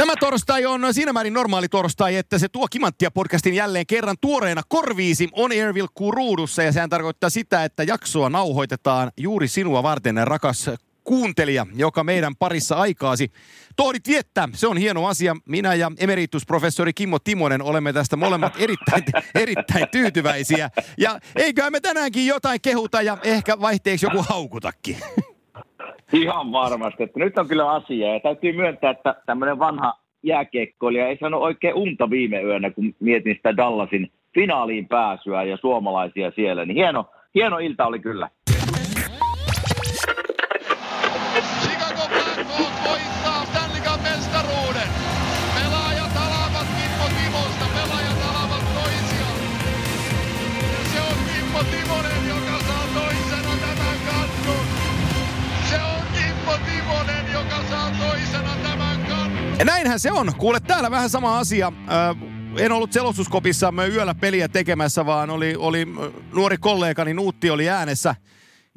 Tämä torstai on siinä määrin normaali torstai, että se tuo Kimanttia podcastin jälleen kerran tuoreena korviisi on Airville ruudussa ja sehän tarkoittaa sitä, että jaksoa nauhoitetaan juuri sinua varten, rakas kuuntelija, joka meidän parissa aikaasi tohdit viettää. Se on hieno asia. Minä ja emeritusprofessori Kimmo Timonen olemme tästä molemmat erittäin, erittäin tyytyväisiä. Ja eiköhän me tänäänkin jotain kehuta ja ehkä vaihteeksi joku haukutakin. Ihan varmasti, että nyt on kyllä asia. Ja täytyy myöntää, että tämmöinen vanha jääkiekkoilija ei sano oikein unta viime yönä, kun mietin sitä Dallasin finaaliin pääsyä ja suomalaisia siellä, niin hieno, hieno ilta oli kyllä. Ja näinhän se on. Kuule, täällä vähän sama asia. Äh, en ollut selostuskopissa me yöllä peliä tekemässä, vaan oli, oli nuori kollegani Nuutti oli äänessä.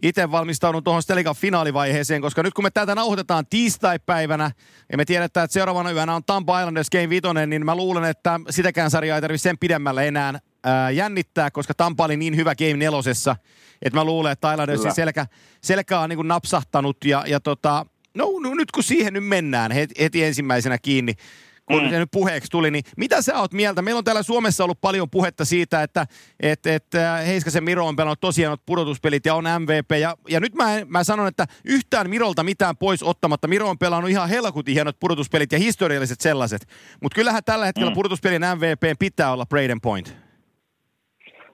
Itse valmistaudun tuohon Stelikan finaalivaiheeseen, koska nyt kun me tätä nauhoitetaan tiistai-päivänä ja me tiedetään, että seuraavana yönä on Tampa Islanders Game 5, niin mä luulen, että sitäkään sarjaa ei tarvitse sen pidemmälle enää ää, jännittää, koska Tampa oli niin hyvä Game nelosessa, että mä luulen, että Islandersin selkä, selkä on niin kuin napsahtanut ja, ja tota, no, no nyt kun siihen nyt mennään heti, heti ensimmäisenä kiinni, kun mm. se nyt puheeksi tuli, niin mitä sä oot mieltä? Meillä on täällä Suomessa ollut paljon puhetta siitä, että et, et, Heiskasen Miro on pelannut tosiaan pudotuspelit ja on MVP. Ja, ja nyt mä, mä sanon, että yhtään Mirolta mitään pois ottamatta. Miro on pelannut ihan helkutin hienot pudotuspelit ja historialliset sellaiset. Mutta kyllähän tällä hetkellä mm. pudotuspelin MVP pitää olla Braden Point.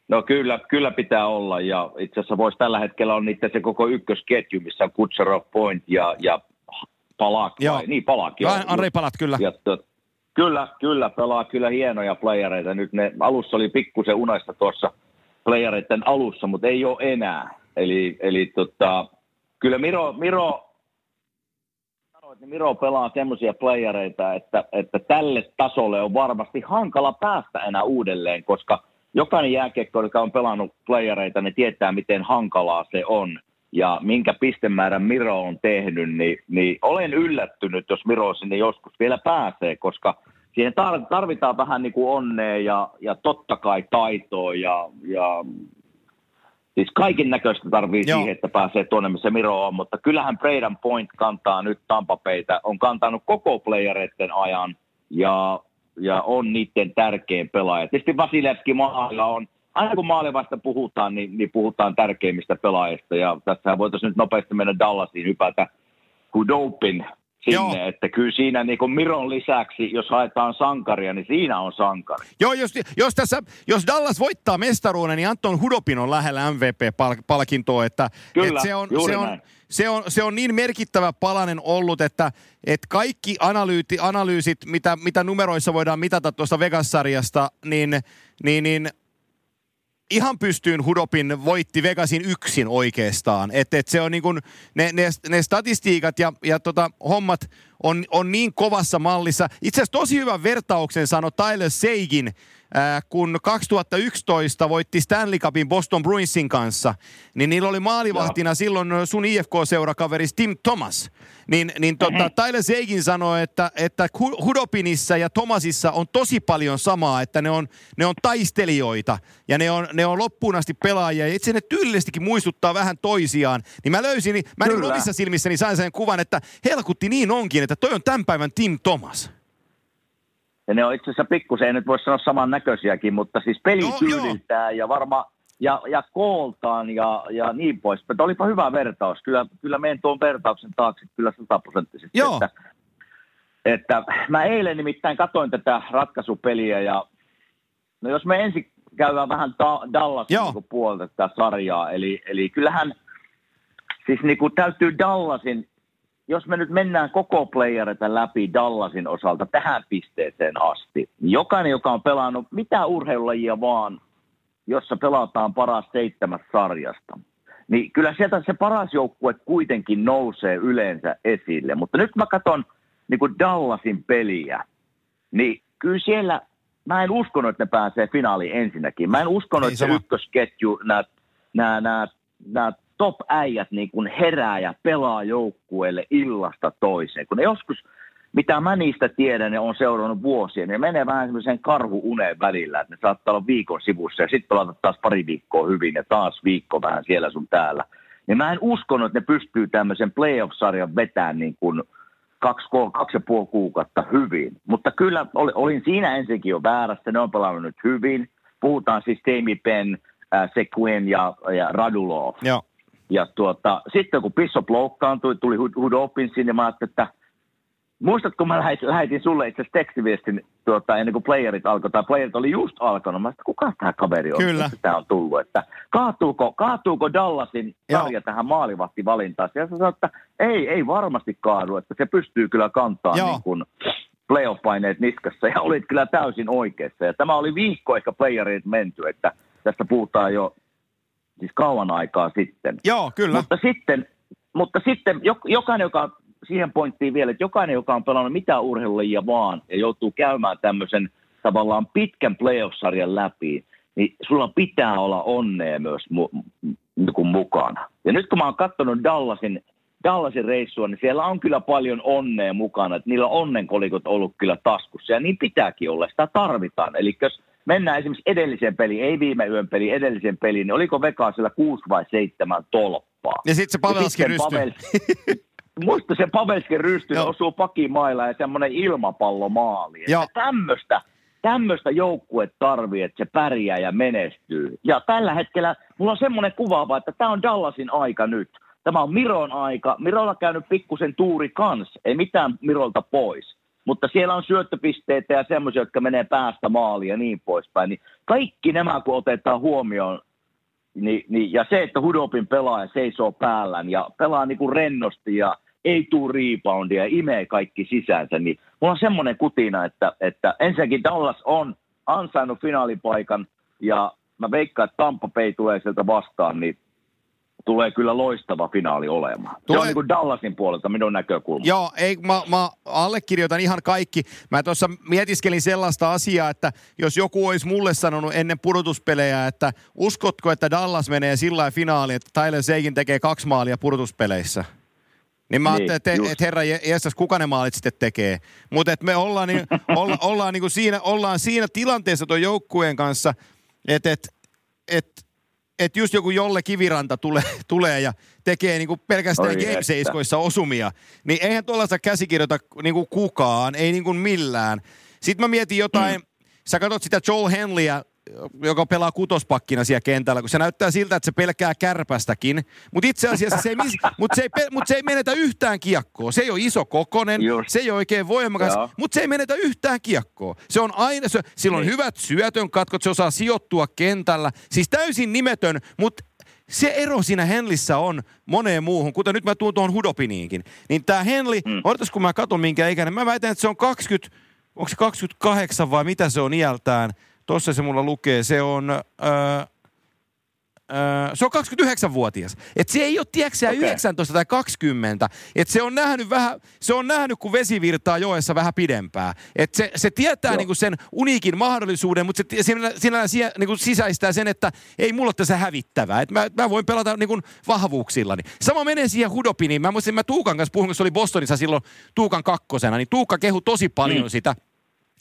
No kyllä, kyllä pitää olla ja itse asiassa voisi tällä hetkellä on niitä se koko ykkösketju, missä on Kutserov, Point ja, ja Palak. Joo. Vai? Niin, Palak. Joo. Andrei Palat, kyllä. Ja, to, kyllä, kyllä, pelaa kyllä hienoja playereita. Nyt ne alussa oli pikkusen unaista tuossa playereiden alussa, mutta ei ole enää. Eli, eli tota, kyllä Miro, Miro niin Miro pelaa semmoisia playereita, että, että tälle tasolle on varmasti hankala päästä enää uudelleen, koska jokainen jääkiekko, joka on pelannut playereita, niin tietää, miten hankalaa se on ja minkä pistemäärän Miro on tehnyt, niin, niin olen yllättynyt, jos Miro sinne joskus vielä pääsee, koska siihen tarvitaan vähän niin kuin onnea ja, ja totta kai taitoa ja, ja siis kaikin näköistä tarvii Joo. siihen, että pääsee tuonne, missä Miro on, mutta kyllähän Braden Point kantaa nyt Tampapeitä, on kantanut koko playereiden ajan ja, ja on niiden tärkein pelaaja. Tietysti Vasilevski maalla on aina kun maalivasta puhutaan, niin, niin puhutaan tärkeimmistä pelaajista. Ja tässä voitaisiin nyt nopeasti mennä Dallasiin hypätä Hudopin sinne, Joo. että kyllä siinä niin kuin Miron lisäksi, jos haetaan sankaria, niin siinä on sankari. Joo, jos, jos, tässä, jos Dallas voittaa mestaruuden, niin Anton Hudopin on lähellä MVP-palkintoa, että, kyllä, että se, on, se, on, se, on, se on niin merkittävä palanen ollut, että, että kaikki analyyti, analyysit, mitä, mitä numeroissa voidaan mitata tuosta Vegas-sarjasta, niin, niin, niin ihan pystyyn Hudopin voitti Vegasin yksin oikeastaan. Että et se on niin kuin, ne, ne, ne statistiikat ja, ja tota, hommat on, on niin kovassa mallissa. Itse asiassa tosi hyvän vertauksen sanoi Tyler Seigin äh, kun 2011 voitti Stanley Cupin Boston Bruinsin kanssa, niin niillä oli maalivahtina Joo. silloin sun IFK-seurakaveri Tim Thomas. Niin, niin tota. Tyler Seigin sanoi, että, että Hudopinissa ja Thomasissa on tosi paljon samaa, että ne on, ne on taistelijoita ja ne on, ne on loppuun asti pelaajia. Ja itse ne tyylillisestikin muistuttaa vähän toisiaan. Niin mä löysin, niin mä niin omissa silmissäni sain sen kuvan, että helkutti niin onkin, että toi on tämän päivän Tim Thomas. Ja ne on itse asiassa pikkusen, ei nyt voi sanoa samannäköisiäkin, mutta siis pelityyliltään no, ja varmaan ja, ja kooltaan ja, ja niin pois. Mutta olipa hyvä vertaus. Kyllä, kyllä menen tuon vertauksen taakse kyllä sataprosenttisesti. Joo. Että, että mä eilen nimittäin katoin tätä ratkaisupeliä ja no jos me ensin käydään vähän ta- Dallasin niin puolta tätä sarjaa, eli, eli kyllähän siis niin kuin täytyy Dallasin jos me nyt mennään koko playereita läpi Dallasin osalta tähän pisteeseen asti, niin jokainen, joka on pelannut mitä urheilulajia vaan, jossa pelataan paras seitsemäs sarjasta, niin kyllä sieltä se paras joukkue kuitenkin nousee yleensä esille. Mutta nyt mä katson niin kuin Dallasin peliä, niin kyllä siellä, mä en uskonut, että ne pääsee finaaliin ensinnäkin. Mä en uskonut, Ei että sama. se ykkösketju, nämä, nämä, nämä, nämä top-äijät niin kuin herää ja pelaa joukkueelle illasta toiseen. Kun ne joskus, mitä mä niistä tiedän ja on seurannut vuosien, niin menee vähän semmoisen karhuuneen välillä, että ne saattaa olla viikon sivussa ja sitten pelata taas pari viikkoa hyvin ja taas viikko vähän siellä sun täällä. Niin mä en uskonut, että ne pystyy tämmöisen playoff-sarjan vetämään niin kuin kaksi, kaksi ja puoli kuukautta hyvin. Mutta kyllä olin siinä ensinkin jo väärässä, ne on pelannut nyt hyvin. Puhutaan siis Teimi Penn, äh, Sequin ja, ja Radulov. Joo. Ja tuota, sitten kun Bishop loukkaantui, tuli Hudopin sinne, mä ajattelin, että Muistatko, mä lähetin, lähetin sulle itse asiassa tekstiviestin tuota, ennen kuin playerit alkoi, tai playerit oli just alkanut. Mä sanoin, kuka tämä kaveri on, Kyllä. tämä on tullut, että kaatuuko, kaatuuko Dallasin sarja tähän maalivahtivalintaan. Ja sanoin, että ei, ei varmasti kaadu, että se pystyy kyllä kantaa niin kuin playoff-paineet niskassa, ja olit kyllä täysin oikeassa. Ja tämä oli viikko ehkä playerit menty, että tästä puhutaan jo siis kauan aikaa sitten. Joo, kyllä. Mutta sitten, mutta sitten jokainen, joka siihen pointtiin vielä, että jokainen, joka on pelannut mitä urheilulajia vaan ja joutuu käymään tämmöisen tavallaan pitkän playoff-sarjan läpi, niin sulla pitää olla onnea myös mu- mu- mukana. Ja nyt kun mä oon katsonut Dallasin, Dallasin reissua, niin siellä on kyllä paljon onnea mukana, että niillä on onnenkolikot ollut kyllä taskussa, ja niin pitääkin olla, sitä tarvitaan. Eli jos mennään esimerkiksi edelliseen peliin, ei viime yön peliin, edelliseen peliin, niin oliko Vegasilla kuusi vai seitsemän tolppaa? Ja sitten se Pavelski rysty. Pavel, muista se Pavelskin rysty osuu pakimailla ja semmoinen ilmapallomaali. Tämmöistä tämmöistä joukkue tarvii, että se pärjää ja menestyy. Ja tällä hetkellä mulla on semmoinen kuvaava, että tämä on Dallasin aika nyt. Tämä on Miron aika. Mirolla käynyt pikkusen tuuri kans, ei mitään Mirolta pois. Mutta siellä on syöttöpisteitä ja semmoisia, jotka menee päästä maaliin ja niin poispäin. Niin kaikki nämä, kun otetaan huomioon, niin, niin, ja se, että Hudopin pelaaja seisoo päällään ja pelaa niin kuin rennosti ja ei tuu reboundia, imee kaikki sisäänsä, niin mulla on semmoinen kutina, että, että ensinnäkin Dallas on ansainnut finaalipaikan ja mä veikkaan, että Tampa Bay tulee sieltä vastaan, niin tulee kyllä loistava finaali olemaan. Tulee... Se on niin kuin Dallasin puolelta minun näkökulma. Joo, ei, mä, mä allekirjoitan ihan kaikki. Mä tuossa mietiskelin sellaista asiaa, että jos joku olisi mulle sanonut ennen pudotuspelejä, että uskotko, että Dallas menee sillä finaaliin, että Tyler Seikin tekee kaksi maalia pudotuspeleissä – niin mä niin, ajattelin, että et herra Jeesus, kuka ne maalit sitten tekee. Mutta me ollaan, niin, olla, ollaan, niin kuin siinä, ollaan siinä tilanteessa tuon joukkueen kanssa, että et, et, et just joku Jolle Kiviranta tulee, tulee ja tekee niin kuin pelkästään game osumia, niin eihän tuollaista käsikirjoita niin kuin kukaan, ei niin kuin millään. Sitten mä mietin jotain, mm. sä katsot sitä Joel Henleyä joka pelaa kutospakkina siellä kentällä, kun se näyttää siltä, että se pelkää kärpästäkin. Mutta itse asiassa se ei, mis, mut se, ei, mut se ei menetä yhtään kiekkoa. Se ei ole iso kokonen, Just. se ei ole oikein voimakas, mutta se ei menetä yhtään kiekkoa. Se on aina, se, sillä on niin. hyvät syötön katkot, se osaa sijoittua kentällä. Siis täysin nimetön, mutta se ero siinä Henlissä on moneen muuhun, kuten nyt mä tuun tuohon Hudopiniinkin. Niin tämä Henli, mm. odotas kun mä katson minkä ikäinen, mä väitän, että se on 20, onko se 28 vai mitä se on iältään – Tuossa se mulla lukee, se on... Öö, öö, se on 29-vuotias. Et se ei ole, tiedätkö okay. 19 tai 20. Et se on nähnyt vähän, se on nähnyt, kun vesi virtaa joessa vähän pidempää. Et se, se tietää niinku sen uniikin mahdollisuuden, mutta se siinä, siinä, siinä niinku sisäistää sen, että ei mulla ole tässä hävittävää. Et mä, mä voin pelata niinku vahvuuksillani. Sama menee siihen Hudopiniin. Mä muistin, mä Tuukan kanssa puhun, kun se oli Bostonissa silloin Tuukan kakkosena, niin Tuukka kehu tosi paljon mm. sitä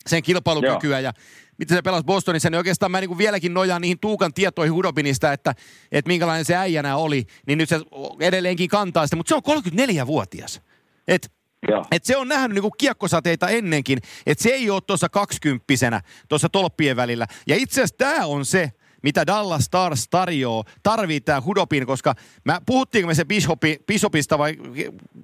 sen kilpailukykyä Joo. ja miten se pelasi Bostonissa, niin oikeastaan mä niin vieläkin nojaan niihin Tuukan tietoihin Hudobinista, että, että minkälainen se äijänä oli, niin nyt se edelleenkin kantaa sitä, mutta se on 34-vuotias. Et, et se on nähnyt niinku kiekkosateita ennenkin, että se ei ole tuossa kaksikymppisenä tuossa tolppien välillä. Ja itse asiassa tämä on se, mitä Dallas Stars tarjoaa, tarvii tämä Hudopin, koska mä, puhuttiinko me se Bishopi, Bishopista vai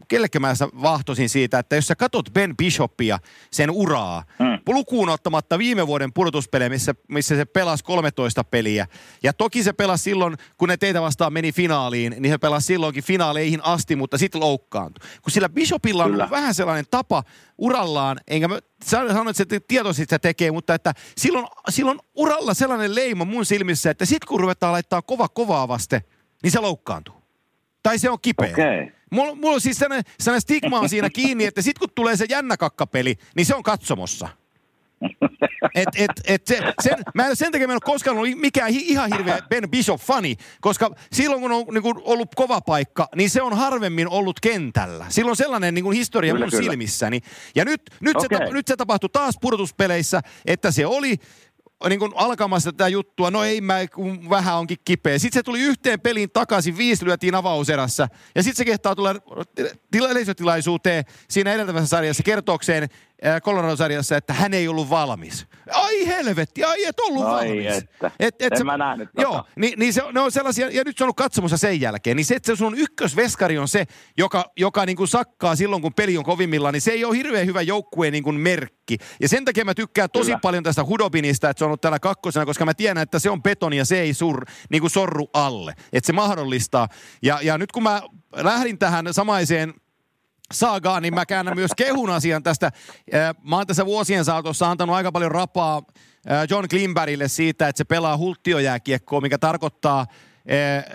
kellekä mä vahtosin siitä, että jos sä katot Ben Bishopia, sen uraa, mm. lukuun ottamatta viime vuoden pudotuspelejä, missä, missä se pelasi 13 peliä, ja toki se pelasi silloin, kun ne teitä vastaan meni finaaliin, niin se pelasi silloinkin finaaleihin asti, mutta sitten loukkaantui. Kun sillä Bishopilla on Kyllä. vähän sellainen tapa urallaan, enkä mä sano, että se tietoisesti se tekee, mutta että silloin, silloin uralla sellainen leima mun silmissä, että sit kun ruvetaan laittaa kova kovaa vaste, niin se loukkaantuu. Tai se on kipeä. Okay. Mulla, mulla on siis sellainen, sellainen stigma on siinä kiinni, että sit kun tulee se jännä kakkapeli, niin se on katsomossa. Et, et, et se, sen, mä en, sen takia mä en ole koskaan ollut mikään hi, ihan hirveä Ben Bishop-fani, koska silloin kun on niin kuin ollut kova paikka, niin se on harvemmin ollut kentällä. Silloin sellainen niin kuin historia kyllä, mun kyllä. silmissäni. Ja nyt, nyt, okay. se, nyt se tapahtui taas pudotuspeleissä, että se oli niin kuin alkamassa tätä juttua, no ei mä, kun vähän onkin kipeä. Sitten se tuli yhteen peliin takaisin, viisi lyötiin avauserässä. Ja sitten se kehtaa tulla yleisötilaisuuteen siinä edeltävässä sarjassa kertokseen Colorado-sarjassa, että hän ei ollut valmis. Ai helvetti, ai et ollut ai valmis. Että. Et, et en se, mä nähnyt tota. Joo, niin, niin se, ne on sellaisia, ja nyt se on ollut katsomassa sen jälkeen, niin se, että se sun ykkösveskari on se, joka, joka niin kuin sakkaa silloin, kun peli on kovimmillaan, niin se ei ole hirveän hyvä joukkueen niin kuin merkki. Ja sen takia mä tykkään tosi Kyllä. paljon tästä Hudobinista, että se on ollut täällä kakkosena, koska mä tiedän, että se on betoni ja se ei sur, niin kuin sorru alle. Että se mahdollistaa. Ja, ja nyt kun mä lähdin tähän samaiseen saagaa, niin mä käännän myös kehun asian tästä. Mä oon tässä vuosien saatossa antanut aika paljon rapaa John Klimberille siitä, että se pelaa hulttiojääkiekkoa, mikä tarkoittaa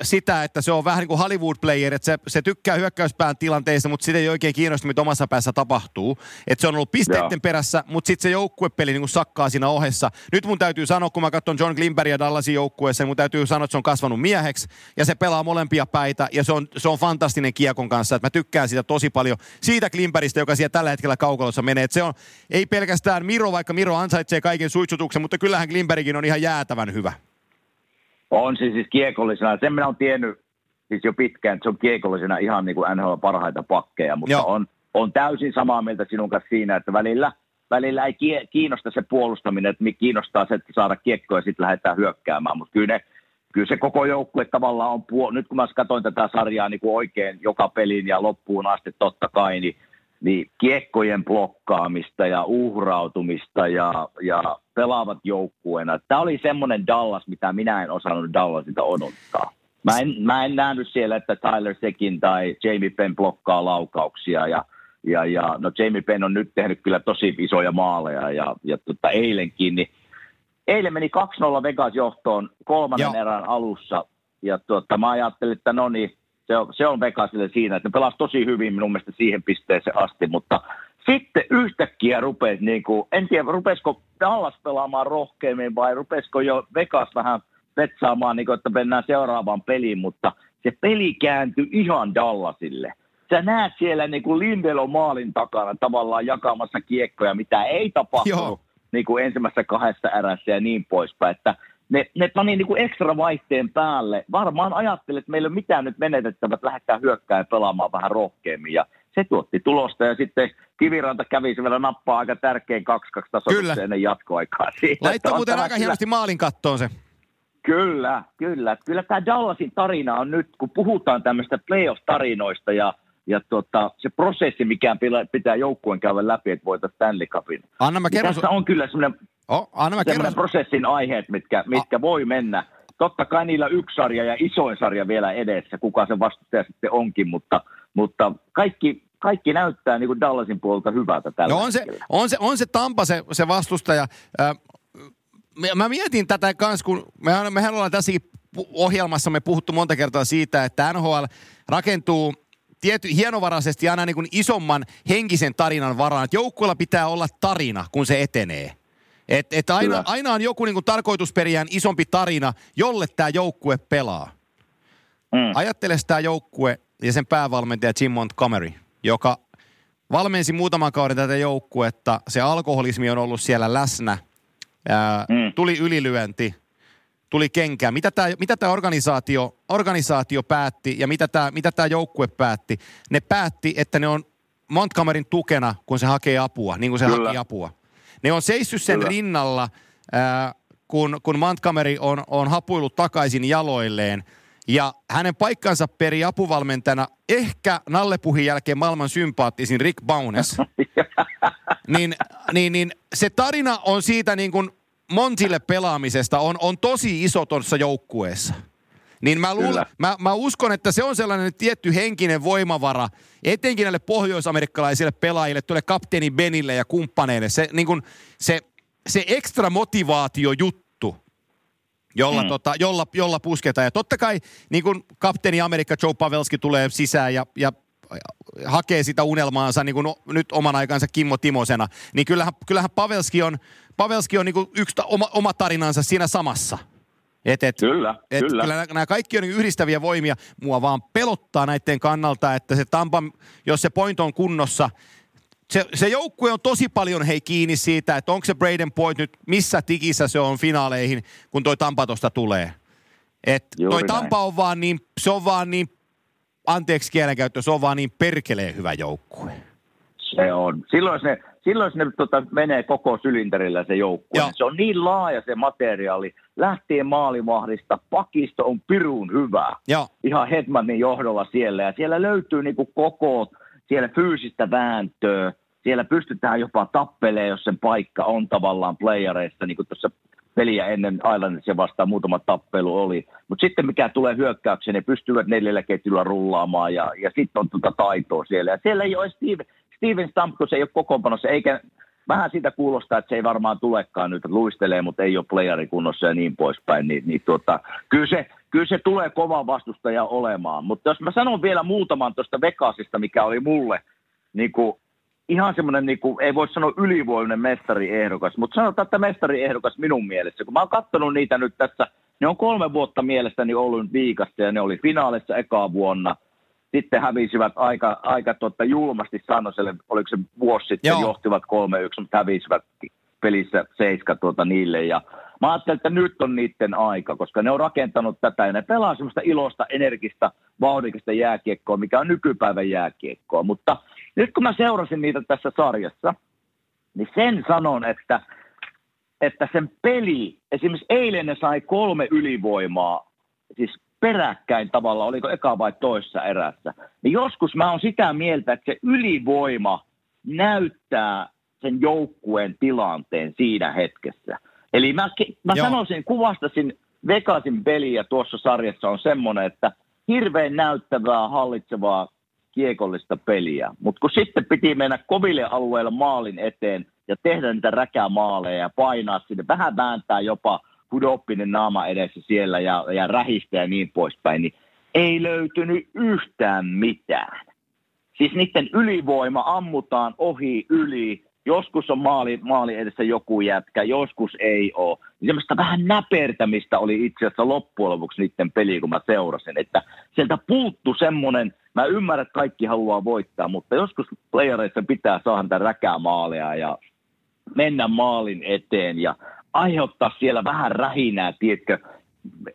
sitä, että se on vähän niin kuin Hollywood-player, että se, se tykkää hyökkäyspään tilanteista, mutta sitä ei oikein kiinnosta, mitä omassa päässä tapahtuu. Että se on ollut pisteiden Joo. perässä, mutta sitten se joukkuepeli niin kuin sakkaa siinä ohessa. Nyt mun täytyy sanoa, kun mä katson John Glimberia Dallasin joukkueessa, niin mun täytyy sanoa, että se on kasvanut mieheksi ja se pelaa molempia päitä ja se on, se on fantastinen kiekon kanssa. Että mä tykkään sitä tosi paljon, siitä Glimberistä, joka siellä tällä hetkellä kaukalossa menee. Että se on ei pelkästään Miro, vaikka Miro ansaitsee kaiken suitsutuksen, mutta kyllähän Glimberikin on ihan jäätävän hyvä. On siis, siis kiekollisena. Sen minä olen tiennyt siis jo pitkään, että se on kiekollisena ihan niin kuin NHL parhaita pakkeja, mutta on, on täysin samaa mieltä sinun kanssa siinä, että välillä, välillä ei kiinnosta se puolustaminen, että kiinnostaa se, että saada kiekkoa ja sitten lähdetään hyökkäämään, mutta kyllä, ne, kyllä se koko joukkue tavallaan on, puol- nyt kun mä katsoin tätä sarjaa niin kuin oikein joka pelin ja loppuun asti totta kai, niin niin kiekkojen blokkaamista ja uhrautumista ja, ja pelaavat joukkueena. Tämä oli semmoinen Dallas, mitä minä en osannut Dallasilta odottaa. Mä en, mä en nähnyt siellä, että Tyler Sekin tai Jamie Penn blokkaa laukauksia ja, ja, ja no Jamie Penn on nyt tehnyt kyllä tosi isoja maaleja ja, ja tota, eilenkin, niin eilen meni 2-0 Vegas johtoon kolmannen Joo. erän alussa ja tota, mä ajattelin, että no niin, se on, se on Vegasille siinä, että ne pelasi tosi hyvin minun mielestä siihen pisteeseen asti, mutta sitten yhtäkkiä rupesi, niin kuin, en tiedä, rupesiko Dallas pelaamaan rohkeammin vai rupesiko jo Vegas vähän vetsaamaan, niin kuin, että mennään seuraavaan peliin, mutta se peli kääntyi ihan Dallasille. Sä näet siellä niin kuin Lindelo maalin takana tavallaan jakamassa kiekkoja, mitä ei tapahtunut niin kuin ensimmäisessä kahdessa erässä ja niin poispäin. Että ne, ne pani niin kuin ekstra vaihteen päälle. Varmaan ajattelet, että meillä ei ole mitään nyt menetettävä, että lähdetään hyökkään pelaamaan vähän rohkeammin. Ja se tuotti tulosta ja sitten Kiviranta kävi se vielä nappaa aika tärkein 2-2 tasoituksen ennen jatkoaikaa. Laittoi muuten aika hienosti maalin kattoon se. Kyllä, kyllä. Kyllä tämä Dallasin tarina on nyt, kun puhutaan tämmöistä playoff-tarinoista ja ja tota, se prosessi, mikä pitää joukkueen käydä läpi, että voitaisiin Stanley Cupin. Anna mä niin kerron. Tässä on kyllä semmoinen Oh, anna mä kerron. prosessin aiheet, mitkä, mitkä voi mennä. Totta kai niillä yksi sarja ja isoin sarja vielä edessä, kuka se vastustaja sitten onkin, mutta, mutta kaikki, kaikki näyttää niin kuin Dallasin puolelta hyvältä tällä no on se, on se, on se Tampa se, se vastustaja. Äh, mä mietin tätä kanssa, kun mehän, mehän ollaan tässäkin ohjelmassa me puhuttu monta kertaa siitä, että NHL rakentuu tiety, hienovaraisesti aina niin kuin isomman henkisen tarinan varaan. Että joukkueella pitää olla tarina, kun se etenee. Et, et aina, aina on joku niinku tarkoitusperiään isompi tarina, jolle tämä joukkue pelaa. Mm. Ajattele tämä joukkue ja sen päävalmentaja Jim Montgomery, joka valmensi muutaman kauden tätä joukkuetta. Se alkoholismi on ollut siellä läsnä. Ää, mm. Tuli ylilyönti, tuli kenkää. Mitä tämä mitä tää organisaatio, organisaatio päätti ja mitä tämä mitä tää joukkue päätti? Ne päätti, että ne on Montgomeryn tukena, kun se hakee apua, niin kuin se Kyllä. haki apua. Ne on seissyt sen Kyllä. rinnalla, äh, kun, kun Montgomery on, on hapuillut takaisin jaloilleen. Ja hänen paikkansa peri apuvalmentajana ehkä Nallepuhin jälkeen maailman sympaattisin Rick Baunes. niin, niin, niin se tarina on siitä niin kuin Montille pelaamisesta on, on tosi iso tuossa joukkueessa. Niin mä, luulen, mä, mä uskon, että se on sellainen tietty henkinen voimavara, etenkin näille pohjoisamerikkalaisille pelaajille, tuolle kapteeni Benille ja kumppaneille. Se, niin kun, se, se ekstra motivaatiojuttu, jolla, mm. tota, jolla, jolla pusketaan. Ja totta kai niin kun kapteeni Amerikka Joe Pavelski tulee sisään ja, ja hakee sitä unelmaansa niin kuin nyt oman aikansa Kimmo Timosena, niin kyllähän, kyllähän Pavelski on, Pavelski on niin kuin yksi ta, oma, oma tarinansa siinä samassa. Et, et, kyllä, et, kyllä. kyllä nämä kaikki on niin yhdistäviä voimia. Mua vaan pelottaa näiden kannalta, että se Tampa, jos se point on kunnossa, se, se joukkue on tosi paljon hei kiinni siitä, että onko se Braden Point nyt, missä tikissä se on finaaleihin, kun toi Tampa tosta tulee. Et toi Tampa näin. on vaan niin, se on vaan niin, anteeksi kielenkäyttö, se on vaan niin perkeleen hyvä joukkue. Se on. Silloin se, silloin se tota, menee koko sylinterillä se joukkue. Se on niin laaja se materiaali. Lähtien maalivahdista, pakisto on pirun hyvä. Joo. Ihan Hetmanin johdolla siellä. Ja siellä löytyy niinku koko, siellä fyysistä vääntöä. Siellä pystytään jopa tappelemaan, jos sen paikka on tavallaan playereissa, niin kuin tuossa peliä ennen Islandsia vastaan muutama tappelu oli. Mutta sitten mikä tulee hyökkäykseen, ne pystyvät neljällä ketjulla rullaamaan ja, ja sitten on tuota taitoa siellä. Ja siellä ei ole Steve, Steven Stamkos ei ole kokoonpanossa, eikä vähän siitä kuulostaa, että se ei varmaan tulekaan nyt, luistelee, mutta ei ole playeri kunnossa ja niin poispäin. Niin, niin tuota, kyllä, se, kyllä se tulee kova vastustaja olemaan. Mutta jos mä sanon vielä muutaman tuosta Vegasista, mikä oli mulle niin kuin ihan semmoinen, niin kuin, ei voi sanoa ylivoimainen mestariehdokas, mutta sanotaan, että mestariehdokas minun mielestä. Kun mä oon katsonut niitä nyt tässä, ne on kolme vuotta mielestäni ollut nyt viikasta ja ne oli finaalissa ekaa vuonna. Sitten hävisivät aika, aika totta julmasti Sannoselle, oliko se vuosi sitten, Joo. johtivat 3-1, mutta hävisivät pelissä seiska tuota niille. Ja mä ajattelin, että nyt on niiden aika, koska ne on rakentanut tätä ja ne pelaa semmoista ilosta, energista, vauhdikasta jääkiekkoa, mikä on nykypäivän jääkiekkoa. Mutta nyt kun mä seurasin niitä tässä sarjassa, niin sen sanon, että, että sen peli, esimerkiksi eilen ne sai kolme ylivoimaa, siis peräkkäin tavalla, oliko eka vai toissa erässä, niin joskus mä oon sitä mieltä, että se ylivoima näyttää sen joukkueen tilanteen siinä hetkessä. Eli mä, mä sanoisin, kuvastasin Vegasin peliä tuossa sarjassa on semmoinen, että hirveän näyttävää, hallitsevaa kiekollista peliä. Mutta kun sitten piti mennä koville alueille maalin eteen ja tehdä niitä räkämaaleja ja painaa sinne, vähän vääntää jopa hudoppinen naama edessä siellä ja, ja rähistä ja niin poispäin, niin ei löytynyt yhtään mitään. Siis niiden ylivoima ammutaan ohi, yli, joskus on maali, maali edessä joku jätkä, joskus ei ole. Semmoista vähän näpertämistä oli itse asiassa loppujen lopuksi niiden peli, kun mä seurasin. Että sieltä puuttu semmoinen, mä ymmärrän, että kaikki haluaa voittaa, mutta joskus playereissa pitää saada niitä räkämaaleja ja mennä maalin eteen ja aiheuttaa siellä vähän rähinää, tiedätkö,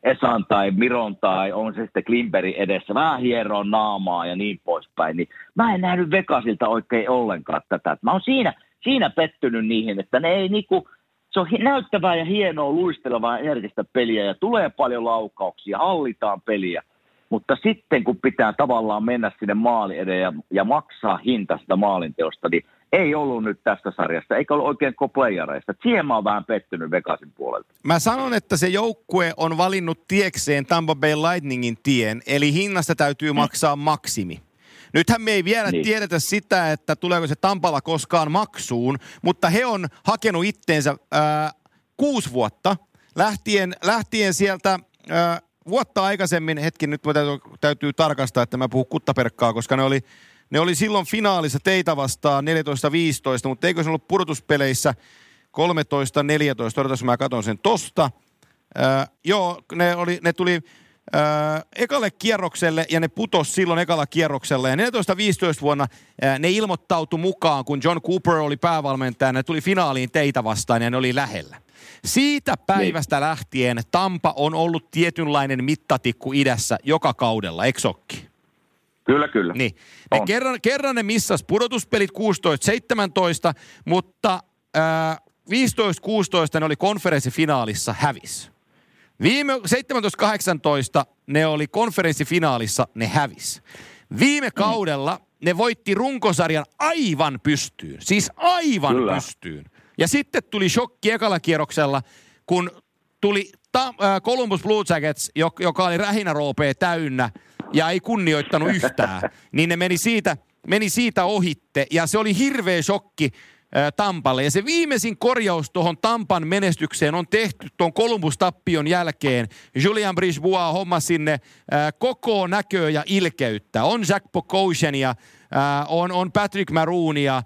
Esan tai Miron tai on se sitten Klimperi edessä, vähän hieroa naamaa ja niin poispäin, niin mä en nähnyt Vegasilta oikein ollenkaan tätä. Mä oon siinä, siinä pettynyt niihin, että ne ei niinku, se on näyttävää ja hienoa luistelevaa energistä peliä ja tulee paljon laukauksia, hallitaan peliä. Mutta sitten kun pitää tavallaan mennä sinne maali edeen ja, ja maksaa hinta sitä maalinteosta, niin ei ollut nyt tästä sarjasta, eikä ollut oikein playereista. Siihen mä oon vähän pettynyt Vegasin puolelta. Mä sanon, että se joukkue on valinnut tiekseen Tampa Bay Lightningin tien, eli hinnasta täytyy mm. maksaa maksimi. Nythän me ei vielä niin. tiedetä sitä, että tuleeko se Tampala koskaan maksuun, mutta he on hakenut itteensä ää, kuusi vuotta lähtien, lähtien sieltä ää, vuotta aikaisemmin, hetki nyt täytyy, täytyy tarkastaa, että mä puhun kuttaperkkaa, koska ne oli, ne oli silloin finaalissa teitä vastaan 14-15, mutta eikö se ollut pudotuspeleissä 13-14, odotas mä katson sen tosta. Ää, joo, ne, oli, ne tuli öö, ekalle kierrokselle ja ne putos silloin ekalla kierroksella. Ja 14-15 vuonna öö, ne ilmoittautu mukaan, kun John Cooper oli päävalmentaja. Ne tuli finaaliin teitä vastaan ja ne oli lähellä. Siitä päivästä niin. lähtien Tampa on ollut tietynlainen mittatikku idässä joka kaudella, eikö sokki? Kyllä, kyllä. Niin. Ne kerran, kerran ne missas pudotuspelit 16-17, mutta äh, 15-16 ne oli konferenssifinaalissa hävis. Viime 17-18 ne oli konferenssifinaalissa, ne hävis. Viime mm. kaudella ne voitti runkosarjan aivan pystyyn. Siis aivan Kyllä. pystyyn. Ja sitten tuli shokki ekalla kierroksella, kun tuli ta- äh, Columbus Blue Jackets, joka oli rähinäroopea täynnä ja ei kunnioittanut yhtään. niin ne meni siitä, meni siitä ohitte ja se oli hirveä shokki Tampalle. Ja se viimeisin korjaus tuohon Tampan menestykseen on tehty tuon Columbus-tappion jälkeen. Julian Brisbois homma sinne koko näköä ja ilkeyttä. On Jack Pokosiania, on, on Patrick Maroonia,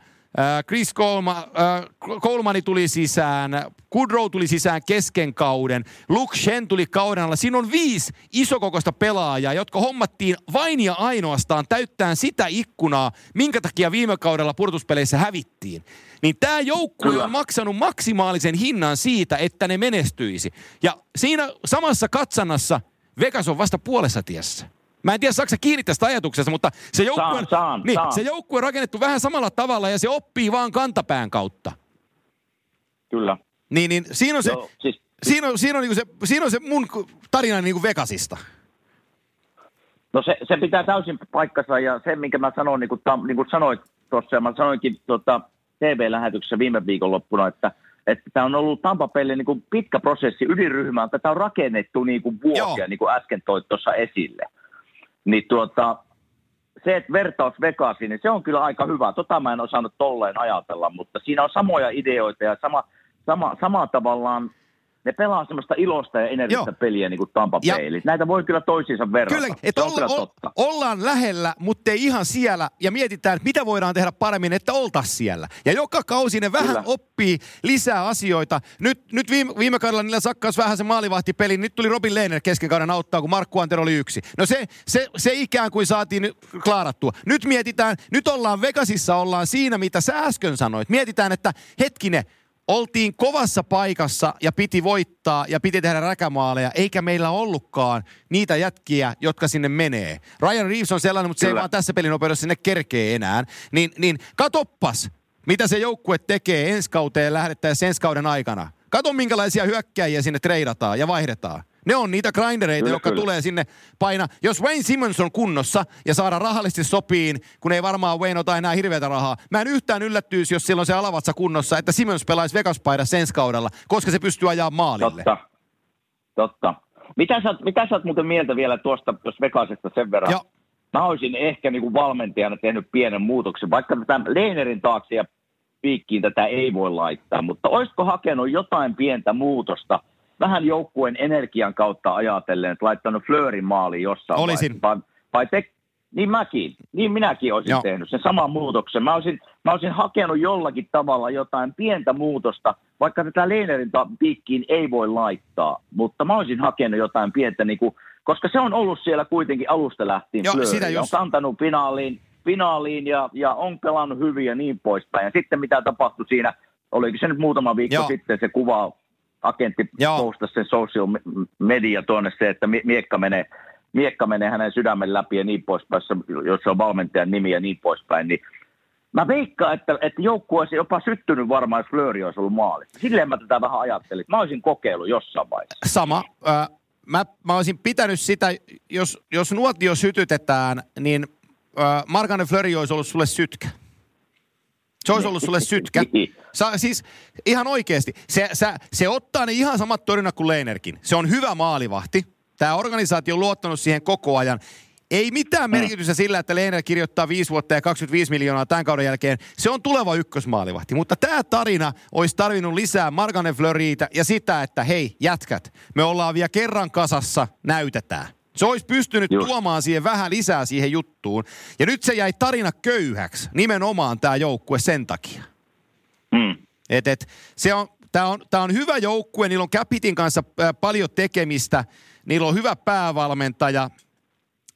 Chris Colma, äh, Colmani tuli sisään, Kudrow tuli sisään kesken kauden, Luke Shen tuli kauden alla. Siinä on viisi isokokoista pelaajaa, jotka hommattiin vain ja ainoastaan täyttään sitä ikkunaa, minkä takia viime kaudella purtuspeleissä hävittiin. Niin tämä joukkue on maksanut maksimaalisen hinnan siitä, että ne menestyisi. Ja siinä samassa katsannassa Vegas on vasta puolessa tiessä. Mä en tiedä, saako kiinni tästä ajatuksesta, mutta se joukkue, on, saan, niin, saan. se joukkue on rakennettu vähän samalla tavalla ja se oppii vaan kantapään kautta. Kyllä. Niin, niin siinä on se, Joo, siis, siinä on, siinä on, niin se, siinä on se mun tarina niin kuin Vegasista. No se, se pitää täysin paikkansa ja se, minkä mä sanoin, niin kuin, tam, niin kuin sanoit tuossa, ja mä sanoinkin tuota, TV-lähetyksessä viime viikonloppuna, että, että tämä on ollut Tampa niin kuin pitkä prosessi ydinryhmään, tätä on rakennettu niin kuin vuosia, Joo. niin kuin äsken toit tuossa esille niin tuota, se, että vertaus Vegasiin, niin se on kyllä aika hyvä. Tota mä en osannut tolleen ajatella, mutta siinä on samoja ideoita ja sama, sama, sama tavallaan ne pelaa semmoista ilosta ja energistä peliä niin kuin Tampa Bay. Näitä voi kyllä toisiinsa verrata. Kyllä, että olla, kyllä totta. ollaan lähellä, mutta ei ihan siellä ja mietitään, että mitä voidaan tehdä paremmin, että oltaisiin siellä. Ja joka kausi ne vähän kyllä. oppii lisää asioita. Nyt, nyt viime, viime kaudella niillä sakkas vähän se maalivahtipeli. Nyt tuli Robin Lehner kesken kauden auttaa, kun Markku Antero oli yksi. No se, se, se ikään kuin saatiin klaarattua. Nyt mietitään, nyt ollaan Vegasissa, ollaan siinä, mitä sä äsken sanoit. Mietitään, että hetkinen, oltiin kovassa paikassa ja piti voittaa ja piti tehdä räkämaaleja, eikä meillä ollutkaan niitä jätkiä, jotka sinne menee. Ryan Reeves on sellainen, mutta Kyllä. se ei vaan tässä pelinopeudessa sinne kerkee enää. Niin, niin katoppas, mitä se joukkue tekee ensi kauteen lähdettäessä ensi kauden aikana. Kato, minkälaisia hyökkäjiä sinne treidataan ja vaihdetaan. Ne on niitä grindereita, jotka kyllä. tulee sinne paina. Jos Wayne Simmons on kunnossa ja saada rahallisesti sopiin, kun ei varmaan Wayne ota enää hirveätä rahaa. Mä en yhtään yllättyisi, jos silloin se alavatsa kunnossa, että Simmons pelaisi vegas ensi kaudella, koska se pystyy ajaa maalille. Totta. Totta. Mitä sä, mitä sä oot muuten mieltä vielä tuosta, jos Vegasista sen verran? Joo. Mä olisin ehkä niin kuin valmentajana tehnyt pienen muutoksen, vaikka tätä Leinerin taakse ja piikkiin tätä ei voi laittaa, mutta olisiko hakenut jotain pientä muutosta – vähän joukkueen energian kautta ajatellen, että laittanut Fleurin maaliin jossain Olisin. Vai, vai te, niin mäkin, niin minäkin olisin Joo. tehnyt sen saman muutoksen. Mä olisin, mä olisin hakenut jollakin tavalla jotain pientä muutosta, vaikka tätä Leenerin piikkiin ei voi laittaa, mutta mä olisin hakenut jotain pientä, niin kuin, koska se on ollut siellä kuitenkin alusta lähtien Joo, sitä just. on kantanut finaaliin, finaaliin ja, ja on pelannut hyvin ja niin poispäin. Ja sitten mitä tapahtui siinä, oliko se nyt muutama viikko Joo. sitten se kuva agentti postasi sen social media tuonne se, että miekka menee, miekka menee hänen sydämen läpi ja niin poispäin, jos on valmentajan nimi ja niin poispäin, niin Mä veikkaan, että, että joukkue olisi jopa syttynyt varmaan, jos Flööri olisi ollut maalissa. Silleen mä tätä vähän ajattelin. Mä olisin kokeillut jossain vaiheessa. Sama. Äh, mä, mä olisin pitänyt sitä, jos, jos nuotio sytytetään, niin äh, Markane Flööri olisi ollut sulle sytkä. Se olisi ollut sulle sytkä. Niin. Sa, siis ihan oikeasti. Se, se, se ottaa ne ihan samat torjunnat kuin Leinerkin. Se on hyvä maalivahti. Tämä organisaatio on luottanut siihen koko ajan. Ei mitään mm. merkitystä sillä, että Leiner kirjoittaa 5 vuotta ja 25 miljoonaa tämän kauden jälkeen. Se on tuleva ykkösmaalivahti. Mutta tämä tarina olisi tarvinnut lisää Marganen Flöriitä ja sitä, että hei jätkät, me ollaan vielä kerran kasassa, näytetään. Se olisi pystynyt Just. tuomaan siihen vähän lisää siihen juttuun. Ja nyt se jäi tarina köyhäksi, nimenomaan tämä joukkue sen takia. Mm. Et, et, se on, Tämä on, tää on hyvä joukkue, niillä on Capitin kanssa paljon tekemistä, niillä on hyvä päävalmentaja.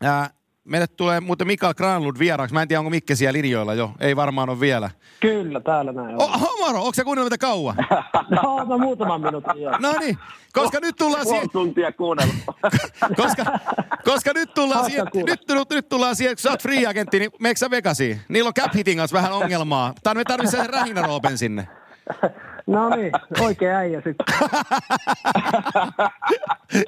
Ää, Meille tulee muuten Mikael Granlund vieraaksi. Mä en tiedä, onko Mikke siellä linjoilla jo. Ei varmaan ole vielä. Kyllä, täällä näin on. Oh, Homaro, onko se kuunnellut mitä kauan? no, mä muutaman minuutin, joo. No niin, koska nyt tullaan siihen... tuntia kuunnellut. koska, koska nyt tullaan siihen, nyt, nyt, nyt, tullaan siihen, kun sä oot free-agentti, niin meneekö sä Vegasiin? Niillä on cap hitin kanssa vähän ongelmaa. Tai me tarvitsee sen Rähinä sinne. No niin, oikein äijä sitten.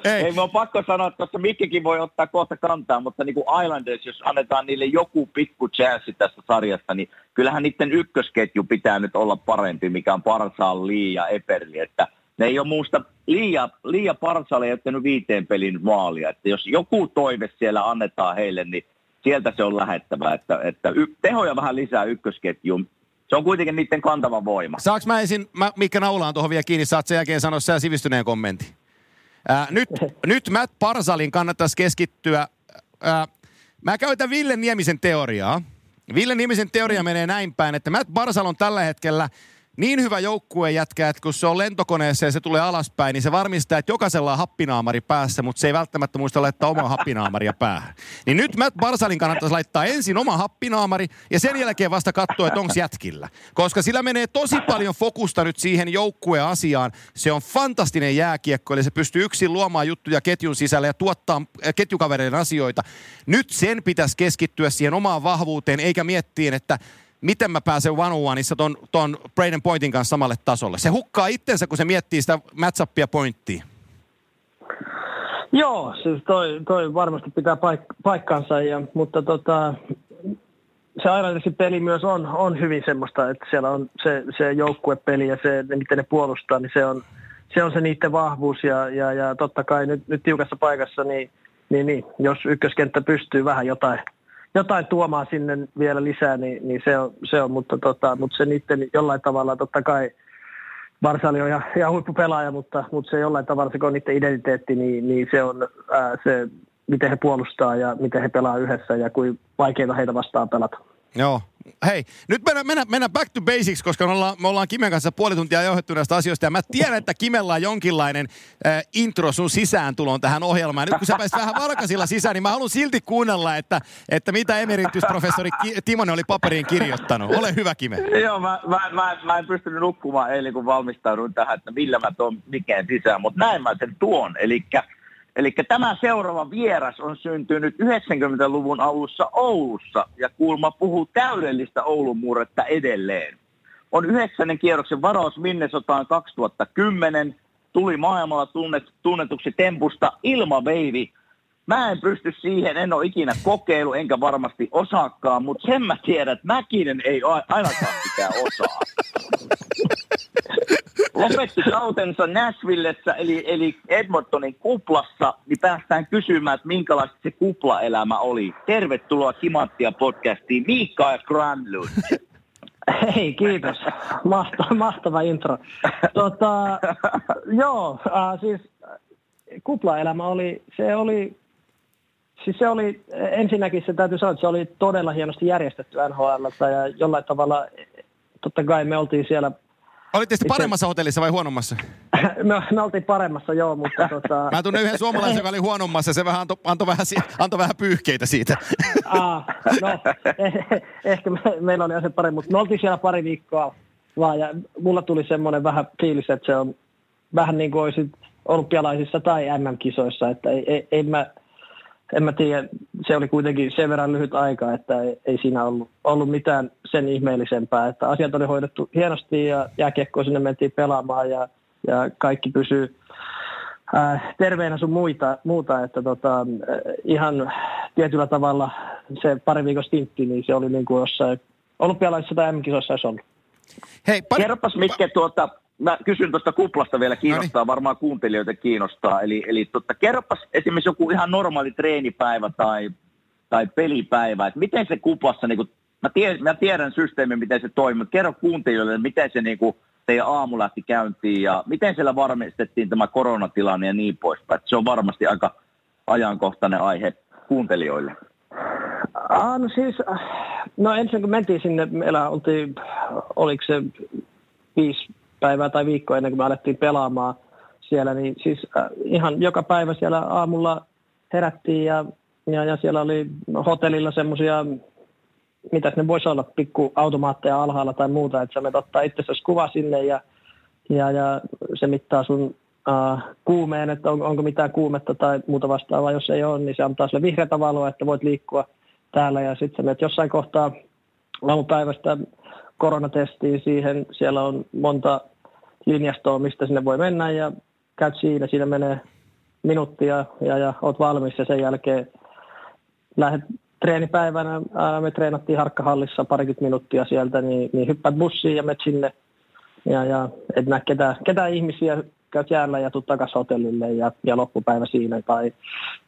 Ei. Ei, on pakko sanoa, että tuossa Mikkikin voi ottaa kohta kantaa, mutta niin kuin Islanders, jos annetaan niille joku pikku chanssi tästä sarjasta, niin kyllähän niiden ykkösketju pitää nyt olla parempi, mikä on Parsal, Lee ja Eperli, että ne ei ole muusta, Liia, Liia Parsal ei ottanut viiteen pelin maalia, että jos joku toive siellä annetaan heille, niin sieltä se on lähettävä, että, että y- tehoja vähän lisää ykkösketjuun. Se on kuitenkin niiden kantava voima. Saanko mä ensin, mä, Mikka Naulaan tuohon vielä kiinni, saat sen jälkeen sanoa sä sivistyneen kommentin. Ää, nyt, nyt Matt Parsalin kannattaisi keskittyä. Ää, mä käytän Ville Niemisen teoriaa. Ville Niemisen teoria menee näin päin, että Matt Barsal on tällä hetkellä – niin hyvä joukkue jätkä, että kun se on lentokoneessa ja se tulee alaspäin, niin se varmistaa, että jokaisella on happinaamari päässä, mutta se ei välttämättä muista laittaa omaa happinaamaria päähän. Niin nyt Matt Barsalin kannattaisi laittaa ensin oma happinaamari ja sen jälkeen vasta katsoa, että onko jätkillä. Koska sillä menee tosi paljon fokusta nyt siihen joukkueasiaan. Se on fantastinen jääkiekko, eli se pystyy yksin luomaan juttuja ketjun sisällä ja tuottaa äh, ketjukavereiden asioita. Nyt sen pitäisi keskittyä siihen omaan vahvuuteen, eikä miettiä, että miten mä pääsen one on ton, ton Braden Pointin kanssa samalle tasolle. Se hukkaa itsensä, kun se miettii sitä matchuppia pointtia. Joo, siis toi, toi varmasti pitää paik- paikkansa, ja, mutta tota, se Islandersin peli myös on, on hyvin semmoista, että siellä on se, se joukkuepeli ja se, miten ne puolustaa, niin se on se, on se niiden vahvuus ja, ja, ja totta kai nyt, nyt tiukassa paikassa, niin, niin, niin jos ykköskenttä pystyy vähän jotain jotain tuomaan sinne vielä lisää, niin, niin se, on, se on, mutta, tota, mutta se niiden jollain tavalla totta kai Varsali on ihan, ihan huippupelaaja, mutta, mutta se jollain tavalla se on niiden identiteetti, niin, niin se on ää, se, miten he puolustaa ja miten he pelaa yhdessä ja kuin vaikeita heitä vastaan pelata. Joo. Hei, nyt mennään, mennään, mennään back to basics, koska me ollaan, me ollaan Kimen kanssa puoli tuntia johdettu näistä asioista. Ja mä tiedän, että Kimellä on jonkinlainen äh, intro sun sisääntuloon tähän ohjelmaan. Nyt kun sä pääsit vähän varkasilla sisään, niin mä haluan silti kuunnella, että, että mitä emeritusprofessori Ki- Timonen oli paperiin kirjoittanut. Ole hyvä, Kime. Joo, mä, mä, mä, mä en pystynyt nukkumaan eilen, kun valmistauduin tähän, että millä mä tuon mikään sisään. Mutta näin mä sen tuon. Elikkä Eli tämä seuraava vieras on syntynyt 90-luvun alussa Oulussa ja kuulma puhuu täydellistä Oulun murretta edelleen. On yhdeksännen kierroksen varaus Minnesotaan 2010, tuli maailmalla tunnet, tunnetuksi tempusta ilmaveivi. Mä en pysty siihen, en ole ikinä kokeilu, enkä varmasti osaakaan, mutta sen mä tiedän, että Mäkinen ei ainakaan mikään osaa lopetti kautensa Nashvillessä, eli, eli Edmontonin kuplassa, niin päästään kysymään, että minkälaista se kuplaelämä oli. Tervetuloa Kimanttia podcastiin, Miikka ja Granlund. Hei, kiitos. Mahtava, mahtava intro. Tota, joo, äh, siis kuplaelämä oli, se oli, siis se oli, ensinnäkin se täytyy sanoa, että se oli todella hienosti järjestetty NHL, ja jollain tavalla, totta kai me oltiin siellä Olitte sitten paremmassa hotellissa vai huonommassa? No, me oltiin paremmassa, joo, mutta tota... Mä tunnen yhden suomalaisen, joka oli huonommassa, se vähän antoi, antoi, vähän, antoi vähän pyyhkeitä siitä. Aa, no, eh, ehkä me, meillä oli se parempi, mutta me oltiin siellä pari viikkoa vaan, ja mulla tuli semmoinen vähän fiilis, että se on vähän niin kuin olisit olympialaisissa tai MM-kisoissa, että ei, ei, ei mä en mä tiedä, se oli kuitenkin sen verran lyhyt aika, että ei, ei siinä ollut, ollut mitään sen ihmeellisempää. Että asiat oli hoidettu hienosti ja jääkiekko sinne mentiin pelaamaan ja, ja kaikki pysyy äh, terveenä sun muita, muuta. Että tota, äh, ihan tietyllä tavalla se pari viikon stintti, niin se oli niin kuin jossain olympialaisissa tai M-kisoissa olisi ollut. Hei, pari... Kerropas Mikke tuota, mä kysyn tuosta kuplasta vielä, kiinnostaa, Noniin. varmaan kuuntelijoita kiinnostaa. Eli, eli totta, kerropas esimerkiksi joku ihan normaali treenipäivä tai, tai pelipäivä, että miten se kuplassa, niin kuin, mä, tiedän, mä tiedän systeemin, miten se toimii, mutta kerro kuuntelijoille, miten se niin kuin, teidän aamu lähti käyntiin ja miten siellä varmistettiin tämä koronatilanne ja niin poispäin. Se on varmasti aika ajankohtainen aihe kuuntelijoille. Ah, no siis, no ensin kun mentiin sinne, meillä oltiin, oliko se viisi päivää tai viikkoa ennen kuin me alettiin pelaamaan siellä, niin siis äh, ihan joka päivä siellä aamulla herättiin ja, ja, ja siellä oli hotellilla semmoisia, mitä ne voisi olla, pikku automaatteja alhaalla tai muuta, että sä menet ottaa itsessäsi kuva sinne ja, ja, ja se mittaa sun äh, kuumeen, että on, onko mitään kuumetta tai muuta vastaavaa. Jos ei ole, niin se antaa sille vihreätä valoa, että voit liikkua täällä ja sitten sä menet jossain kohtaa aamupäivästä koronatestiin siihen. Siellä on monta linjastoa, mistä sinne voi mennä ja käyt siinä. Siinä menee minuuttia ja, ja oot valmis ja sen jälkeen lähdet treenipäivänä. Ää, me treenattiin Harkkahallissa parikymmentä minuuttia sieltä, niin, niin hyppäät bussiin ja menet sinne. Ja, ja et näe ketään, ketään ihmisiä, käyt jäällä ja tuut takaisin hotellille ja, ja loppupäivä siinä. Tai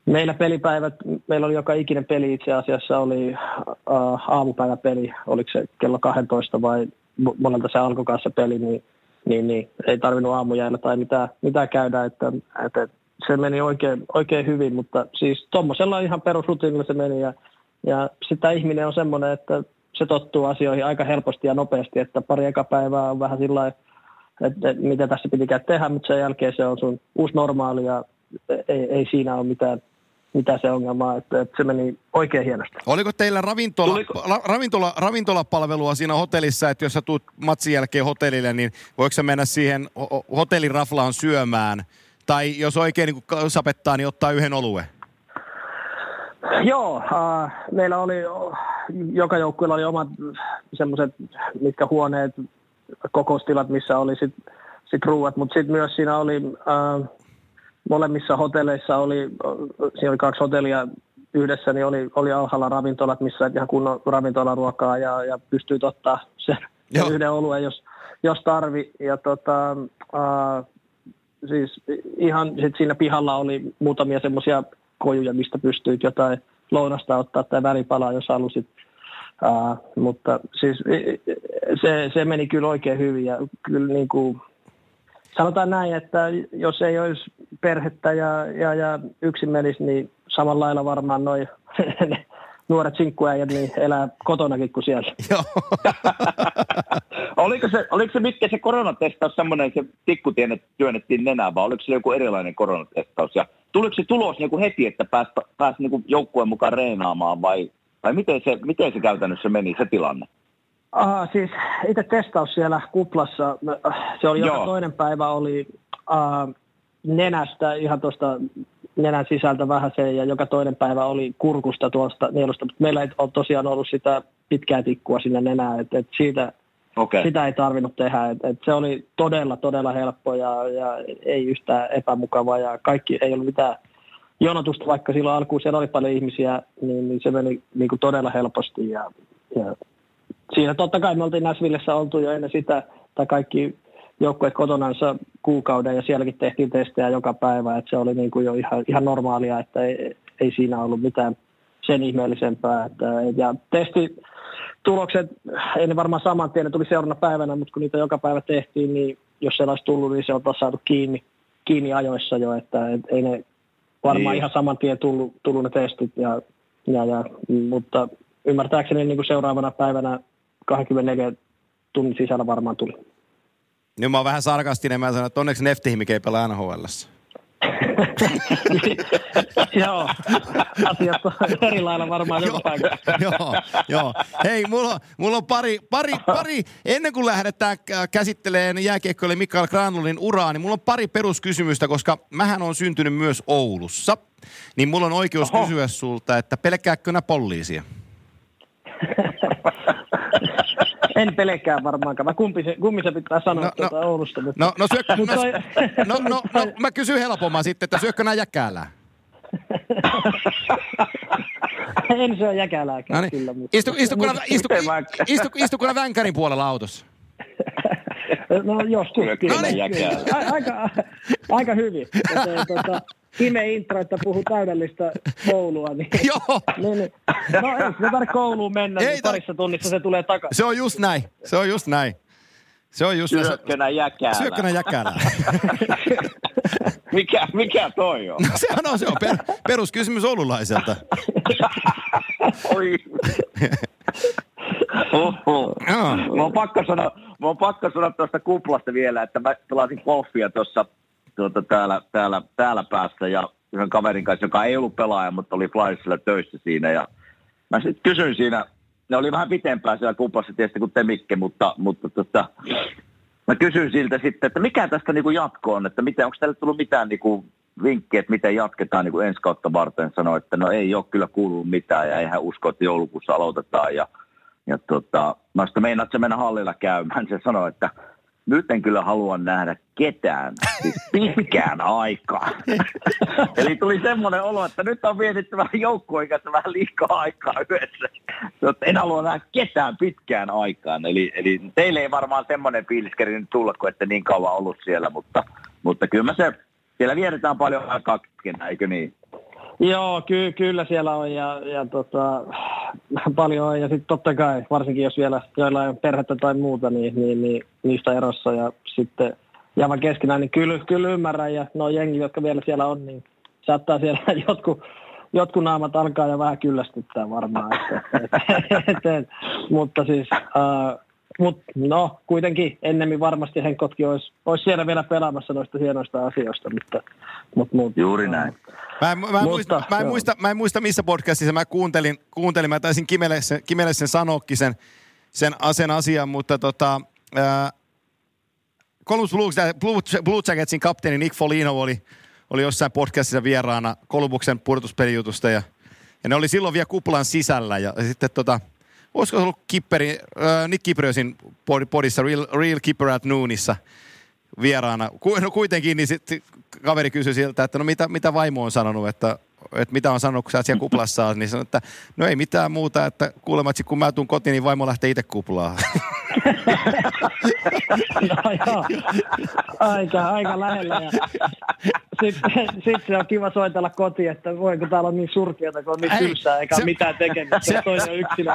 meillä pelipäivät, meillä oli joka ikinen peli itse asiassa oli äh, aamupäiväpeli, oliko se kello 12 vai monelta se alkoi kanssa peli, niin, niin, niin. Ei tarvinnut aamujäällä tai mitään, mitään käydä, että, että se meni oikein, oikein hyvin, mutta siis tuommoisella ihan perusrutiinilla se meni ja, ja sitä ihminen on semmoinen, että se tottuu asioihin aika helposti ja nopeasti, että pari eka päivää on vähän sillä että mitä tässä pitikään tehdä, mutta sen jälkeen se on sun uusi normaali ja ei, ei siinä ole mitään, mitään se ongelmaa, että, että se meni oikein hienosti. Oliko teillä ravintola, la, ravintola, ravintolapalvelua siinä hotellissa, että jos sä tuut matsin jälkeen hotellille, niin voiko sä mennä siihen hotelliraflaan syömään? Tai jos oikein niin sapettaa, niin ottaa yhden oluen? Joo, äh, meillä oli, joka joukkueella oli omat semmoiset, mitkä huoneet, kokoustilat, missä oli sitten sit ruuat, mutta sitten myös siinä oli, äh, molemmissa hotelleissa oli, siinä oli kaksi hotellia yhdessä, niin oli, oli alhaalla ravintolat, missä ihan kunnon ravintolaruokaa ja, ja pystyy ottaa sen, sen yhden oluen, jos, jos tarvi. Ja tota, äh, siis ihan sit siinä pihalla oli muutamia semmoisia kojuja, mistä pystyit jotain lounasta ottaa tai välipalaa, jos halusit. Uh, mutta siis se, se meni kyllä oikein hyvin ja kyllä niin kuin, sanotaan näin, että jos ei olisi perhettä ja, ja, ja yksin menisi, niin samalla lailla varmaan noin nuoret sinkkuäijät niin elää kotonakin kuin siellä. Joo. oliko, se, oliko se mitkä se koronatestaus semmoinen, se tikku työnnettiin nenään, vai oliko se joku erilainen koronatestaus? Ja tuliko se tulos niin kuin heti, että pääsi, pääsi niin joukkueen mukaan reenaamaan vai, vai miten, se, miten se käytännössä meni, se tilanne? Aha, siis itse testaus siellä kuplassa, se oli joka toinen päivä oli uh, nenästä ihan tuosta nenän sisältä vähän se, ja joka toinen päivä oli kurkusta tuosta nielusta, mutta meillä ei ole tosiaan ollut sitä pitkää tikkua sinne nenään, että et siitä, okay. sitä ei tarvinnut tehdä, että et se oli todella, todella helppo ja, ja ei yhtään epämukava ja kaikki ei ollut mitään jonotusta, vaikka silloin alkuun siellä oli paljon ihmisiä, niin, niin se meni niin kuin todella helposti ja, ja siinä totta kai me oltiin Näsvillessä oltu jo ennen sitä, tai kaikki joukkueet kotonansa kuukauden ja sielläkin tehtiin testejä joka päivä, että se oli niin kuin jo ihan, ihan normaalia, että ei, ei siinä ollut mitään sen ihmeellisempää. Että, ja testi tulokset, ei ne varmaan saman tien, ne tuli seuraavana päivänä, mutta kun niitä joka päivä tehtiin, niin jos se olisi tullut, niin se on taas saatu kiinni, kiinni ajoissa jo, että et, ei ne varmaan niin. ihan saman tien tullut, tullut ne testit, ja, ja, ja, mutta ymmärtääkseni niin kuin seuraavana päivänä 24 tunnin sisällä varmaan tuli. Nyt mä oon vähän sarkastinen, mä sanon, että onneksi Neftihimik ei pelaa nhl joo, asiat on eri lailla varmaan joka paikassa. joo, joo. Hei, mulla on, mulla on pari, pari, pari, ennen kuin lähdetään käsittelemään jääkiekkoille Mikael Granlundin uraa, niin mulla on pari peruskysymystä, koska mähän on syntynyt myös Oulussa. Niin mulla on oikeus Oho. kysyä sulta, että pelkääkö nää poliisia? En pelkää varmaankaan. kumpi se, kumpi se pitää sanoa no, tuota no, Oulusta. Mutta... No, no, syök, no, no, no, no, no, mä kysyn helpomman sitten, että syökkö nää jäkälää? en syö jäkälääkään no niin. kyllä. Mutta... Istu, istu, istu, istu, istu, istu, istu vänkärin puolella autossa? no joskus kyllä. No niin. Aika, aika hyvin. Ja, tuota, Kime intro, että puhuu täydellistä koulua. Niin, Joo. Niin, niin, no ei se tarvitse kouluun mennä, ei niin parissa tunnissa se tulee takaisin. Se on just näin, se on just näin. Se on just Syökkönä jäkälä. Syökkönä jäkälä. mikä, mikä toi on? No se on, se on per, peruskysymys oululaiselta. Oi. Oho. Mä oon pakko sanoa, mä oon pakko sanoa tuosta kuplasta vielä, että mä pelasin golfia tuossa tuota, täällä, täällä, täällä päässä ja yhden kaverin kanssa, joka ei ollut pelaaja, mutta oli Flyersilla töissä siinä. Ja mä sitten kysyin siinä, ne oli vähän pitempään siellä kuplassa tietysti kuin te Mikke, mutta, mutta tota, mä kysyin siltä sitten, että mikä tästä niin jatko on, että miten, onko teille tullut mitään niin kuin vinkkiä, että miten jatketaan niin kuin ensi kautta varten. Sanoi, että no ei ole kyllä kuulunut mitään ja eihän usko, että joulukuussa aloitetaan. Ja, ja tota, mä sitten meinaat se mennä hallilla käymään. Se sanoi, että nyt en kyllä halua nähdä ketään siis pitkään aikaa. Eli tuli semmoinen olo, että nyt on vietetty vähän joukkueen kanssa vähän liikaa aikaa yhdessä. Jotta en halua nähdä ketään pitkään aikaan. Eli, eli teille ei varmaan semmoinen fiilis nyt tulla, kun ette niin kauan ollut siellä, mutta, mutta kyllä mä se, siellä vietetään paljon aikaa keskenään, eikö niin? Joo, ky- kyllä siellä on ja, ja tota, paljon on. Ja sitten totta kai, varsinkin jos vielä joillain on perhettä tai muuta, niin, niin, niin niistä erossa ja sitten jäävä keskenään, niin kyllä, kyllä ymmärrän. Ja no jengi, jotka vielä siellä on, niin saattaa siellä jotkut, jotkut naamat alkaa ja vähän kyllästyttää varmaan. Että, et, et, et, mutta siis, uh, mut, no kuitenkin ennemmin varmasti Henkotkin olisi, olisi siellä vielä pelaamassa noista hienoista asioista, mutta, mutta, mutta Juuri näin. Mä en, mä, en muista, mä, en muista, mä en muista missä podcastissa mä kuuntelin, kuuntelin. Mä taisin Kimelle sen, Kimelle sen sanoakin sen, sen, sen asian, mutta tota, ää, Columbus Blue, Blue, Blue Jacketsin kapteeni Nick Folino oli, oli jossain podcastissa vieraana Kolumbuksen pudotuspelijutusta ja, ja ne oli silloin vielä kuplan sisällä ja, ja sitten tota, olisiko ollut Kipperi, äh, Nick Kipriosin podissa Real, Real Kipper at Noonissa vieraana. No kuitenkin, niin sitten kaveri kysyi siltä, että no mitä, mitä vaimo on sanonut, että, että mitä on sanonut, kun sä siellä kuplassa niin sanoi, että no ei mitään muuta, että kuulemat, kun mä tuun kotiin, niin vaimo lähtee itse kuplaan. no joo, aika, aika lähellä. Ja sitten sit se on kiva soitella kotiin, että voiko täällä on niin surkeata, kun on niin tylsää, eikä se, mitään tekemistä, se, toinen yksilö.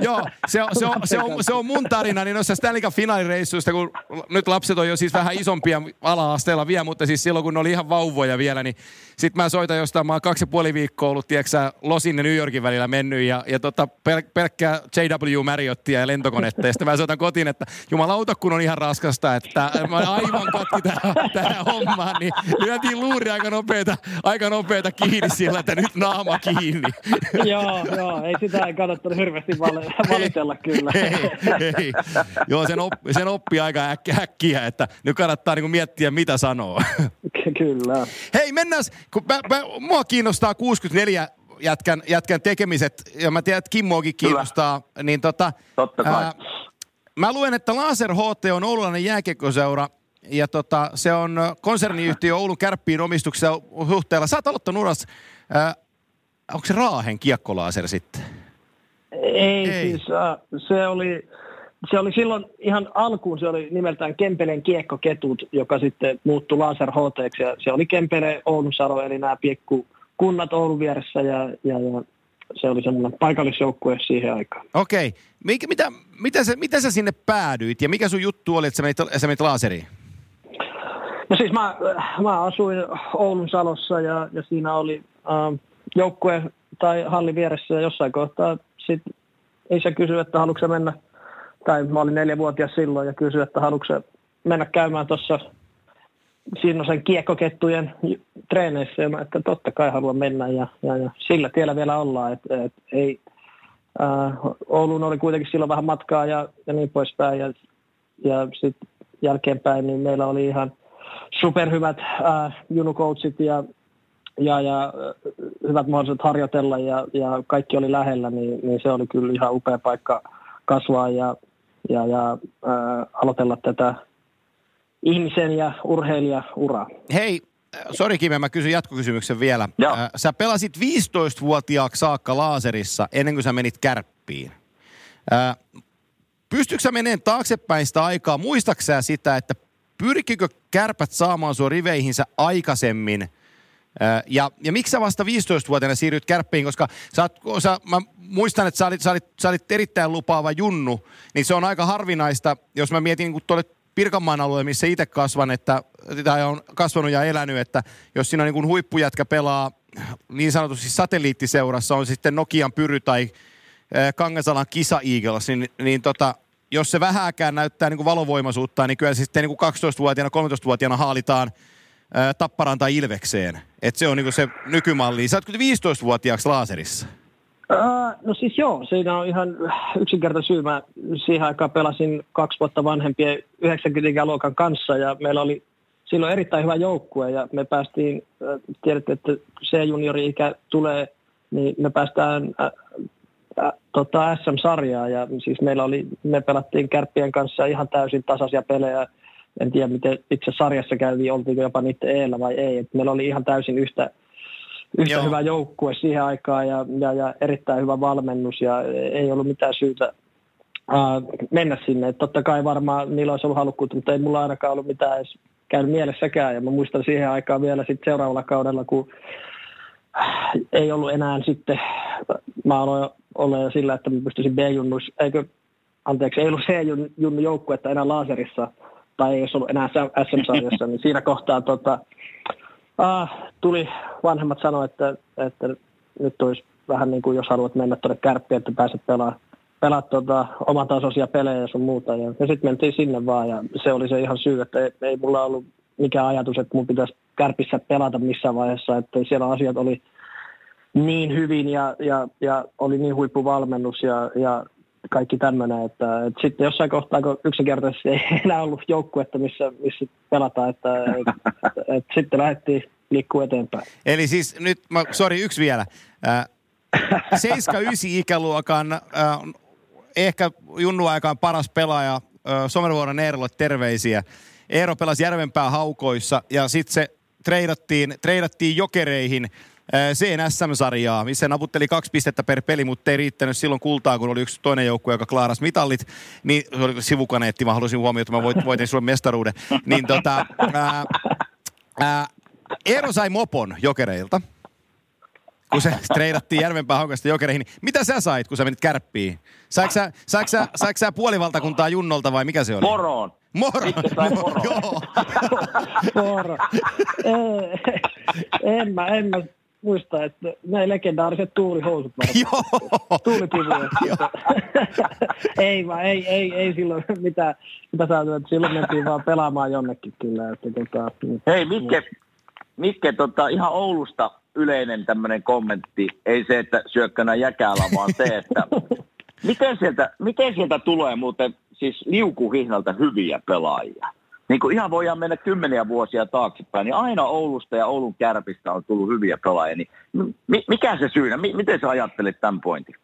Joo, se on, se, on, se, on, se on mun tarina, niin noissa Stanley finaalireissuista, kun nyt lapset on jo siis vähän isompia ala-asteella vielä, mutta siis silloin kun ne oli ihan vauvoja vielä, niin sitten mä soitan jostain, mä oon kaksi ja puoli viikkoa ollut, tiedätkö Losin ja New Yorkin välillä mennyt ja, ja tota, pel- pelkkää JW Marriottia ja lentokonetta. Ja sitten mä soitan kotiin, että jumalauta kun on ihan raskasta, että mä aivan katki tähän, tähän hommaan, niin lyötiin luuri aika nopeeta, aika nopeeta kiinni sillä, että nyt naama kiinni. joo, joo, ei sitä ei kannattanut hirveästi valitella kyllä. ei, ei. Joo, sen, oppi, sen oppii aika äkkiä, että nyt kannattaa niinku miettiä, mitä sanoo. Kyllä. Hei, mennään, kun mä, mä, mua kiinnostaa 64 jätkän, jätkän tekemiset, ja mä tiedän, että Kimmoakin kiinnostaa, Kyllä. niin tota... Totta kai. Ää, mä luen, että Laser HT on oululainen jääkiekkoseura, ja tota, se on konserniyhtiö Oulun kärppiin omistuksessa suhteella. Sä oot aloittanut uras, ää, onko se Raahen kiekkolaaser sitten? Ei, Ei. siis äh, se oli se oli silloin ihan alkuun, se oli nimeltään Kempeleen kiekkoketut, joka sitten muuttui Laser HT, ja se oli Kempele Oulun Saro, eli nämä piekku kunnat Oulun vieressä, ja, ja, ja se oli semmoinen paikallisjoukkue siihen aikaan. Okei. Okay. mitä, mitä, sä, mitä sä sinne päädyit, ja mikä sun juttu oli, että sä menit, sä menit Laseriin? No siis mä, mä asuin Oulun Salossa, ja, ja siinä oli äh, joukkue tai halli vieressä, ja jossain kohtaa sitten isä kysyi, että haluatko mennä tai mä olin neljävuotias silloin ja kysyi, että haluatko mennä käymään tuossa sen kiekkokettujen treeneissä ja mä, että totta kai haluan mennä ja, ja, ja sillä tiellä vielä ollaan, että et, ei, äh, Ouluun oli kuitenkin silloin vähän matkaa ja, ja niin poispäin ja, ja sitten jälkeenpäin niin meillä oli ihan superhyvät äh, junukoutsit ja, ja, ja äh, hyvät mahdollisuudet harjoitella ja, ja kaikki oli lähellä, niin, niin se oli kyllä ihan upea paikka kasvaa ja, ja, ja äh, aloitella tätä ihmisen ja urheilijauraa. Hei, sori Kime, mä kysyn jatkokysymyksen vielä. Joo. Sä pelasit 15-vuotiaaksi saakka laaserissa ennen kuin sä menit kärppiin. Pystytkö sä menemään taaksepäin sitä aikaa? Muistaksä sitä, että pyrkikö kärpät saamaan sua riveihinsä aikaisemmin – ja, ja miksi sä vasta 15-vuotiaana siirryt kärppiin, koska sä, oot, sä, mä muistan, että sä olit, sä, olit, sä olit erittäin lupaava junnu, niin se on aika harvinaista, jos mä mietin niin tuolle Pirkanmaan alueelle, missä itse kasvan, että, tai on kasvanut ja elänyt, että jos siinä niin huippujätkä pelaa niin sanotusti satelliittiseurassa, on sitten Nokian Pyry tai Kangasalan Kisa Eagles, niin, niin tota, jos se vähääkään näyttää niin kuin valovoimaisuutta, niin kyllä se sitten niin kuin 12-vuotiaana, 13-vuotiaana haalitaan – Tapparan tai Ilvekseen. Että se on niinku se nykymalli. Sä oot 15-vuotiaaksi laaserissa. Uh, no siis joo, siinä on ihan yksinkertainen syy. Mä siihen aikaan pelasin kaksi vuotta vanhempien 90-luokan kanssa ja meillä oli silloin erittäin hyvä joukkue ja me päästiin, tiedätte, että se juniori-ikä tulee, niin me päästään äh, äh, tota SM-sarjaa ja siis meillä oli, me pelattiin kärppien kanssa ihan täysin tasaisia pelejä en tiedä miten itse sarjassa kävi, oltiinko jopa niiden eellä vai ei. Et meillä oli ihan täysin yhtä, yhtä hyvä joukkue siihen aikaan ja, ja, ja erittäin hyvä valmennus ja ei ollut mitään syytä uh, mennä sinne. Et totta kai varmaan niillä olisi ollut halukkuutta, mutta ei mulla ainakaan ollut mitään edes käynyt mielessäkään. Ja mä muistan siihen aikaan vielä sitten seuraavalla kaudella, kun ei ollut enää sitten, mä aloin olla jo sillä, että mä pystyisin B-junnus, eikö, anteeksi, ei ollut C-junnu joukkuetta enää laaserissa, tai ei olisi ollut enää SM-sarjassa, niin siinä kohtaa tota, ah, tuli vanhemmat sanoa, että, että nyt olisi vähän niin kuin jos haluat mennä tuonne kärppiin, että pääset pelaamaan pelaa tota, tasoisia pelejä ja sun muuta. Ja, ja sitten mentiin sinne vaan ja se oli se ihan syy, että ei, ei mulla ollut mikään ajatus, että mun pitäisi kärpissä pelata missään vaiheessa, että siellä asiat oli niin hyvin ja, ja, ja oli niin huippuvalmennus ja, ja kaikki tämmöinen, että, että sitten jossain kohtaa, kun yksinkertaisesti ei enää ollut joukkuetta, missä, missä pelataan, että, että, että, että sitten lähdettiin liikkuu eteenpäin. Eli siis nyt, sori yksi vielä, äh, 7-9 ikäluokan äh, ehkä Junnu aikaan paras pelaaja äh, Somervuoron Eerolle terveisiä. Eero pelasi Järvenpää haukoissa ja sitten se treidattiin, treidattiin jokereihin CNSM-sarjaa, missä naputteli kaksi pistettä per peli, mutta ei riittänyt silloin kultaa, kun oli yksi toinen joukkue, joka klaaras mitallit. Niin se oli sivukaneetti, mä halusin huomioida, että mä voitin, voitin Suomen mestaruuden. Niin tota, ää, ää, Eero sai mopon jokereilta kun se treidattiin Järvenpää haukasta jokereihin. Niin mitä sä sait, kun sä menit kärppiin? Saiko sä, saiko sä, saiko sä puolivaltakuntaa Junnolta vai mikä se oli? Moroon. Moro. moro. Joo. moro. en, mä, en mä muista, että näin legendaariset tuulihousut Joo. Tuulipuvuja. ei vaan, ei, ei, ei silloin mitään, mitä sä että silloin mentiin vaan pelaamaan jonnekin kyllä. Että, tota, Hei, Mikke, Mikke tota, ihan Oulusta yleinen tämmöinen kommentti, ei se, että syökkänä jäkäällä, vaan se, että miten sieltä, miten sieltä tulee muuten siis liukuhihnalta hyviä pelaajia? Niin kuin ihan voidaan mennä kymmeniä vuosia taaksepäin, niin aina Oulusta ja Oulun kärpistä on tullut hyviä pelaajia. Niin mikä se syynä? miten sä ajattelit tämän pointin?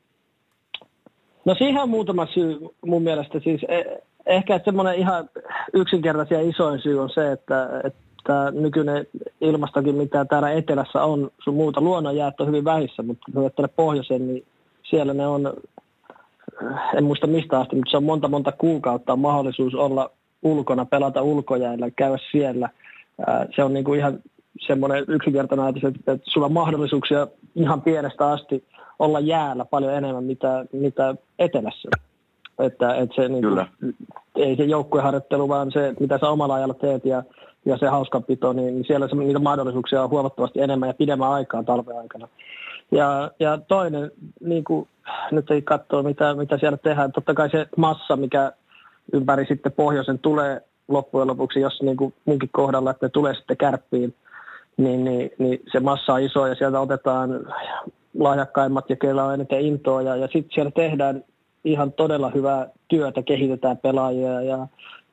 No siihen on muutama syy mun mielestä. Siis e- ehkä semmoinen ihan yksinkertaisia isoin syy on se, että, että nykyinen ilmastokin, mitä täällä etelässä on, sun muuta luonnonjäät on hyvin vähissä, mutta kun tänne pohjoiseen, niin siellä ne on, en muista mistä asti, mutta se on monta monta kuukautta on mahdollisuus olla ulkona, pelata ulkojäällä, käydä siellä. Se on niin kuin ihan semmoinen yksinkertainen ajatus, että, että sulla on mahdollisuuksia ihan pienestä asti olla jäällä paljon enemmän, mitä, mitä etelässä. Että, että se, niin kuin, ei se joukkueharjoittelu, vaan se, mitä sä omalla ajalla teet ja ja se hauskanpito, niin, niin siellä se, niitä mahdollisuuksia on huomattavasti enemmän ja pidemmän aikaa talven aikana. Ja, ja toinen, niin kuin, nyt ei katsoa mitä, mitä siellä tehdään, totta kai se massa, mikä ympäri sitten pohjoisen tulee loppujen lopuksi, jos niin kuin munkin kohdalla, että ne tulee sitten kärppiin, niin, niin, niin se massa on iso ja sieltä otetaan lahjakkaimmat ja keillä on eniten intoa ja, ja sitten siellä tehdään ihan todella hyvää työtä, kehitetään pelaajia ja,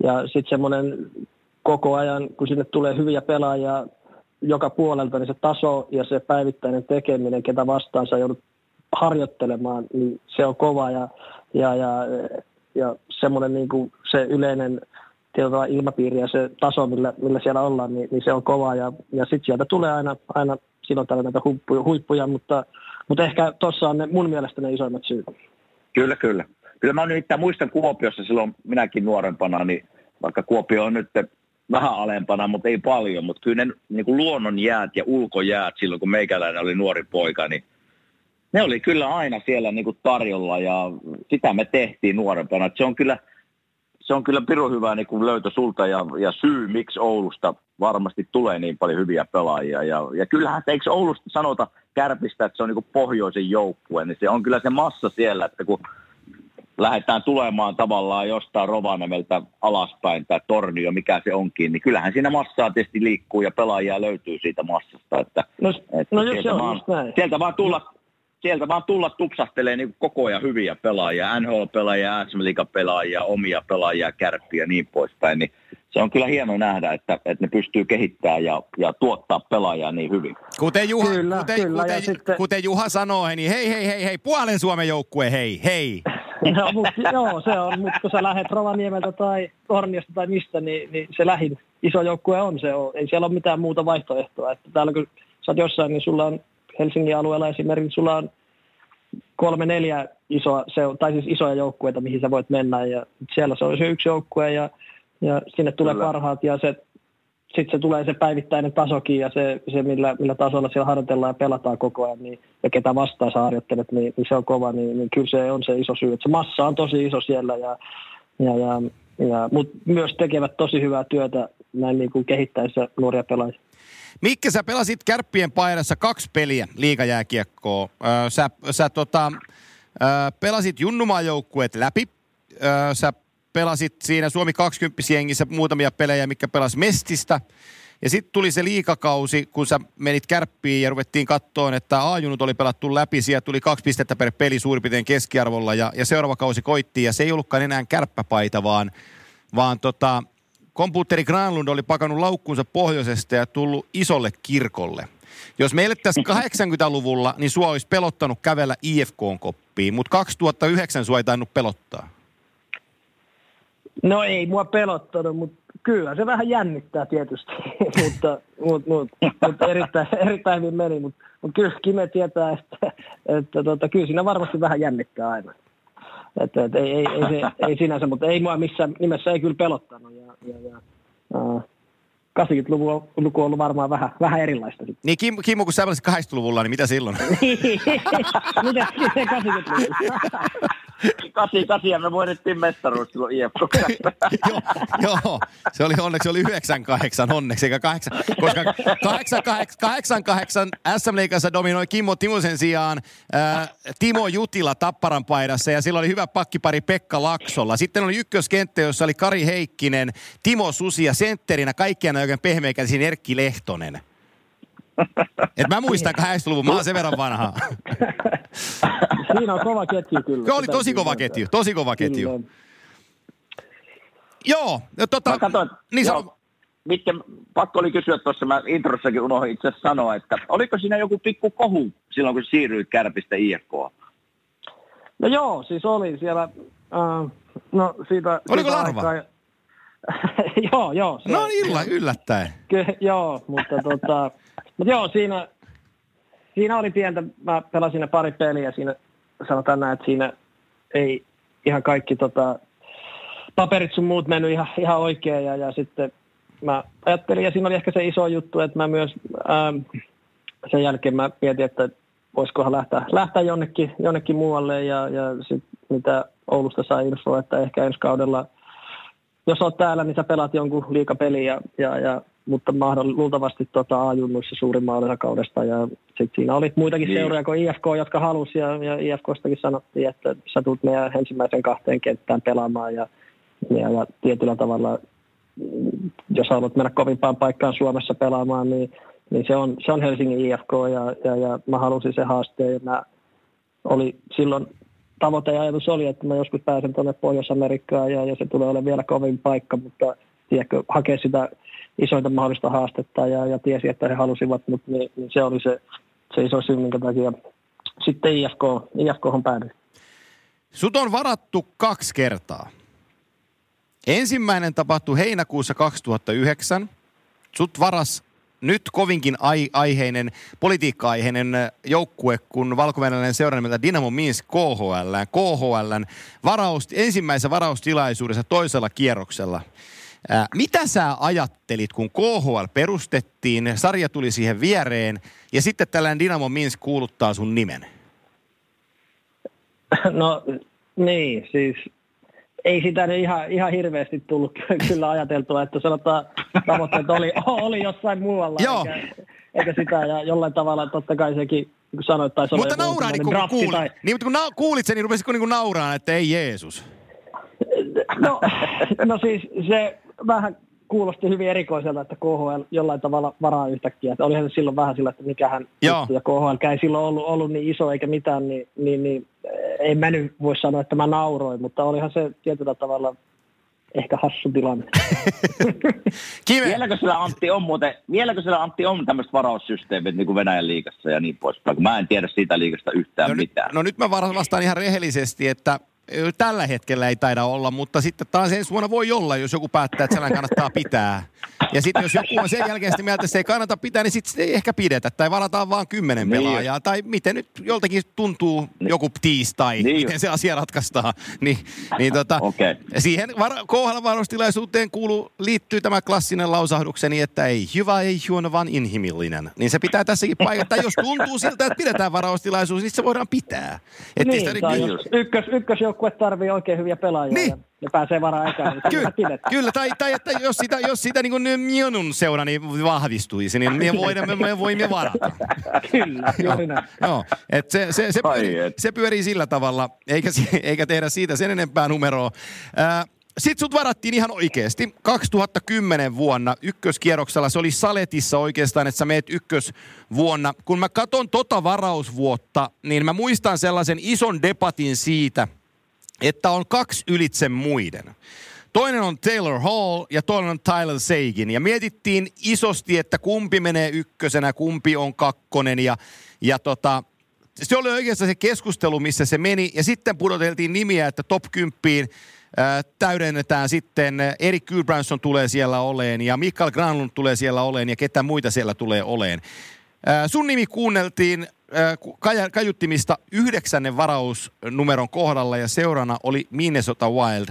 ja sitten semmoinen koko ajan, kun sinne tulee hyviä pelaajia joka puolelta, niin se taso ja se päivittäinen tekeminen, ketä vastaan sä joudut harjoittelemaan, niin se on kova ja, ja, ja, ja semmoinen niin kuin se yleinen tietyllä ilmapiiri ja se taso, millä, millä siellä ollaan, niin, niin se on kova ja, ja sitten sieltä tulee aina, aina silloin tällä näitä huippuja, huippuja mutta, mutta ehkä tuossa on ne, mun mielestä ne isoimmat syyt. Kyllä, kyllä. Kyllä mä nyt muistan Kuopiossa silloin minäkin nuorempana, niin vaikka Kuopio on nyt vähän alempana, mutta ei paljon. Mutta kyllä ne niin luonnonjäät ja ulkojäät silloin, kun meikäläinen oli nuori poika, niin ne oli kyllä aina siellä niin kuin tarjolla ja sitä me tehtiin nuorempana. Et se on kyllä, se on kyllä pirun hyvä niin kuin löytö sulta ja, ja syy, miksi Oulusta varmasti tulee niin paljon hyviä pelaajia. Ja, ja kyllähän se, eikö Oulusta sanota kärpistä, että se on niin kuin pohjoisen joukkue, niin se on kyllä se massa siellä, että kun lähdetään tulemaan tavallaan jostain Rovanemeltä alaspäin tai Tornio, mikä se onkin, niin kyllähän siinä massaa tietysti liikkuu ja pelaajia löytyy siitä massasta. Että, no, että no jos se on vaan, näin. Sieltä vaan tulla, sieltä vaan tulla tupsastelee niin koko ajan hyviä pelaajia, NHL-pelaajia, SM pelaajia omia pelaajia, kärppiä ja niin poispäin, niin se on kyllä hieno nähdä, että, että ne pystyy kehittämään ja, ja tuottaa pelaajia niin hyvin. Kuten Juha, kyllä, kuten, kyllä, kuten, sitten... kuten Juha sanoi, niin hei, hei, hei, hei, puolen Suomen joukkue, hei, hei. no, mutta, joo, se on, mutta kun sä lähdet Rovaniemeltä tai Torniosta tai mistä, niin, niin se lähin iso joukkue on se. On. Ei siellä ole mitään muuta vaihtoehtoa. Että täällä kun sä oot jossain, niin sulla on Helsingin alueella esimerkiksi sulla on kolme, neljä isoa, se tai siis isoja joukkueita, mihin sä voit mennä. Ja siellä se on se yksi joukkue ja, ja sinne tulee Kyllä. parhaat ja se sitten se tulee se päivittäinen tasokin ja se, se millä, millä tasolla siellä harjoitellaan ja pelataan koko ajan, niin, ja ketä vastaan sä harjoittelet, niin, niin, se on kova, niin, niin kyllä se on se iso syy. Et se massa on tosi iso siellä, ja, ja, ja, ja, mutta myös tekevät tosi hyvää työtä näin niin kuin kehittäessä nuoria pelaajia. Mikke, sä pelasit kärppien paidassa kaksi peliä liigajääkiekkoa. sä, sä tota, pelasit junnumaajoukkueet läpi. sä pelasit siinä Suomi 20 jengissä muutamia pelejä, mikä pelasi Mestistä. Ja sitten tuli se liikakausi, kun sä menit kärppiin ja ruvettiin kattoon, että ajunut oli pelattu läpi. Sieltä tuli kaksi pistettä per peli suurin piirtein keskiarvolla ja, ja seuraava kausi koitti. Ja se ei ollutkaan enää kärppäpaita, vaan, vaan tota, kompuutteri Granlund oli pakannut laukkuunsa pohjoisesta ja tullut isolle kirkolle. Jos meille tässä 80-luvulla, niin sua olisi pelottanut kävellä IFK-koppiin, mutta 2009 sua ei tainnut pelottaa. No ei mua pelottanut, mutta kyllä se vähän jännittää tietysti, mutta, mutta, mutta, mutta erittäin, erittäin hyvin meni. Mutta, mutta kyllä Kime tietää, että, että tota, kyllä siinä varmasti vähän jännittää aina. Että, että ei, ei, ei, se, ei sinänsä, mutta ei mua missään nimessä ei kyllä pelottanut. Ja, ja, ja, uh, 80-luvun luku on ollut varmaan vähän, vähän erilaista. Sitten. Niin Kim, Kimmo, kun sä 80-luvulla, niin mitä silloin? Mitä se 80-luvulla? 88 ja me voitettiin mestaruus silloin IFK. joo, joo, se oli onneksi oli 98 onneksi, eikä 8, koska 88, 88 SM Liigassa dominoi Kimmo Timosen sijaan äh, Timo Jutila Tapparan paidassa ja silloin oli hyvä pakkipari Pekka Laksolla. Sitten oli ykköskenttä, jossa oli Kari Heikkinen, Timo Susi ja sentterinä kaikkien oikein pehmeäkäisin Erkki Lehtonen. Et mä muistan 80-luvun, mä oon sen verran vanha. Siinä on kova ketju kyllä. Se oli tosi kova ketju, tosi kova ketju. Kyllä. Joo, no tota... Mä katsoin, niin joo, sano... Mitkä, pakko oli kysyä tuossa, mä introssakin unohdin itse asiassa sanoa, että oliko siinä joku pikku kohu silloin, kun siirryit Kärpistä IFK? No joo, siis oli siellä, äh, no siitä... Oliko siitä larva? Aikaa, joo, joo. Se, no illa, yllättäen. Ky- joo, mutta tota, mutta joo, siinä, siinä oli pientä, mä pelasin ne pari peliä, siinä sanotaan näin, että siinä ei ihan kaikki tota, paperit sun muut mennyt ihan, ihan oikein ja, ja sitten mä ajattelin, ja siinä oli ehkä se iso juttu, että mä myös ähm, sen jälkeen mä mietin, että voisikohan lähteä, lähteä jonnekin, jonnekin muualle ja, ja sitten mitä Oulusta sai info, että ehkä ensi kaudella, jos olet täällä, niin sä pelaat jonkun liikapeli ja, ja, ja mutta luultavasti tota, A-junnuissa suurimman kaudesta. Ja sitten siinä oli muitakin niin. seuroja kuin IFK, jotka halusi ja, ja IFKstakin sanottiin, että sä tulet meidän ensimmäisen kahteen kenttään pelaamaan ja, ja, ja tietyllä tavalla, jos haluat mennä kovimpaan paikkaan Suomessa pelaamaan, niin, niin se, on, se on Helsingin IFK ja, ja, ja mä halusin se haasteen ja mä oli silloin tavoite ja ajatus oli, että mä joskus pääsen tuonne Pohjois-Amerikkaan ja, ja se tulee olemaan vielä kovin paikka, mutta tiedätkö, hakea sitä isointa mahdollista haastetta ja, ja tiesi, että he halusivat, mutta niin, niin se oli se, se iso syy, minkä takia sitten IFK, IFK on päädyin. Sut on varattu kaksi kertaa. Ensimmäinen tapahtui heinäkuussa 2009. Sut varas nyt kovinkin ai- aiheinen, politiikka-aiheinen joukkue, kun valko seuraa nimeltä Dynamo Minsk KHL. KHL varaus, ensimmäisessä varaustilaisuudessa toisella kierroksella. Ää, mitä sä ajattelit, kun KHL perustettiin, sarja tuli siihen viereen ja sitten tällainen Dynamo Minsk kuuluttaa sun nimen? No niin, siis ei sitä nyt ihan, ihan hirveästi tullut kyllä ajateltua, että sanotaan tavoitteet oli, oli jossain muualla, Joo. Eikä, eikä sitä ja jollain tavalla totta kai sekin kun sanoit, taisi Mutta nauraa, niin kun, kuulit, tai... niin, mutta kun na- kuulit sen, niin rupesitko niin nauraa, että ei Jeesus? No, no siis se vähän kuulosti hyvin erikoiselta, että KHL jollain tavalla varaa yhtäkkiä. Että olihan se silloin vähän sillä, että mikähän Joo. ja KHL ei silloin ollut, ollut niin iso eikä mitään, niin, niin, niin ei mä nyt voi sanoa, että mä nauroin, mutta olihan se tietyllä tavalla ehkä hassu tilanne. vieläkö sillä Antti on muuten, vieläkö sillä Antti on tämmöistä varaussysteemit niin kuin Venäjän liigassa ja niin poispäin, kun mä en tiedä siitä liigasta yhtään no mitään. Nyt, no nyt mä vastaan ihan rehellisesti, että tällä hetkellä ei taida olla, mutta sitten taas ensi vuonna voi olla, jos joku päättää, että sellainen kannattaa pitää. Ja sitten jos joku on sen jälkeen sitä mieltä, että se ei kannata pitää, niin sitten ei ehkä pidetä. Tai varataan vaan kymmenen niin. pelaajaa. Tai miten nyt joltakin tuntuu niin. joku tiistai, niin. miten se asia ratkaistaan. Niin, niin tota, okay. siihen var- KHL-varostilaisuuteen kuuluu, liittyy tämä klassinen lausahdukseni, että ei hyvä, ei huono, vaan inhimillinen. Niin se pitää tässäkin paikata. jos tuntuu siltä, että pidetään varaustilaisuus, niin se voidaan pitää. Et niin, sitä, niin, ykkös, ykkösjoukkue tarvii oikein hyviä pelaajia. Niin. Ja ne pääsee varaan ekaan, niin kyllä, kyllä, tai, tai että jos sitä, jos sitä niin kuin minun seura niin vahvistuisi, niin me voimme, me voimme varata. kyllä, juuri näin. Joo, et se, se, se, pyörii, se pyörii sillä tavalla, eikä, eikä tehdä siitä sen enempää numeroa. Äh, sitten sut varattiin ihan oikeasti. 2010 vuonna ykköskierroksella, se oli Saletissa oikeastaan, että sä meet ykkösvuonna. Kun mä katon tota varausvuotta, niin mä muistan sellaisen ison debatin siitä, että on kaksi ylitse muiden. Toinen on Taylor Hall ja toinen on Tyler Sagan. Ja mietittiin isosti, että kumpi menee ykkösenä, kumpi on kakkonen. Ja, ja tota, se oli oikeastaan se keskustelu, missä se meni. Ja sitten pudoteltiin nimiä, että top 10 täydennetään sitten, Erik Gudbranson tulee siellä oleen ja Mikael Granlund tulee siellä oleen ja ketä muita siellä tulee oleen. sun nimi kuunneltiin kajuttimista yhdeksännen varausnumeron kohdalla ja seurana oli Minnesota Wild.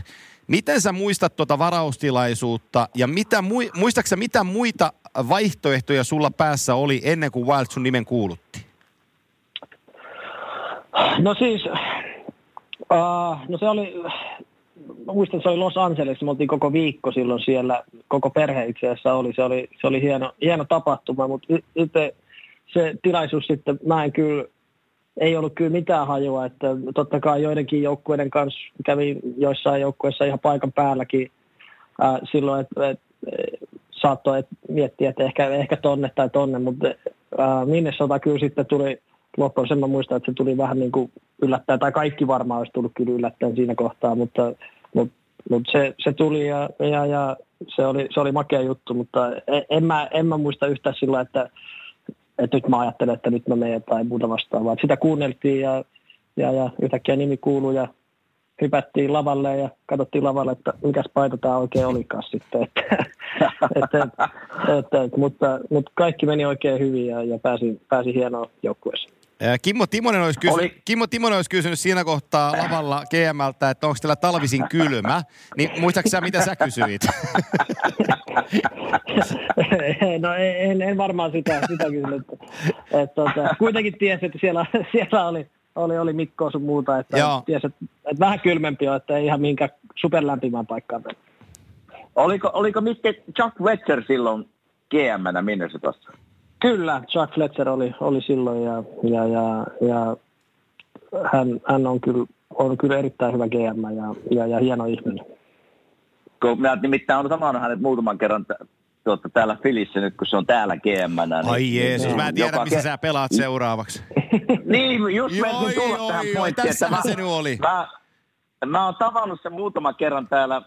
Miten sä muistat tuota varaustilaisuutta ja mitä, muistaaksä mitä muita vaihtoehtoja sulla päässä oli ennen kuin Wild sun nimen kuulutti? No siis, uh, no se oli, mä muistan, se oli Los Angeles, me oltiin koko viikko silloin siellä, koko perhe itse asiassa oli, se oli, se oli hieno, hieno tapahtuma, mutta nyt se tilaisuus sitten, mä en kyllä, ei ollut kyllä mitään hajua, että totta kai joidenkin joukkueiden kanssa kävi joissain joukkueissa ihan paikan päälläkin ää, silloin, että et, saattoi et miettiä, että ehkä, ehkä tonne tai tonne, mutta ää, Minnesota kyllä sitten tuli loppuun sen mä muistan, että se tuli vähän niin kuin yllättäen, tai kaikki varmaan olisi tullut kyllä yllättäen siinä kohtaa, mutta, mutta, mutta se, se, tuli ja, ja, ja se, oli, se oli makea juttu, mutta en, en, mä, en mä muista yhtään sillä, että, että nyt mä ajattelen, että nyt mä menen tai muuta vastaavaa. Sitä kuunneltiin ja, ja, ja yhtäkkiä nimi kuului ja hypättiin lavalle ja katsottiin lavalle, että mikäs paita tämä oikein olikaan sitten. Että, että, että, että, mutta, mutta kaikki meni oikein hyvin ja, ja pääsi, pääsi hienoon joukkueeseen. Kimmo Timonen, olisi kysy- Oli... Kimmo Timonen olisi kysynyt siinä kohtaa lavalla GMltä, että onko teillä talvisin kylmä. Niin muistaaksä, mitä sä kysyit? no en, en varmaan sitä, sitä kysynyt. Et, tota, kuitenkin tiesi, että siellä, siellä oli, oli, oli Mikko sun muuta, että tiesi, että, että vähän kylmempi on, että ei ihan minkä superlämpimään paikkaan Oliko, oliko Mr. Chuck Wetzer silloin GM-nä Minnesotassa? Kyllä, Chuck Fletcher oli, oli silloin ja, ja, ja, ja hän, hän on, kyllä, on kyllä erittäin hyvä GM ja, ja, ja hieno ihminen. Kun minä nimittäin olen tavannut hänet muutaman kerran tuota, täällä Filissä nyt, kun se on täällä gm Niin, Ai Jeesus, niin, mä en tiedä, missä ke... sä pelaat seuraavaksi. niin, just joo, tulla joo, tähän joo, pointtiin. Tässähän se nyt oli. Mä, mä oon tavannut sen muutaman kerran täällä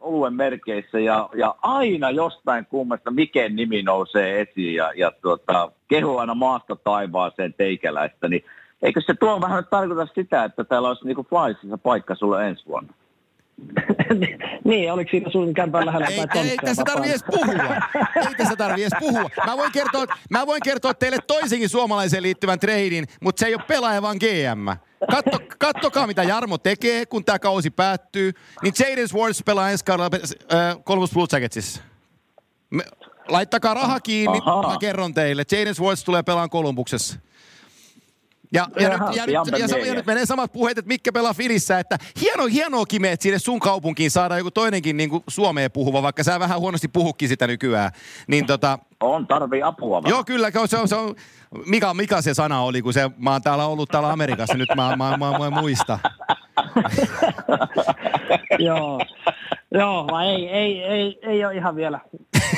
oluen merkeissä ja, ja aina jostain kummasta Miken nimi nousee esiin ja, ja tuota, kehu aina maasta taivaaseen teikäläistä, niin eikö se tuo vähän tarkoita sitä, että täällä olisi niinku Flyesissa paikka sulle ensi vuonna? niin, oliko siinä sun kämpän lähellä ei, tai Ei tässä tarvi edes puhua. Ei tässä tarvi edes puhua. Mä voin, kertoa, mä voin kertoa teille toisenkin suomalaiseen liittyvän treidin, mutta se ei ole pelaaja, vaan GM. Katto, kattokaa, mitä Jarmo tekee, kun tämä kausi päättyy. Niin Jaden Swartz pelaa ensi kaudella äh, Columbus Blue Jacketsissa. Me, laittakaa raha kiinni, Aha. mä kerron teille. Jaden Swartz tulee pelaan Kolumbuksessa. Ja, ja, ja, nyt, ja, nyt, ja, ja nyt menee samat puheet, että Mikke pelaa Filissä, että hieno, hienoa Kime, että sinne sun kaupunkiin saadaan joku toinenkin niin kuin Suomeen puhuva, vaikka sä vähän huonosti puhukin sitä nykyään. Niin tota, on, tarvii apua. Joo, kyllä, se on, se on, mikä, mikä se sana oli, kun se, mä oon täällä ollut täällä Amerikassa, nyt mä, mä, mä, mä, mä muista. Joo, Joo vai ei, ei, ei, ei ole ihan vielä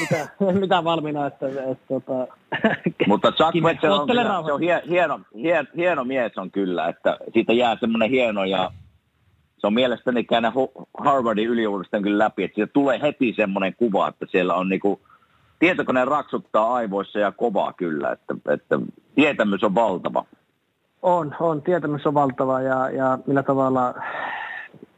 mitään, mitään valmiina. Että, että, tota, Mutta Chuck Wetzel on, kyllä, se on hie, hieno, hien, hieno mies on kyllä, että siitä jää semmoinen hieno ja se on mielestäni käynyt Harvardin yliopiston kyllä läpi, että siitä tulee heti semmoinen kuva, että siellä on niinku, tietokone raksuttaa aivoissa ja kovaa kyllä, että, että tietämys on valtava. On, on. Tietämys on valtava ja, ja millä tavalla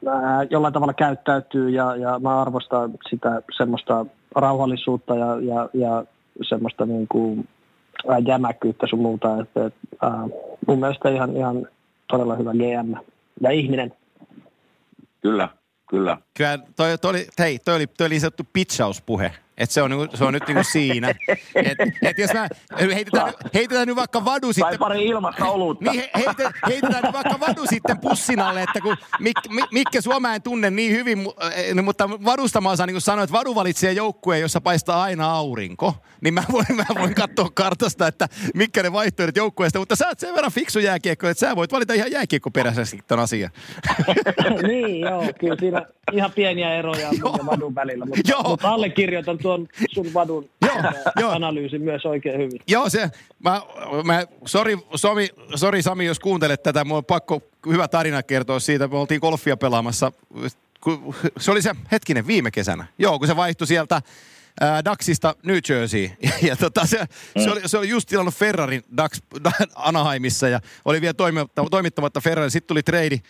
ää, jollain tavalla käyttäytyy ja, ja mä arvostan sitä semmoista rauhallisuutta ja, ja, ja semmoista niin kuin, ää, jämäkkyyttä sun muuta. Että, ää, mun mielestä ihan, ihan todella hyvä GM ja ihminen. Kyllä, kyllä. Kyllä toi, toi, oli, hei, toi oli, toi oli sanottu pitchauspuhe. Et se, on, niinku- se on nyt niinku siinä. Et, et jos mä heitetään, heitetään nyt vaikka vadu sitten... Tai pari ilmasta olutta. Niin, he, heitetään, heitetään nyt vaikka vadu sitten pussin alle, että kun Mik, Mik, Mikke Suoma en tunne niin hyvin, eh, mutta vadusta mä osaan niin sanoa, että vadu valitsee joukkueen, jossa paistaa aina aurinko. Niin mä voin, mä voin katsoa kartasta, että mitkä ne vaihtoehdot joukkueesta, mutta sä oot sen verran fiksu jääkiekko, että sä voit valita ihan jääkiekkoperäisesti ton asian. niin, joo, kyllä siinä ihan pieniä eroja on ja vadun välillä, mutta, joo. mutta allekirjoitan tuon sun vadun joo, joo. analyysin myös oikein hyvin. Joo, se, mä, mä sori, Sami, sori Sami, jos kuuntelet tätä, mulla on pakko hyvä tarina kertoa siitä, me oltiin golfia pelaamassa, se oli se hetkinen viime kesänä, joo, kun se vaihtui sieltä ää, Daxista New Jersey. Ja, ja tota, se, se, oli, se oli just tilannut Ferrarin Dax, Anaheimissa ja oli vielä toimittamatta Ferrari. Sitten tuli trade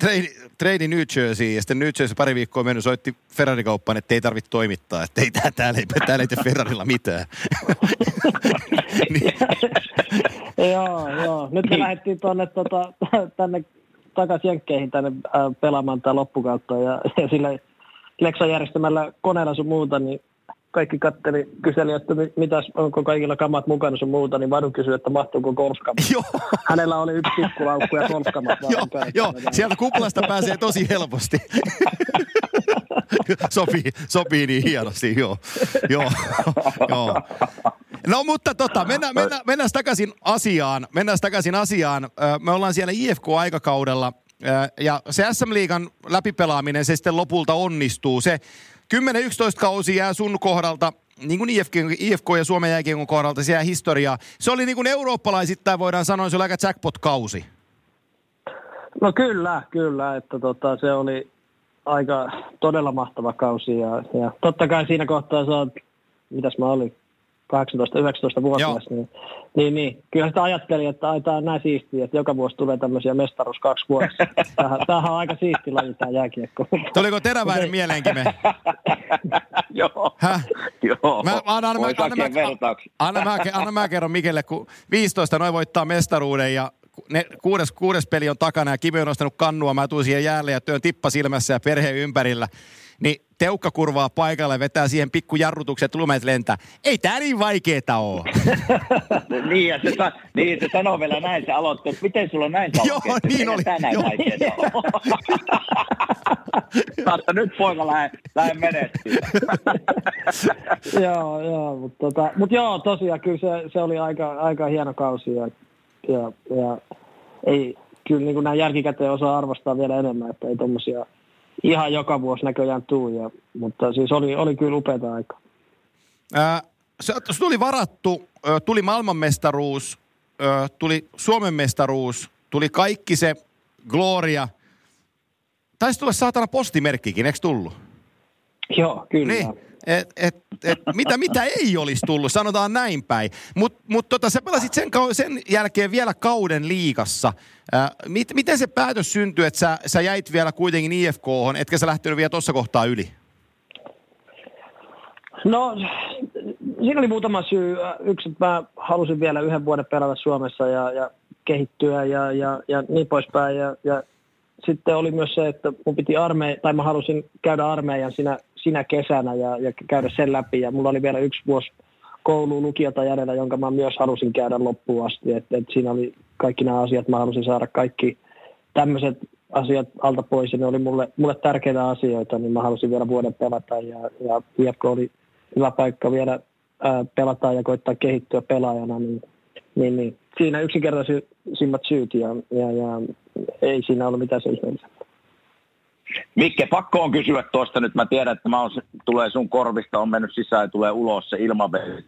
trade, trade New Jersey ja sitten New Jersey pari viikkoa mennyt soitti Ferrari-kauppaan, että ei tarvitse toimittaa, että ei tää, täällä, ei, täällä ei tee Ferrarilla mitään. niin. joo, joo. Nyt me niin. lähdettiin tuonne tota, tänne takaisin Jenkkeihin tänne äh, pelaamaan tämä loppukautta ja, ja sillä Lexan järjestämällä koneella sun muuta, niin kaikki katteli, kyseli, että mitäs, onko kaikilla kamat mukana sun muuta, niin Vadu kysyi, että mahtuuko golfkamat. Hänellä oli yksi pikkulaukku ja golfkamat Joo, joo. sieltä kuplasta pääsee tosi helposti. sopii, sopii niin hienosti, joo. joo, joo. No mutta tota, mennään, mennään, mennään takaisin asiaan. Mennään takaisin asiaan. Me ollaan siellä IFK-aikakaudella ja se SM-liigan läpipelaaminen, se sitten lopulta onnistuu. Se 10-11 kausi jää sun kohdalta niin kuin IFK, IFK ja Suomen jääkiekon kohdalta siellä historiaa. Se oli niin kuin eurooppalaisittain voidaan sanoa, se oli aika jackpot-kausi. No kyllä, kyllä, että tota, se oli aika todella mahtava kausi ja, ja totta kai siinä kohtaa sä oot, mitäs mä olin, 18-19 vuotias, niin, niin, niin, kyllä sitä ajatteli, että ai, tämä on näin siistiä, että joka vuosi tulee tämmöisiä mestaruus kaksi vuodessa. Tämähän, tämähän on aika siisti laji tämä jääkiekko. Tuliko teräväinen mieleenkin me? Joo. Häh? Joo. Mä, anna, anna, anna, anna, anna, mä, anna mä kerron Mikelle, kun 15 noin voittaa mestaruuden ja ne, kuudes, kuudes peli on takana ja Kimi on nostanut kannua, mä tuun siihen jäälle ja työn tippa silmässä ja perheen ympärillä niin teukka kurvaa paikalle, vetää siihen pikku jarrutuksen, että lumet lentää. Ei tää niin vaikeeta oo. niin, ja se, niin, se sanoo vielä näin, se aloittaa, että miten sulla on näin Joo, niin oli. Tänään Joo. vaikeeta Taasta nyt poika lähde, lähde menestyä. joo, joo, mutta tota, mut joo, tosiaan kyllä se, se oli aika, aika hieno kausi ja, ja, ja ei, kyllä niin kuin näin jälkikäteen osaa arvostaa vielä enemmän, että ei tuommoisia ihan joka vuosi näköjään tuu, ja, mutta siis oli, oli kyllä upeata aikaa. Ää, se, se tuli varattu, tuli maailmanmestaruus, tuli Suomen mestaruus, tuli kaikki se gloria. Taisi tulla saatana postimerkkikin, eikö tullut? Joo, kyllä. Niin. Et, et, et, mitä, mitä ei olisi tullut, sanotaan näin päin. Mutta mut tota, sä pelasit sen, sen jälkeen vielä kauden liigassa. Ää, mit, miten se päätös syntyi, että sä, sä jäit vielä kuitenkin IFK, etkä sä lähtenyt vielä tuossa kohtaa yli? No, siinä oli muutama syy. Yksi, että mä halusin vielä yhden vuoden pelata Suomessa ja, ja kehittyä ja, ja, ja niin poispäin. Ja, ja sitten oli myös se, että mun piti armeija, tai mä halusin käydä armeijan siinä, siinä kesänä ja, ja käydä sen läpi. Ja mulla oli vielä yksi vuosi kouluun lukiota jäljellä, jonka mä myös halusin käydä loppuun asti. Et, et siinä oli kaikki nämä asiat, mä halusin saada kaikki tämmöiset asiat alta pois, ja ne oli mulle, mulle tärkeitä asioita, niin mä halusin vielä vuoden pelata, ja, ja IFK oli hyvä paikka vielä ää, pelata ja koittaa kehittyä pelaajana, niin, niin, niin siinä yksinkertaisimmat syyt, ja, ja, ja ei siinä ollut mitään se ihmeellisempää. Mikke, pakko on kysyä tuosta nyt. Mä tiedän, että mä on, tulee sun korvista, on mennyt sisään ja tulee ulos se ilmaveli.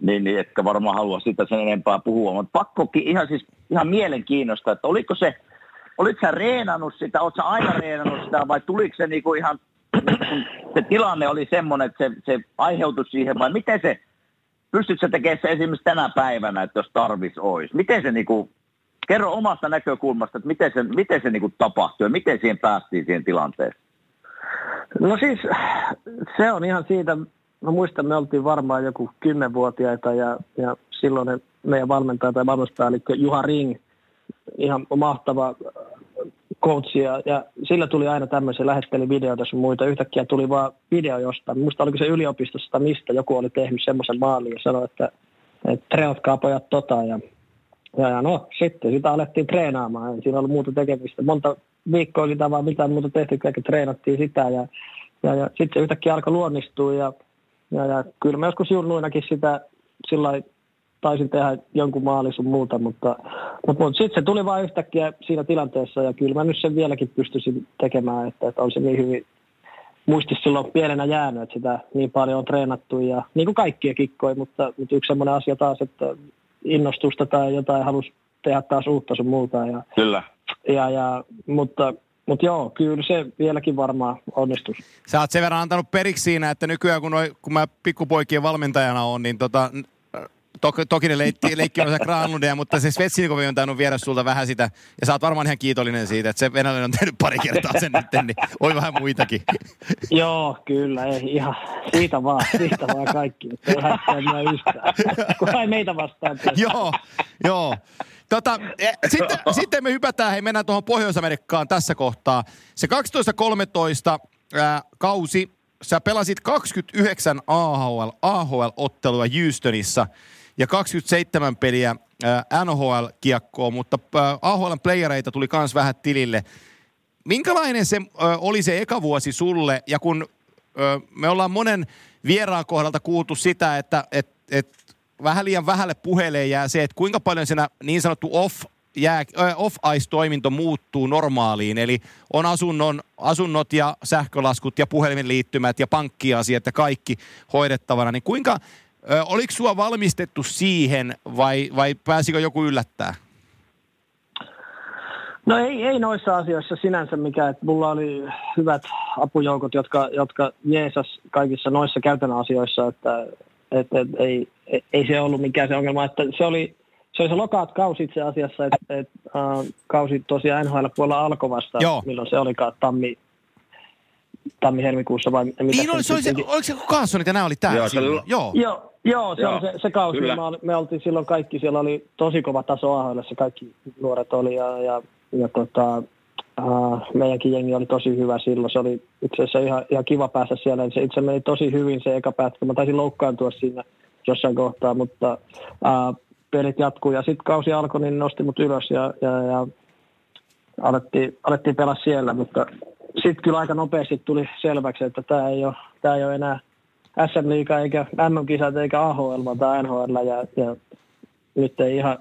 Niin, niin, etkä varmaan halua sitä sen enempää puhua. Mutta pakkokin ihan, siis, ihan mielenkiinnosta, että oliko se, olit sä reenannut sitä, oot sä aina reenannut sitä vai tuliko se niinku ihan, se tilanne oli semmoinen, että se, se aiheutui siihen vai miten se, pystytkö tekemään se esimerkiksi tänä päivänä, että jos tarvis olisi? Miten se niinku kerro omasta näkökulmasta, että miten se, miten se niin kuin tapahtui ja miten siihen päästiin siihen tilanteeseen? No siis se on ihan siitä, mä muistan, me oltiin varmaan joku kymmenvuotiaita ja, ja silloin meidän valmentaja tai valmennuspäällikkö Juha Ring, ihan mahtava coach ja, ja sillä tuli aina tämmöisiä lähetteli videoita sun muita. Yhtäkkiä tuli vaan video jostain. Musta oliko se yliopistosta mistä joku oli tehnyt semmoisen maalin ja sanoi, että, että pojat tota ja, ja, ja no sitten sitä alettiin treenaamaan. Ei siinä ollut muuta tekemistä. Monta viikkoa sitä vaan mitään muuta tehty, kun treenattiin sitä ja, ja, ja sitten se yhtäkkiä alkoi luonnistua ja, ja, ja kyllä mä joskus junnuinakin sitä sillä taisin tehdä jonkun maali sun muuta, mutta, mutta, mutta sitten se tuli vain yhtäkkiä siinä tilanteessa ja kyllä mä nyt sen vieläkin pystyisin tekemään, että, että on se niin hyvin muistis silloin pienenä jäänyt, että sitä niin paljon on treenattu ja niin kuin kaikkia kikkoja, mutta, mutta yksi semmoinen asia taas, että innostusta tai jotain halusi tehdä taas uutta sun muuta. Ja, Kyllä. Ja, ja, mutta, mutta joo, kyllä se vieläkin varmaan onnistus. Sä oot sen verran antanut periksi siinä, että nykyään kun, noi, kun mä pikkupoikien valmentajana on, niin tota, Toki, toki ne leikki, leikki osa Granlundia, mutta se Svetsinikovi on tainnut viedä sulta vähän sitä, ja sä oot varmaan ihan kiitollinen siitä, että se venäläinen on tehnyt pari kertaa sen nyt, niin oi vähän muitakin. Joo, kyllä, ei ihan, siitä vaan, siitä vaan kaikki, että ei haittaa yhtään, meitä vastaan. joo, joo. Tota, e, sitten, sitten me hypätään, hei mennään tuohon Pohjois-Amerikkaan tässä kohtaa. Se 12-13 ää, kausi, sä pelasit 29 AHL, AHL-ottelua Houstonissa – ja 27 peliä NHL-kiekkoa, mutta AHL-playereita tuli myös vähän tilille. Minkälainen se oli se eka vuosi sulle, ja kun me ollaan monen vieraan kohdalta kuultu sitä, että et, et vähän liian vähälle puheelle jää se, että kuinka paljon siinä niin sanottu off jää, off-ice-toiminto muuttuu normaaliin, eli on asunnon, asunnot ja sähkölaskut ja puhelimen liittymät ja pankkiasiat ja kaikki hoidettavana, niin kuinka Ö, oliko sua valmistettu siihen vai, vai pääsikö joku yllättää? No ei, ei noissa asioissa sinänsä mikä, että mulla oli hyvät apujoukot, jotka, jotka jeesas kaikissa noissa käytännön asioissa, että et, et, ei, ei, se ollut mikään se ongelma, että se oli se oli se lokaat kausi itse asiassa, että et, uh, kausi tosiaan NHL-puolella alkoi vasta, Joo. milloin se olikaan tammi, tammi-helmikuussa vai mitä Niin oli, se, oli se, oliko se Kaasonit ja nämä oli täällä Joo, silloin? Joo. Joo, Joo, se Joo. on se, se kausi. Me, me oltiin silloin kaikki, siellä oli tosi kova taso AHL, kaikki nuoret oli ja, ja, ja tota, uh, meidänkin jengi oli tosi hyvä silloin. Se oli itse asiassa ihan, ihan kiva päästä siellä. Se itse meni tosi hyvin se eka pätkä. Mä taisin loukkaantua siinä jossain kohtaa, mutta uh, pelit jatkuu. Ja sitten kausi alkoi, niin nosti mut ylös ja, ja, ja alettiin, alettiin pelaa siellä. Mutta sitten kyllä aika nopeasti tuli selväksi, että tämä ei ole, ei ole enää – SM Liiga eikä MM-kisat eikä AHL tai NHL ja, ja nyt ei ihan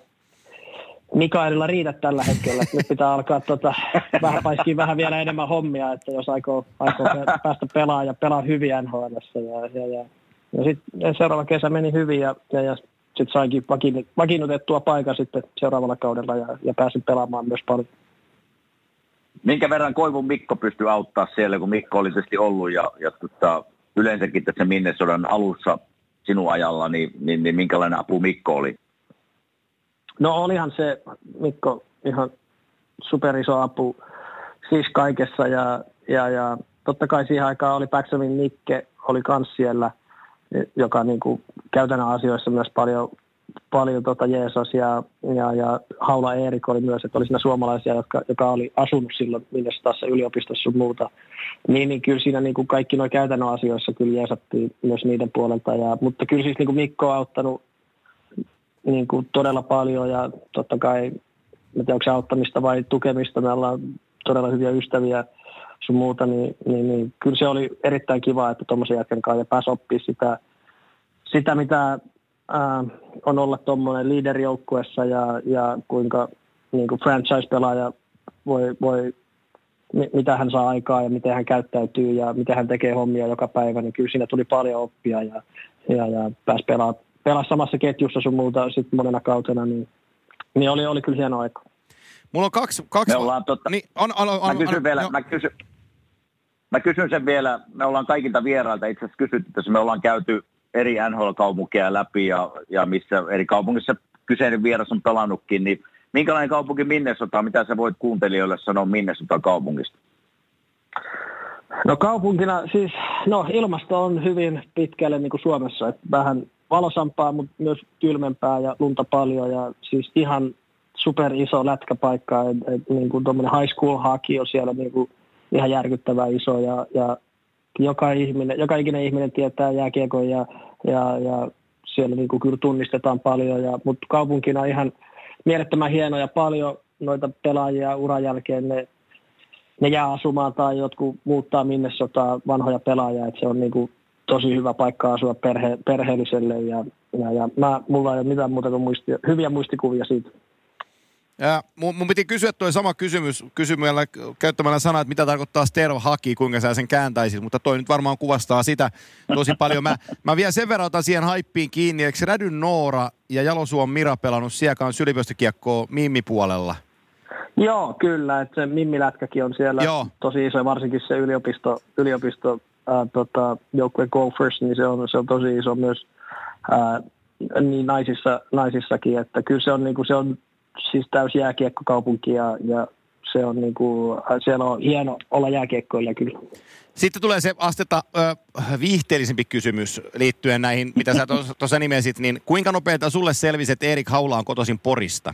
Mikaelilla riitä tällä hetkellä. Nyt pitää alkaa tota, vähän paiskiin vähän vielä enemmän hommia, että jos aikoo, aikoo päästä pelaamaan ja pelaa hyvin NHL. Ja, ja, ja, ja sitten seuraava kesä meni hyvin ja, ja, ja sitten sainkin vakiinnutettua paikan sitten seuraavalla kaudella ja, ja pääsin pelaamaan myös paljon. Minkä verran Koivun Mikko pystyi auttaa siellä, kun Mikko oli tietysti ollut ja, ja tota, yleensäkin tässä Minnesodan alussa sinun ajalla, niin, niin, niin minkälainen apu Mikko oli? No olihan se Mikko ihan superiso apu siis kaikessa ja, ja, ja totta kai siihen aikaan oli Paxonin Nikke, oli kans siellä, joka niin kuin käytännön asioissa myös paljon paljon tota Jeesus ja, ja, ja Haula Eerik oli myös, että oli siinä suomalaisia, jotka, joka oli asunut silloin tässä yliopistossa sun muuta. Niin, niin kyllä siinä niin kuin kaikki nuo käytännön asioissa kyllä jeesattiin myös niiden puolelta. Ja, mutta kyllä siis niin kuin Mikko on auttanut niin kuin todella paljon ja totta kai, en tiedä onko se auttamista vai tukemista, me ollaan todella hyviä ystäviä sun muuta, niin, niin, niin kyllä se oli erittäin kiva, että tuommoisen jätkän kanssa pääsi oppimaan sitä, sitä mitä ää, on olla tuommoinen liiderijoukkuessa ja, ja kuinka niin kuin franchise-pelaaja voi, voi, mitä hän saa aikaa ja miten hän käyttäytyy ja miten hän tekee hommia joka päivä, niin kyllä siinä tuli paljon oppia ja, ja, ja pääsi pelaa, pelaa samassa ketjussa sun muuta sitten monena kautena, niin, niin oli, oli kyllä hieno aika. Mulla on kaksi... kaksi me ollaan totta, niin, on, on, on, mä kysyn on, vielä, mä kysyn, mä kysyn sen vielä, me ollaan kaikilta vierailta itse asiassa kysytty, että me ollaan käyty eri NHL-kaupunkeja läpi ja, ja missä eri kaupungissa kyseinen vieras on pelannutkin, niin minkälainen kaupunki Minnesota, mitä sä voit kuuntelijoille sanoa Minnesota kaupungista? No kaupunkina siis, no ilmasto on hyvin pitkälle niin kuin Suomessa, että vähän valosampaa, mutta myös kylmempää ja lunta paljon ja siis ihan super iso lätkäpaikka, että et, niin kuin high school haki on siellä niin kuin ihan järkyttävän iso ja, ja joka, ihminen, joka ikinen ihminen tietää jääkiekon ja, ja, ja siellä niin kuin kyllä tunnistetaan paljon, ja, mutta kaupunkina ihan mielettömän hieno ja paljon noita pelaajia uran jälkeen ne, ne jää asumaan tai jotkut muuttaa minne sotaa vanhoja pelaajia, että se on niin kuin tosi hyvä paikka asua perhe, perheelliselle ja, ja, ja mä, mulla ei ole mitään muuta kuin muisti, hyviä muistikuvia siitä. Ja mun, mun piti kysyä tuo sama kysymys kysymällä, käyttämällä sanaa, että mitä tarkoittaa stereo haki, kuinka sä sen kääntäisit, mutta toi nyt varmaan kuvastaa sitä tosi paljon. Mä, mä vielä sen verran otan siihen haippiin kiinni, eikö Rädyn Noora ja Jalosuon Mira pelannut Siekaan yliopistokiekkoa Mimmi-puolella? Joo, kyllä, että se Mimmi-lätkäkin on siellä Joo. tosi iso, varsinkin se yliopisto, yliopisto ää, tota, joukkue Gophers, niin se on, se on tosi iso myös ää, niin naisissa, naisissakin, että kyllä se on, niin kuin, se on siis täysi jääkiekkokaupunki ja, ja se on niin kuin, siellä on hieno olla jääkiekkoilla kyllä. Sitten tulee se astetta ö, viihteellisempi kysymys liittyen näihin, mitä sä tuossa nimesit, niin kuinka nopeita sulle selvisi, että Erik Haula on kotoisin Porista?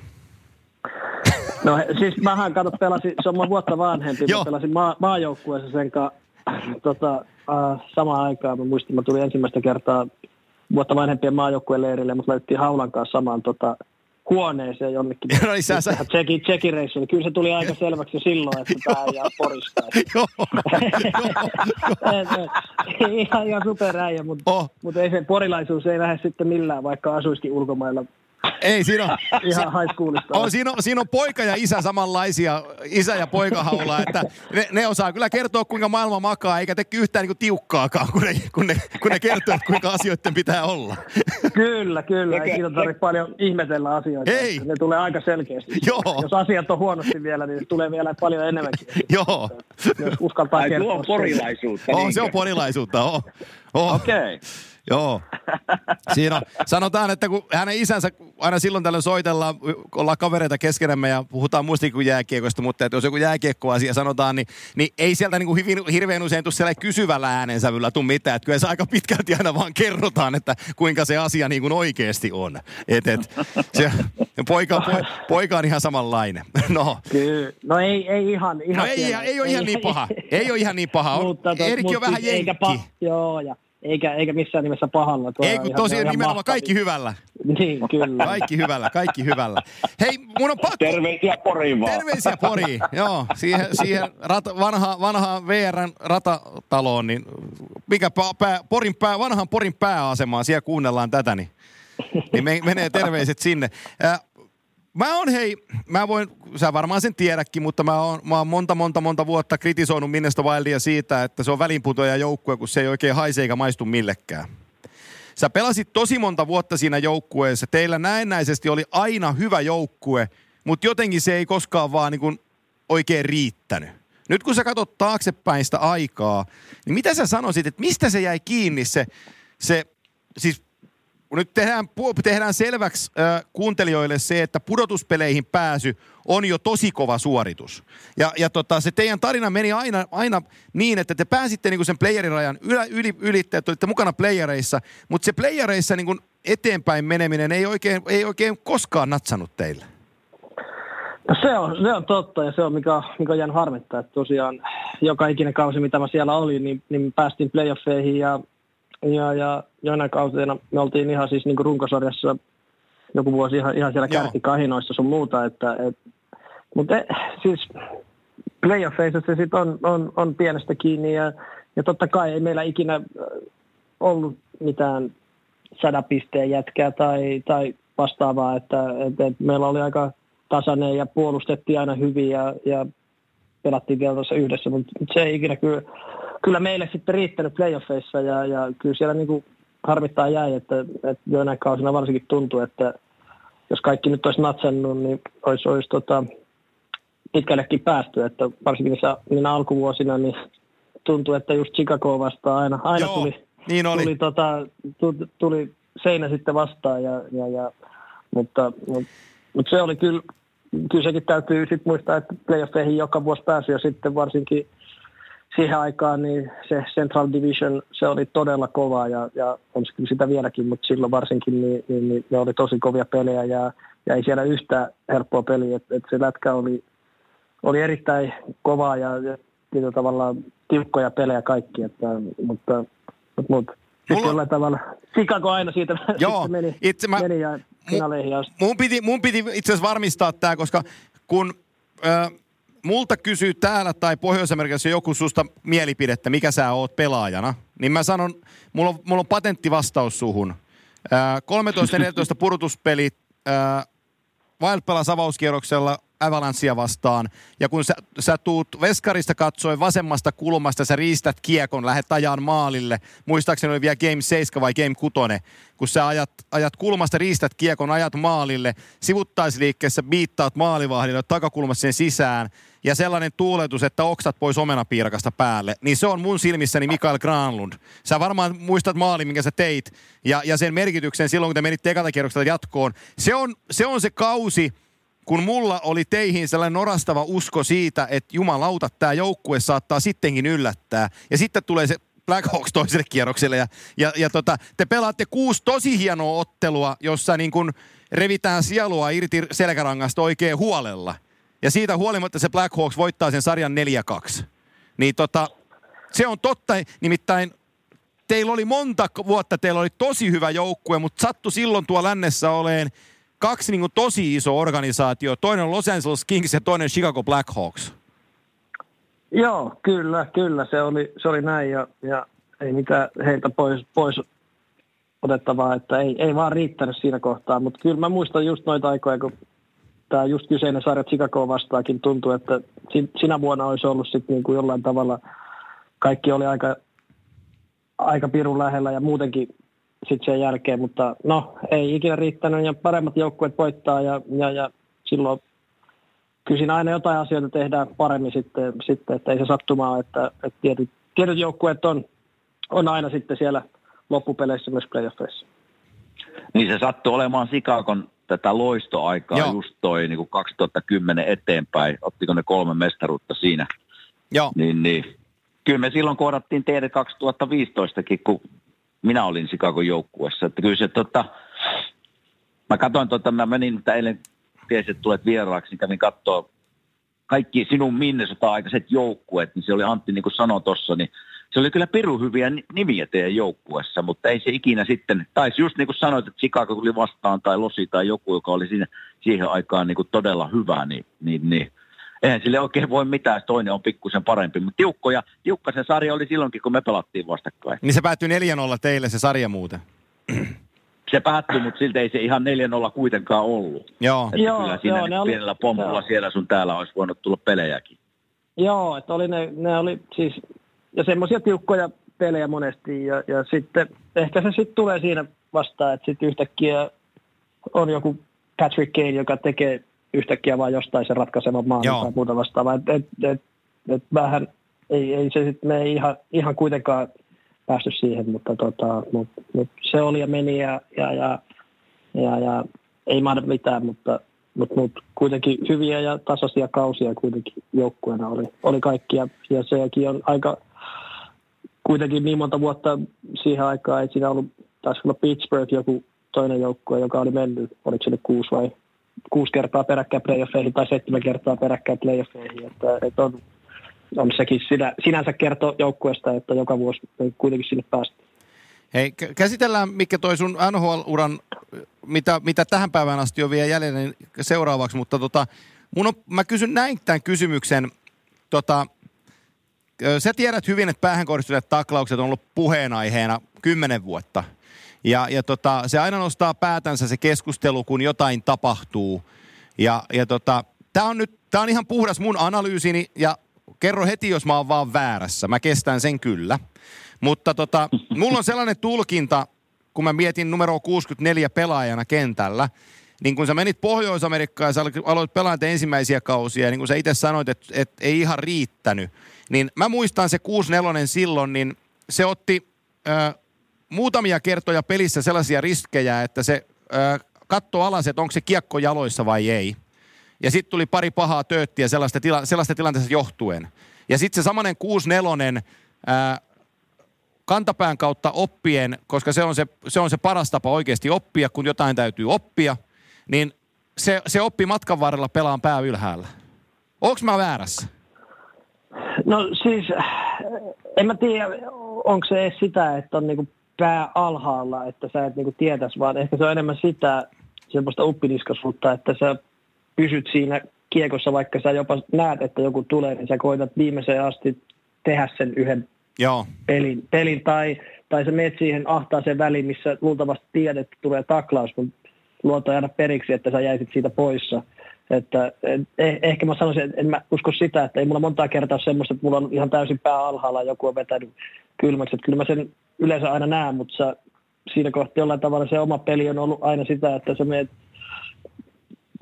No siis mähän kato pelasin, se on mun vuotta vanhempi, mä pelasin maa, maajoukkueessa sen kanssa tota, äh, samaan aikaan. Mä muistin, mä tulin ensimmäistä kertaa vuotta vanhempien maajoukkueen leirille, mutta laitettiin Haulan kanssa samaan tota, huoneeseen jonnekin. no niin, sä, sä... Tsekin, tsekin reissuun. Kyllä se tuli aika selväksi jo silloin, että tämä ei jää porista. joo, ihan, ihan superäijä, mutta, oh. mutta ei se porilaisuus ei lähde sitten millään, vaikka asuisikin ulkomailla ei, siinä on, Ihan high schoolista. On, siinä, on, siinä on poika ja isä samanlaisia, isä ja poika haulaa, että ne, ne, osaa kyllä kertoa, kuinka maailma makaa, eikä tee yhtään niin kuin tiukkaakaan, kun ne, kun, ne, kun ne kertoo, että kuinka asioiden pitää olla. Kyllä, kyllä. Ei siinä tarvitse paljon ihmetellä asioita. Ei. Ne tulee aika selkeästi. Joo. Jos asiat on huonosti vielä, niin tulee vielä paljon enemmänkin. Joo. Jos uskaltaa Ai, kertoa. Tuo on porilaisuutta. Oh, se on porilaisuutta, oh. oh. Okei. Okay. Joo. Siinä on, sanotaan, että kun hänen isänsä aina silloin tällöin soitellaan, ollaan kavereita keskenämme ja puhutaan muistakin jääkiekosta, mutta että jos joku jääkiekkoasia sanotaan, niin, niin ei sieltä niin kuin hyvin, hirveän usein tule siellä kysyvällä äänensävyllä tule mitään. Että kyllä se aika pitkälti aina vaan kerrotaan, että kuinka se asia niin kuin oikeasti on. Et, et, se, poika, po, poika on ihan samanlainen. No, kyllä. no ei, ei ihan, ihan no ei, ei, ei ole ihan niin paha. Ei ole ihan niin paha. mutta, Erikki on vähän jenkki. Pa- joo, ja eikä, eikä missään nimessä pahalla. Tuo Ei kun tosiaan nimenomaan kaikki hyvällä. Niin, kyllä. Kaikki hyvällä, kaikki hyvällä. Hei, mun on pakko... Terveisiä Poriin vaan. Terveisiä Poriin, joo. Siihen, siihen rata, vanha, vanhaan VRn ratataloon, niin mikä pää, Porin pää, vanhan Porin pääasemaan, siellä kuunnellaan tätä, niin, niin menee terveiset sinne. Äh, Mä oon hei, mä voin, sä varmaan sen tiedäkin, mutta mä oon, mä oon monta monta monta vuotta kritisoinut Minnestä Wildia siitä, että se on välinputoja joukkue, kun se ei oikein haise eikä maistu millekään. Sä pelasit tosi monta vuotta siinä joukkueessa. Teillä näennäisesti oli aina hyvä joukkue, mutta jotenkin se ei koskaan vaan niin kuin oikein riittänyt. Nyt kun sä katsot taaksepäin sitä aikaa, niin mitä sä sanoisit, että mistä se jäi kiinni se, se siis nyt tehdään, tehdään selväksi äh, kuuntelijoille se, että pudotuspeleihin pääsy on jo tosi kova suoritus. Ja, ja tota, se teidän tarina meni aina, aina niin, että te pääsitte niinku sen playerirajan yli, yli, ylitte, että olitte mukana playereissa, mutta se playereissa niinku eteenpäin meneminen ei oikein, ei oikein koskaan natsannut teille. No se on, se on totta ja se on mikä, mikä on jäänyt harmittaa, että tosiaan joka ikinen kausi mitä mä siellä olin, niin, niin päästiin playoffeihin ja ja, ja joina kausina me oltiin ihan siis niin runkosarjassa joku vuosi ihan, ihan siellä kärkikahinoissa sun muuta, että et, mutta e, siis playoffeissa se sitten on, on, on, pienestä kiinni ja, ja totta kai ei meillä ikinä ollut mitään sadapisteen jätkää tai, tai vastaavaa, että, että, että meillä oli aika tasainen ja puolustettiin aina hyvin ja, ja pelattiin vielä tuossa yhdessä, mutta se ei ikinä kyllä kyllä meille sitten riittänyt playoffeissa ja, ja kyllä siellä niin kuin harmittaa jäi, että, että joinain kausina varsinkin tuntuu, että jos kaikki nyt olisi natsannut, niin olisi, olisi tota, pitkällekin päästy, että varsinkin niissä, niinä alkuvuosina niin tuntui, että just Chicago vastaan aina, aina Joo, tuli, niin oli. Tuli, tota, tuli, tuli, seinä sitten vastaan, ja, ja, ja, mutta, mutta, mutta se oli kyllä kyllä sekin täytyy sitten muistaa, että playoffeihin joka vuosi pääsi ja sitten varsinkin siihen aikaan niin se Central Division, se oli todella kova ja, ja on sitä vieläkin, mutta silloin varsinkin niin, niin, niin ne oli tosi kovia pelejä ja, ja ei siellä yhtä helppoa peliä, että et se lätkä oli, oli erittäin kovaa ja, ja tietyllä tavalla tiukkoja pelejä kaikki, että, mutta, mutta, mutta Mulla... jollain tavalla Chicago aina siitä Joo, meni, itse mä, meni ja finaleihin asti. Mun piti, mun piti itse asiassa varmistaa tämä, koska kun... Ö, multa kysyy täällä tai Pohjois-Amerikassa joku susta mielipidettä, mikä sä oot pelaajana, niin mä sanon, mulla on, mulla on patenttivastaus suhun. 13-14 purutuspelit, Wild pelasi avauskierroksella Avalancea vastaan. Ja kun sä, sä tuut veskarista katsoen vasemmasta kulmasta, sä riistät kiekon, lähet ajaan maalille. Muistaakseni oli vielä Game 7 vai Game 6. Kun sä ajat, ajat kulmasta, riistät kiekon, ajat maalille. Sivuttaisliikkeessä biittaat maalivahdille takakulmassa sen sisään. Ja sellainen tuuletus, että oksat pois omenapiirakasta päälle. Niin se on mun silmissäni Mikael Granlund. Sä varmaan muistat maali, minkä sä teit. Ja, ja sen merkityksen silloin, kun te menitte ekata kierroksella jatkoon. Se on se, on se kausi, kun mulla oli teihin sellainen norastava usko siitä, että jumalauta, tämä joukkue saattaa sittenkin yllättää. Ja sitten tulee se Blackhawks toiselle kierrokselle. Ja, ja, ja tota, te pelaatte kuusi tosi hienoa ottelua, jossa niin kun revitään sielua irti selkärangasta oikein huolella. Ja siitä huolimatta se Blackhawks voittaa sen sarjan 4-2. Niin tota, se on totta, nimittäin teillä oli monta vuotta, teillä oli tosi hyvä joukkue, mutta sattu silloin tuo lännessä oleen kaksi niin kuin, tosi iso organisaatio. Toinen on Los Angeles Kings ja toinen Chicago Blackhawks. Joo, kyllä, kyllä. Se oli, se oli näin ja, ja ei mitään heiltä pois, pois otettavaa, että ei, ei vaan riittänyt siinä kohtaa. Mutta kyllä mä muistan just noita aikoja, kun tämä just kyseinen sarja Chicago vastaakin tuntui, että sinä vuonna olisi ollut sitten niin kuin jollain tavalla, kaikki oli aika, aika pirun lähellä ja muutenkin sitten sen jälkeen, mutta no ei ikinä riittänyt ja paremmat joukkueet voittaa ja, ja, ja silloin kyllä siinä aina jotain asioita tehdään paremmin sitten, sitten että ei se sattumaa, että, että tietyt, tietyt joukkueet on, on aina sitten siellä loppupeleissä myös playoffeissa. Niin se sattuu olemaan Sikakon tätä loistoaikaa Joo. just toi niin kuin 2010 eteenpäin. Ottiko ne kolme mestaruutta siinä? Joo. Niin, niin. Kyllä me silloin kohdattiin teidät 2015kin, kun minä olin Chicagon joukkuessa. Että kyllä se tota, mä katsoin, tota, mä menin, että eilen tiesin, että tulet vieraaksi, niin kävin katsoa kaikki sinun Minnesota-aikaiset joukkueet, niin se oli Antti niin kuin sanoi tuossa, niin se oli kyllä piru hyviä nimiä teidän joukkuessa, mutta ei se ikinä sitten, taisi just niin kuin sanoit, että Chicago tuli vastaan tai Losi tai joku, joka oli siinä, siihen aikaan niin kuin todella hyvä, niin, niin, niin eihän sille oikein voi mitään, toinen on pikkusen parempi. Mutta tiukkoja, tiukka se sarja oli silloinkin, kun me pelattiin vastakkain. Niin se päättyi 4-0 teille se sarja muuten. Se päättyi, mutta siltä ei se ihan 4-0 kuitenkaan ollut. Joo. Että joo, kyllä siinä joo, oli, pienellä pompulla joo. siellä sun täällä olisi voinut tulla pelejäkin. Joo, että oli ne, ne oli siis, ja semmoisia tiukkoja pelejä monesti, ja, ja sitten ehkä se sitten tulee siinä vastaan, että sitten yhtäkkiä on joku Patrick Kane, joka tekee yhtäkkiä vaan jostain se ratkaisevan maan tai muuta vastaavaa. Et, et, et, et vähän, ei, ei se sit, me ei ihan, ihan kuitenkaan päästy siihen, mutta tota, mut, mut se oli ja meni ja, ja, ja, ja, ja ei mahda mitään, mutta mut, mut kuitenkin hyviä ja tasaisia kausia kuitenkin joukkueena oli, oli kaikkia ja sekin on aika kuitenkin niin monta vuotta siihen aikaan, ei siinä ollut, taisi olla Pittsburgh joku toinen joukkue, joka oli mennyt, oliko se nyt kuusi vai kuusi kertaa peräkkäin playoffeihin tai seitsemän kertaa peräkkäin playoffeihin. Että, että on, on sekin sinä, sinänsä kertoo joukkueesta, että joka vuosi kuitenkin sinne päästiin. Hei, käsitellään mikä toi sun NHL-uran, mitä, mitä tähän päivään asti on vielä jäljellä niin seuraavaksi, mutta tota, mun on, mä kysyn näin tämän kysymyksen, tota, sä tiedät hyvin, että päähän kohdistuneet taklaukset on ollut puheenaiheena kymmenen vuotta – ja, ja tota, se aina nostaa päätänsä se keskustelu, kun jotain tapahtuu. Ja, ja tota, tämä on nyt, tää on ihan puhdas mun analyysini ja kerro heti, jos mä oon vaan väärässä. Mä kestän sen kyllä. Mutta tota, mulla on sellainen tulkinta, kun mä mietin numero 64 pelaajana kentällä, niin kun sä menit Pohjois-Amerikkaan ja sä aloit pelaamaan ensimmäisiä kausia, niin kun sä itse sanoit, että, että ei ihan riittänyt, niin mä muistan se 64 silloin, niin se otti äh, muutamia kertoja pelissä sellaisia riskejä, että se ö, katsoo alas, että onko se kiekko jaloissa vai ei. ja sitten tuli pari pahaa tööttiä sellaista, tila, sellaista tilanteesta johtuen. Ja sitten se samanen 6-4 ää, kantapään kautta oppien, koska se on se, se on se paras tapa oikeasti oppia, kun jotain täytyy oppia, niin se, se oppi matkan varrella pelaan pää ylhäällä. Onko mä väärässä? No siis, en mä tiedä, onko se edes sitä, että on niinku pää alhaalla, että sä et niinku tietäisi, vaan ehkä se on enemmän sitä semmoista uppiniskaisuutta, että sä pysyt siinä kiekossa, vaikka sä jopa näet, että joku tulee, niin sä koitat viimeiseen asti tehdä sen yhden Joo. Pelin, pelin tai, tai sä menet siihen ahtaaseen väliin, missä luultavasti tiedät, että tulee taklaus, mutta luota jäädä periksi, että sä jäisit siitä poissa. Että eh, ehkä mä sanoisin, että en mä usko sitä, että ei mulla montaa kertaa semmoista, että mulla on ihan täysin pää alhaalla joku on vetänyt kylmäksi. Että kyllä mä sen yleensä aina näen, mutta sä, siinä kohtaa jollain tavalla se oma peli on ollut aina sitä, että sä meet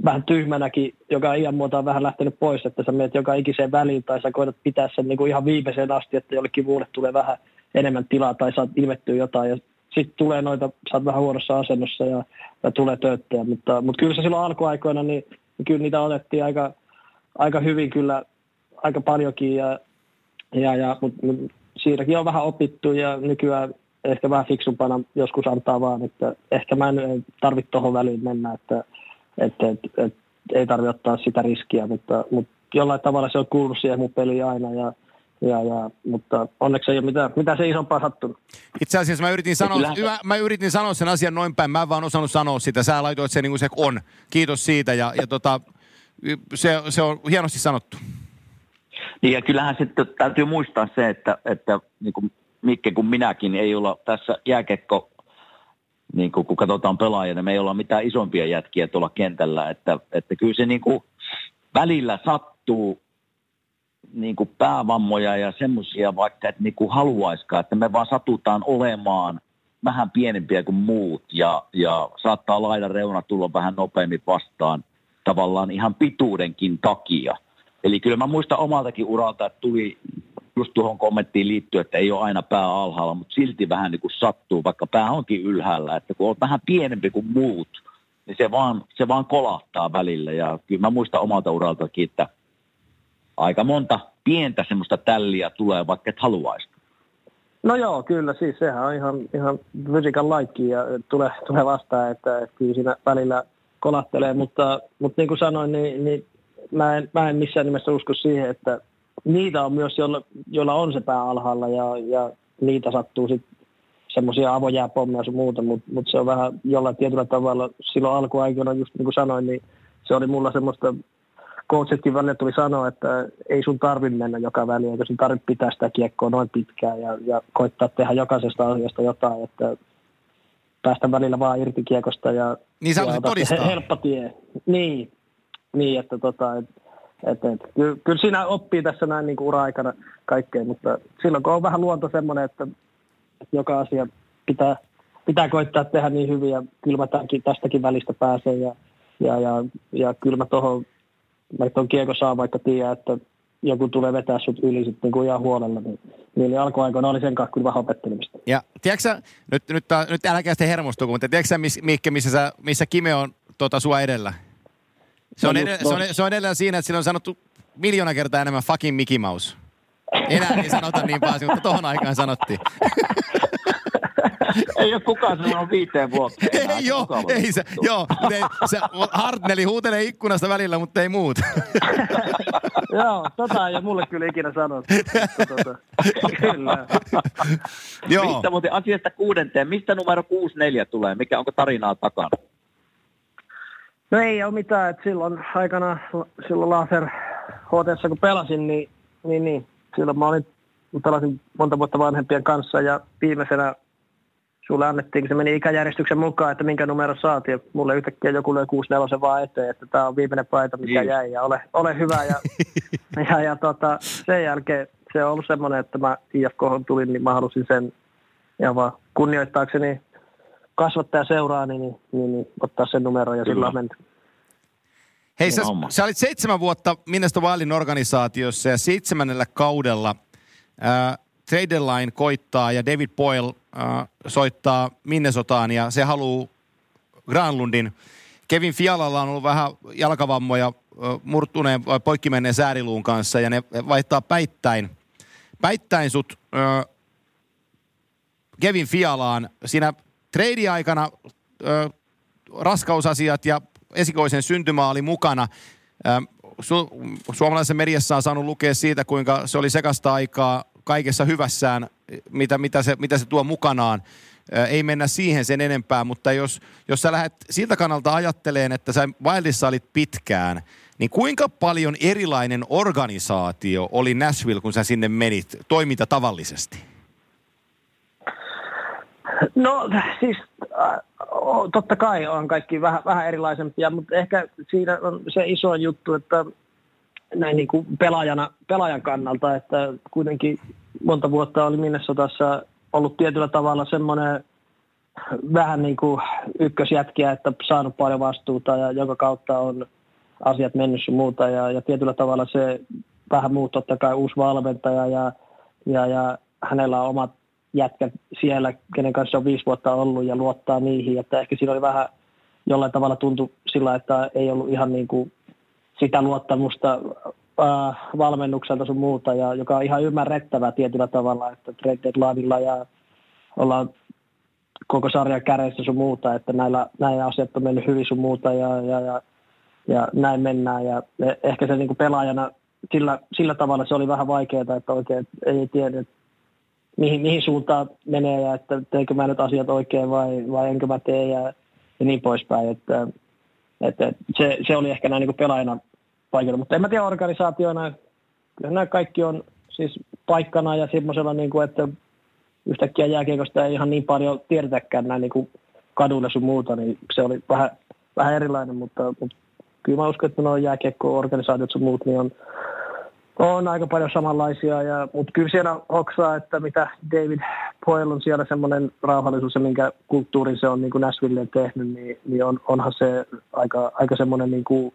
vähän tyhmänäkin, joka iän muuta on vähän lähtenyt pois, että sä meet joka ikiseen väliin tai sä koetat pitää sen niin kuin ihan viimeiseen asti, että jollekin muulle tulee vähän enemmän tilaa tai saat ilmettyä jotain ja sitten tulee noita, sä oot vähän huonossa asennossa ja, ja tulee tööttejä, mutta, mutta kyllä se silloin alkuaikoina, niin, niin kyllä niitä otettiin aika, aika hyvin kyllä, aika paljonkin ja, ja, ja mutta, mutta siinäkin on vähän opittu ja nykyään ehkä vähän fiksumpana joskus antaa vaan, että ehkä mä en tarvitse tuohon väliin mennä, että, että, että, että ei tarvitse ottaa sitä riskiä, mutta, mutta jollain tavalla se on kuullut siihen mun peliin aina ja, ja, ja, mutta onneksi ei ole mitään, mitään se isompaa sattunut. Itse asiassa mä yritin, sanoa, mä, mä yritin sanoa sen asian noin päin, mä en vaan osannut sanoa sitä. Sä laitoit sen niin kuin se on. Kiitos siitä ja, ja tota, se, se on hienosti sanottu. Niin ja kyllähän sitten täytyy muistaa se, että, että niin kuin Mikke kuin minäkin ei olla tässä jääkekko, niin kuin, kun katsotaan pelaajia, niin me ei olla mitään isompia jätkiä tuolla kentällä. Että, että kyllä se niin kuin välillä sattuu niin kuin päävammoja ja semmoisia, vaikka et niin kuin haluaiskaan, että me vaan satutaan olemaan vähän pienempiä kuin muut ja, ja saattaa laidan reuna tulla vähän nopeammin vastaan tavallaan ihan pituudenkin takia. Eli kyllä mä muistan omaltakin uralta, että tuli just tuohon kommenttiin liittyen, että ei ole aina pää alhaalla, mutta silti vähän niin kuin sattuu, vaikka pää onkin ylhäällä, että kun on vähän pienempi kuin muut, niin se vaan, se vaan kolahtaa välillä. Ja kyllä mä muistan omalta uraltakin, että aika monta pientä semmoista tälliä tulee, vaikka et haluaisi. No joo, kyllä, siis sehän on ihan, ihan fysiikan laikki ja tulee, tulee vastaan, että, että kyllä siinä välillä kolahtelee, mutta, mutta niin kuin sanoin, niin, niin mä, en, mä en missään nimessä usko siihen, että niitä on myös, joilla, joilla on se pää alhaalla ja, ja niitä sattuu sitten semmoisia avojääpommeja ja muuta, mutta mut se on vähän jollain tietyllä tavalla silloin alkuaikoina, just niin kuin sanoin, niin se oli mulla semmoista coachitkin välillä tuli sanoa, että ei sun tarvi mennä joka väliin, eikä sun tarvitse pitää sitä kiekkoa noin pitkään ja, ja koittaa tehdä jokaisesta asiasta jotain, että päästä välillä vaan irti kiekosta ja, niin ja todistaa. helppo tie. Niin, niin että tota, et, et, et, kyllä, kyllä siinä oppii tässä näin niin ura-aikana kaikkea, mutta silloin kun on vähän luonto semmoinen, että, että joka asia pitää, pitää koittaa tehdä niin hyvin ja kyllä mä tämänkin, tästäkin välistä pääsee ja, ja, ja, ja kyllä mä tuohon mä tuon kiekko saa vaikka tiedä, että joku tulee vetää sut yli sitten niin ihan huolella, niin, niin alkuaikoina oli sen kanssa kyllä vähän opettelemista. Ja tiedätkö nyt, nyt, nyt älkää sitten hermostu, mutta tiedätkö miss, Mikke, missä, sä, missä Kime on tota, sua edellä? Se on, edellä, se, on, se on edellä siinä, että sillä on sanottu miljoona kertaa enemmän fucking Mickey Mouse. Enää ei sanota niin paljon, mutta tohon aikaan sanottiin. ei ole kukaan sanonut viiteen vuotta. Ei joo, ei se, joo, ei, se Hartneli huutelee ikkunasta välillä, mutta ei muut. joo, tota ei ole mulle kyllä ikinä sanottu. Tota, kyllä. joo. Mistä muuten asiasta kuudenteen, mistä numero 64 tulee? Mikä, onko tarinaa takana? No ei ole mitään, että silloin aikana, silloin Laser HTS, kun pelasin, niin, niin, niin silloin mä olin, pelasin monta vuotta vanhempien kanssa ja viimeisenä sulle annettiin, kun se meni ikäjärjestyksen mukaan, että minkä numero saat, ja mulle yhtäkkiä joku löi 64 vaan eteen, että tämä on viimeinen paita, mikä niin. jäi, ja ole, ole hyvä. Ja, ja, ja tota, sen jälkeen se on ollut semmoinen, että mä IFK tulin, niin mä halusin sen ja vaan kunnioittaakseni kasvattaja seuraa, niin, niin, niin, niin ottaa sen numero ja sillä on menty. Hei, sä, sä olit seitsemän vuotta Minnesota Wildin organisaatiossa ja seitsemännellä kaudella trade line koittaa ja David Boyle äh, soittaa Minnesotaan ja se haluaa Granlundin. Kevin Fialalla on ollut vähän jalkavammoja murtuneen vai poikkimenneen sääriluun kanssa ja ne vaihtaa päittäin, päittäin sut ö, Kevin Fialaan. Siinä trade-aikana ö, raskausasiat ja esikoisen syntymä oli mukana. Ö, su, suomalaisessa mediassa on saanut lukea siitä, kuinka se oli sekasta aikaa kaikessa hyvässään, mitä, mitä, se, mitä se tuo mukanaan. Ei mennä siihen sen enempää, mutta jos, jos sä lähdet siltä kannalta ajatteleen, että sä Wildissa olit pitkään, niin kuinka paljon erilainen organisaatio oli Nashville, kun sä sinne menit toiminta tavallisesti? No siis totta kai on kaikki vähän, vähän erilaisempia, mutta ehkä siinä on se iso juttu, että näin niin kuin pelaajana, pelaajan kannalta, että kuitenkin monta vuotta oli Minnesotassa ollut tietyllä tavalla semmoinen vähän niin kuin ykkösjätkiä, että saanut paljon vastuuta ja joka kautta on asiat mennyt sun muuta. Ja, ja tietyllä tavalla se vähän muut totta kai uusi valmentaja ja, ja, ja hänellä on omat jätkät siellä, kenen kanssa on viisi vuotta ollut ja luottaa niihin, että ehkä siinä oli vähän jollain tavalla tuntui sillä, että ei ollut ihan niin kuin sitä luottamusta äh, valmennukselta sun muuta, ja, joka on ihan ymmärrettävää tietyllä tavalla, että trade deadlineilla ja ollaan koko sarjan käreissä sun muuta, että näillä, näillä asiat on mennyt hyvin sun muuta ja, ja, ja, ja näin mennään. Ja ehkä se niin kuin pelaajana sillä, sillä tavalla se oli vähän vaikeaa, että oikein ei tiedä, mihin, mihin suuntaan menee ja että teekö mä nyt asiat oikein vai, vai enkö mä tee ja, ja niin poispäin. Että, että se, se oli ehkä näin niin pelaajana vaikeaa, mutta en mä tiedä organisaationa, kyllä nämä kaikki on siis paikkana ja semmoisella, niin kuin, että yhtäkkiä jääkiekosta ei ihan niin paljon tiedetäkään näin niin kuin kadulle sun muuta, niin se oli vähän, vähän erilainen, mutta, mutta kyllä mä uskon, että nuo jääkiekko-organisaatiot sun muut, niin on, on aika paljon samanlaisia, ja, mutta kyllä siellä hoksaa, että mitä David Poyle on siellä semmoinen rauhallisuus ja minkä kulttuurin se on niin kuin tehnyt, niin, niin on, onhan se aika, aika semmoinen niin kuin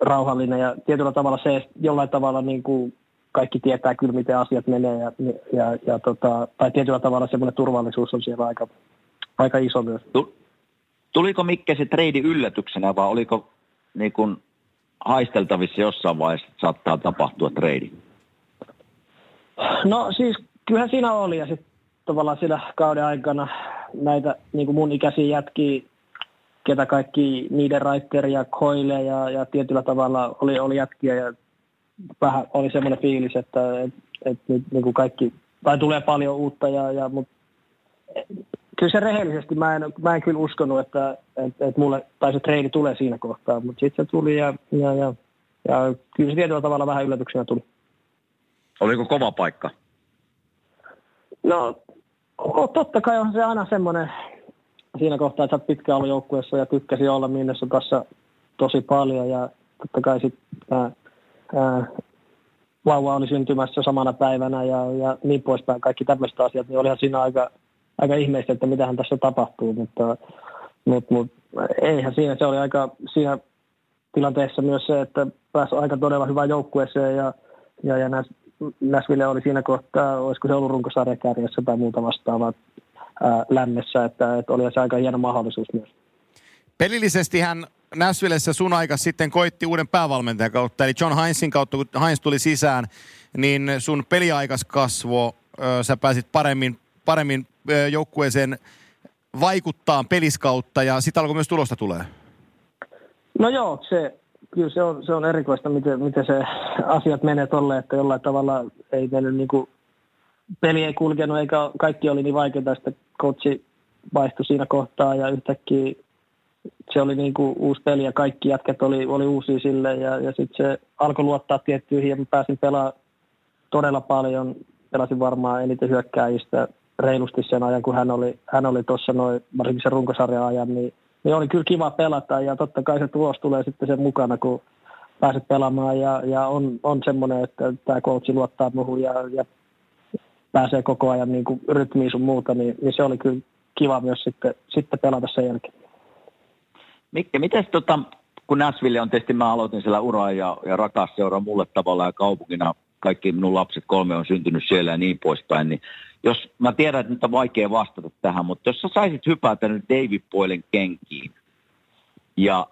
rauhallinen ja tietyllä tavalla se jollain tavalla niin kuin kaikki tietää kyllä, miten asiat menee ja, ja, ja tota, tai tietyllä tavalla semmoinen turvallisuus on siellä aika, aika iso myös. Tuliko Mikke se treidi yllätyksenä vai oliko niin kuin haisteltavissa jossain vaiheessa, että saattaa tapahtua treidi? No siis kyllähän siinä oli ja sitten tavallaan siinä kauden aikana näitä niin kuin mun ikäisiä jätkiä, ketä kaikki niiden Reiter ja Koile ja, ja tietyllä tavalla oli, oli jätkiä ja vähän oli semmoinen fiilis, että et, et nyt niin kuin kaikki, tai tulee paljon uutta, ja, ja, mutta kyllä se rehellisesti, mä en, mä en kyllä uskonut, että et, et mulle, tai se treeni tulee siinä kohtaa, mutta sitten se tuli ja, ja, ja, ja kyllä se tietyllä tavalla vähän yllätyksenä tuli. Oliko kova paikka? No, totta kai on se aina semmoinen siinä kohtaa, että sä pitkään ollut joukkueessa ja tykkäsi olla Minnesota tässä tosi paljon ja totta kai sitten vauva oli syntymässä samana päivänä ja, ja niin poispäin, kaikki tämmöiset asiat, niin olihan siinä aika, aika ihmeistä, että mitähän tässä tapahtuu, mutta, mutta, mutta eihän siinä, se oli aika siinä tilanteessa myös se, että pääsi aika todella hyvä joukkueeseen ja, ja, ja Näsville oli siinä kohtaa, olisiko se ollut runkosarjakärjessä tai muuta vastaavaa ää, lännessä, että, että oli se aika hieno mahdollisuus myös. Pelillisesti hän Nashvillessä sun aika sitten koitti uuden päävalmentajan kautta, eli John Heinzin kautta, kun Heinz tuli sisään, niin sun peliaikas kasvo, sä pääsit paremmin, paremmin joukkueeseen vaikuttaa peliskautta ja sitten alkoi myös tulosta tulee. No joo, se, kyllä se on, se on erikoista, miten, miten se asiat menee tolle, että jollain tavalla ei mennyt niin kuin, peli ei kulkenut eikä kaikki oli niin vaikeaa, että coachi vaihtui siinä kohtaa ja yhtäkkiä se oli niin kuin uusi peli ja kaikki jätkät oli, oli uusia sille ja, ja sitten se alkoi luottaa tiettyihin ja mä pääsin pelaamaan todella paljon. Pelasin varmaan eniten hyökkääjistä reilusti sen ajan, kun hän oli, hän oli tuossa noin, varsinkin sen runkosarjan ajan, niin, niin oli kyllä kiva pelata ja totta kai se tulos tulee sitten sen mukana, kun pääset pelaamaan ja, ja on, on semmoinen, että tämä coachi luottaa muuhun ja, ja pääsee koko ajan niin kuin rytmiin sun muuta, niin, niin se oli kyllä kiva myös sitten, sitten pelata sen jälkeen. Mikke, miten tota, kun Nashville on tietysti, mä aloitin siellä uraa ja, ja rakas seura mulle tavallaan ja kaupunkina, kaikki minun lapset kolme on syntynyt siellä ja niin poispäin, niin jos, mä tiedän, että nyt on vaikea vastata tähän, mutta jos sä saisit hypätä nyt David Poilen kenkiin ja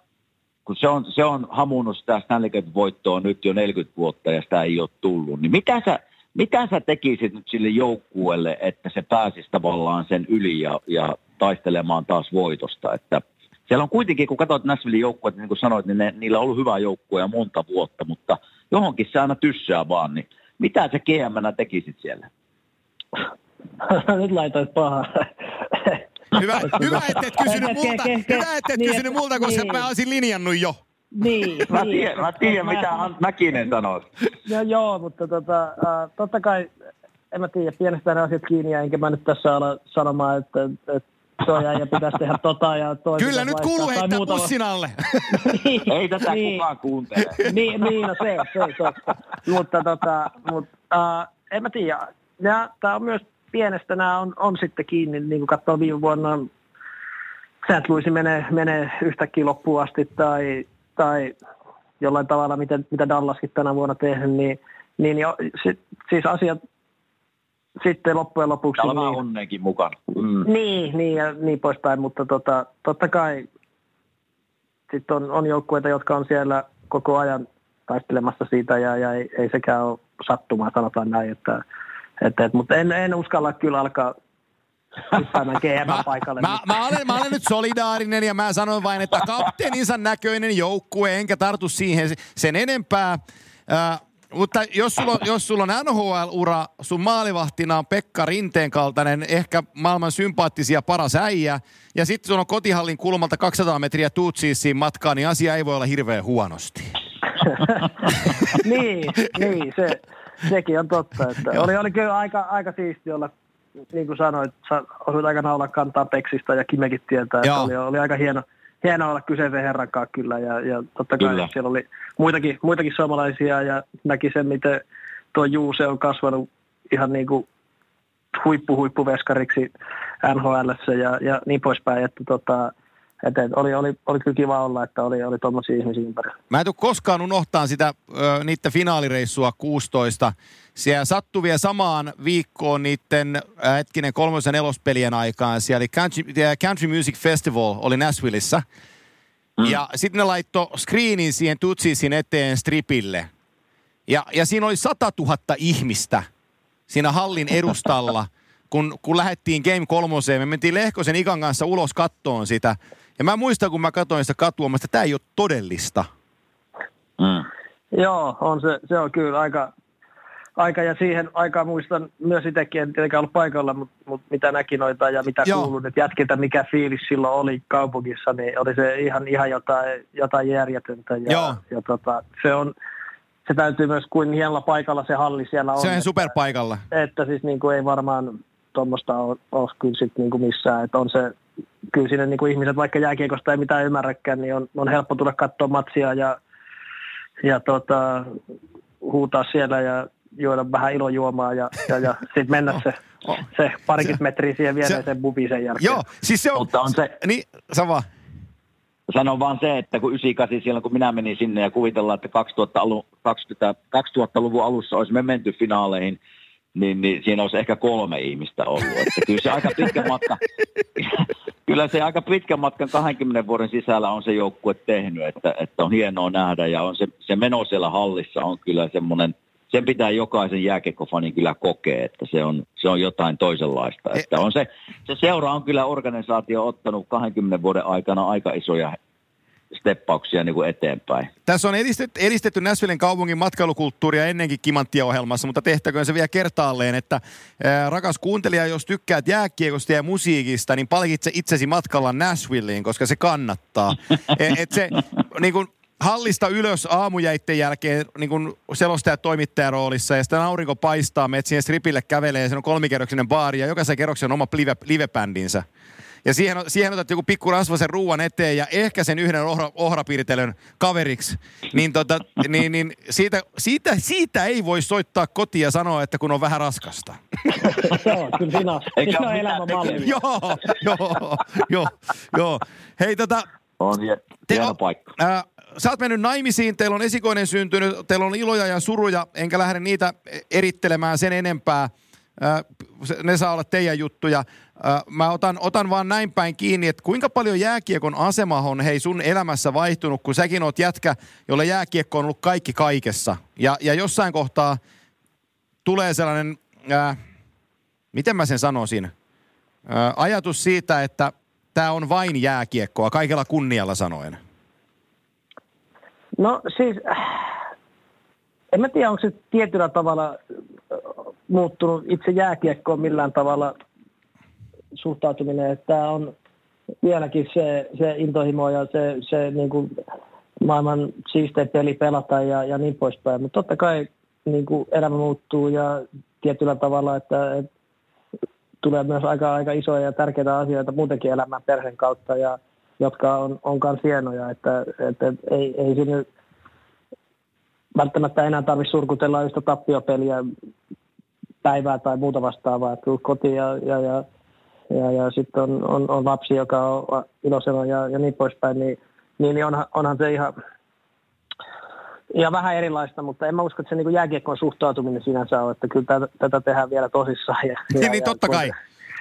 kun se on, se on hamunut sitä Stanley Cup-voittoa nyt jo 40 vuotta ja sitä ei ole tullut, niin mitä sä, mitä sä tekisit nyt sille joukkueelle, että se pääsisi tavallaan sen yli ja, ja taistelemaan taas voitosta, että siellä on kuitenkin, kun katsot Nashvillein joukkueet, niin kuin sanoit, niin ne, niillä on ollut hyvä joukkue ja monta vuotta, mutta johonkin se aina tyssää vaan, niin mitä sä gm tekisit siellä? Nyt laitoit pahaa. Hyvä, hyvä että et kysynyt multa, hyvä, että et kysynyt multa, koska niin. mä olisin linjannut jo. Niin. mä niin. tiedän, mä tiedän mitä Ant Mäkinen sanoo. Joo, joo, mutta tota, uh, totta kai, en mä tiedä, pienestä ne asiat kiinni, ja enkä mä nyt tässä ala sanomaan, että, että toi ja pitäisi tehdä tota ja toi Kyllä nyt kuuluu heittää bussin alle. niin, Ei tätä niin, kukaan kuuntele. niin, niin, no se, se, se. Mutta tota, mut, uh, en mä tiedä. Tämä on myös pienestä nämä on, on sitten kiinni, niin kuin katsoo viime vuonna St. Louis menee, menee yhtäkkiä loppuun asti tai, tai jollain tavalla, mitä, mitä Dallaskin tänä vuonna tehnyt, niin, niin jo, sit, siis asiat sitten loppujen lopuksi... Täällä on niin, onneenkin mukana. Mm. Niin, niin ja niin poispäin, mutta tota, totta kai sitten on, on joukkueita, jotka on siellä koko ajan taistelemassa siitä ja, ja ei, ei sekään ole sattumaa, sanotaan näin, että et, et, mutta en, en uskalla kyllä alkaa GM-paikalle. Mä, mä, mä, olen, mä olen nyt solidaarinen ja mä sanon vain, että kapteeninsa näköinen joukkue, enkä tartu siihen sen enempää. Äh, mutta jos sulla, on, jos sulla on NHL-ura, sun maalivahtina on Pekka Rinteen kaltainen, ehkä maailman sympaattisia paras äijä, ja sitten sulla on kotihallin kulmalta 200 metriä tuutsiisiin matkaa, niin asia ei voi olla hirveän huonosti. niin, niin, se, sekin on totta. Että oli, oli kyllä aika, aika siisti olla, niin kuin sanoit, sä osuit aika olla kantaa Peksistä ja Kimekin tietää, että oli, oli aika hieno, hieno olla kyseisen herran kanssa kyllä. Ja, ja totta kai kyllä. siellä oli muitakin, muitakin suomalaisia ja näki sen, miten tuo Juuse on kasvanut ihan niin kuin huippu huippuveskariksi NHL ja, ja niin poispäin, että tota, et, et oli, oli, oli kyllä kiva olla, että oli, oli tuommoisia ihmisiä ympärillä. Mä en tule koskaan unohtaa sitä, ö, niiden finaalireissua 16. Siellä sattui vielä samaan viikkoon niiden äh, hetkinen kolmosen nelospelien aikaan. Siellä oli Country, Country Music Festival oli Nashvilleissa. Mm. Ja sitten ne laittoi screenin siihen Tutsisin eteen stripille. Ja, ja siinä oli 100 000 ihmistä siinä hallin edustalla, kun, kun lähdettiin Game kolmoseen. Me mentiin Lehkosen Ikan kanssa ulos kattoon sitä. Ja mä muistan, kun mä katsoin sitä katua, että tämä ei ole todellista. Mm. Joo, on se, se on kyllä aika, aika ja siihen aikaan muistan myös itsekin, en tietenkään ollut paikalla, mutta, mutta mitä näki noita ja mitä Joo. kuulun että jätkiltä, mikä fiilis silloin oli kaupungissa, niin oli se ihan, ihan jotain, jotain järjetöntä. Ja, Joo. ja tota, se on, se täytyy myös kuin hienolla paikalla se halli siellä on. Se on superpaikalla. Että, että siis niin kuin ei varmaan tuommoista ole, ole kyllä sit niin kuin missään, että on se kyllä sinne niin kuin ihmiset, vaikka jääkiekosta ei mitään ymmärräkään, niin on, on helppo tulla katsoa matsia ja, ja tota, huutaa siellä ja juoda vähän ilojuomaa ja, ja, ja sitten mennä se, oh, se parikymmentä metriä siihen viereiseen bubiin sen jälkeen. Joo, siis se on... Mutta on se... Niin, sama. Sanon vaan se, että kun 98 silloin kun minä menin sinne ja kuvitellaan, että 2000-luvun 2000, 2000 alussa olisimme menty finaaleihin, niin, niin siinä olisi ehkä kolme ihmistä ollut. Että kyllä se aika pitkä matka, kyllä se aika pitkän matkan 20 vuoden sisällä on se joukkue tehnyt, että, että on hienoa nähdä ja on se, se meno siellä hallissa on kyllä semmoinen, sen pitää jokaisen jääkekkofanin kyllä kokea, että se on, se on jotain toisenlaista. Että on se, se seura on kyllä organisaatio ottanut 20 vuoden aikana aika isoja steppauksia niin kuin eteenpäin. Tässä on edistetty, edistetty Näsvillen kaupungin matkailukulttuuria ennenkin kimanttia ohjelmassa, mutta tehtäköön se vielä kertaalleen, että ää, rakas kuuntelija, jos tykkäät jääkiekosta ja musiikista, niin palkitse itsesi matkalla Nashvilleen, koska se kannattaa. et, et se, niin kuin, hallista ylös aamujäitten jälkeen niin kuin selostaja toimittajan roolissa ja sitten aurinko paistaa, menet siihen stripille kävelee ja se on kolmikerroksinen baari ja jokaisen kerroksen on oma live, livebändinsä ja siihen, siihen otat joku pikku rasvasen ruuan eteen ja ehkä sen yhden ohra, ohrapiirtelön kaveriksi, niin, tota, niin, niin siitä, siitä, siitä, ei voi soittaa kotiin ja sanoa, että kun on vähän raskasta. Joo, kyllä siinä on, Eikä on elämänmalli. joo, joo, joo, joo. Hei tota... On hieno paikka. Äh, sä oot mennyt naimisiin, teillä on esikoinen syntynyt, teillä on iloja ja suruja, enkä lähde niitä erittelemään sen enempää. Ne saa olla teidän juttuja. Mä otan, otan vaan näin päin kiinni, että kuinka paljon jääkiekon asema on hei sun elämässä vaihtunut, kun säkin oot jätkä, jolle jääkiekko on ollut kaikki kaikessa. Ja, ja jossain kohtaa tulee sellainen, ää, miten mä sen sanoisin, ää, ajatus siitä, että tämä on vain jääkiekkoa, kaikella kunnialla sanoen. No siis, en mä tiedä, onko se tietyllä tavalla muuttunut itse jääkiekkoon millään tavalla suhtautuminen, että tämä on vieläkin se, se intohimo ja se, se niin kuin maailman siistein peli pelata ja, ja niin poispäin. Mutta totta kai niin kuin elämä muuttuu ja tietyllä tavalla, että, että tulee myös aika, aika isoja ja tärkeitä asioita muutenkin elämän perheen kautta, ja, jotka on, on myös hienoja, että, että, ei, ei sinne välttämättä enää tarvitse surkutella yhtä tappiopeliä päivää tai muuta vastaavaa, että kotiin ja, ja, ja, ja, ja sitten on, on, on, lapsi, joka on iloisena ja, ja niin poispäin, niin, niin, niin onhan, onhan se ihan, ja vähän erilaista, mutta en mä usko, että se niin jääkiekkoon suhtautuminen sinänsä on, että kyllä tätä, tätä tehdään vielä tosissaan. Ja, niin, ja, niin totta kai.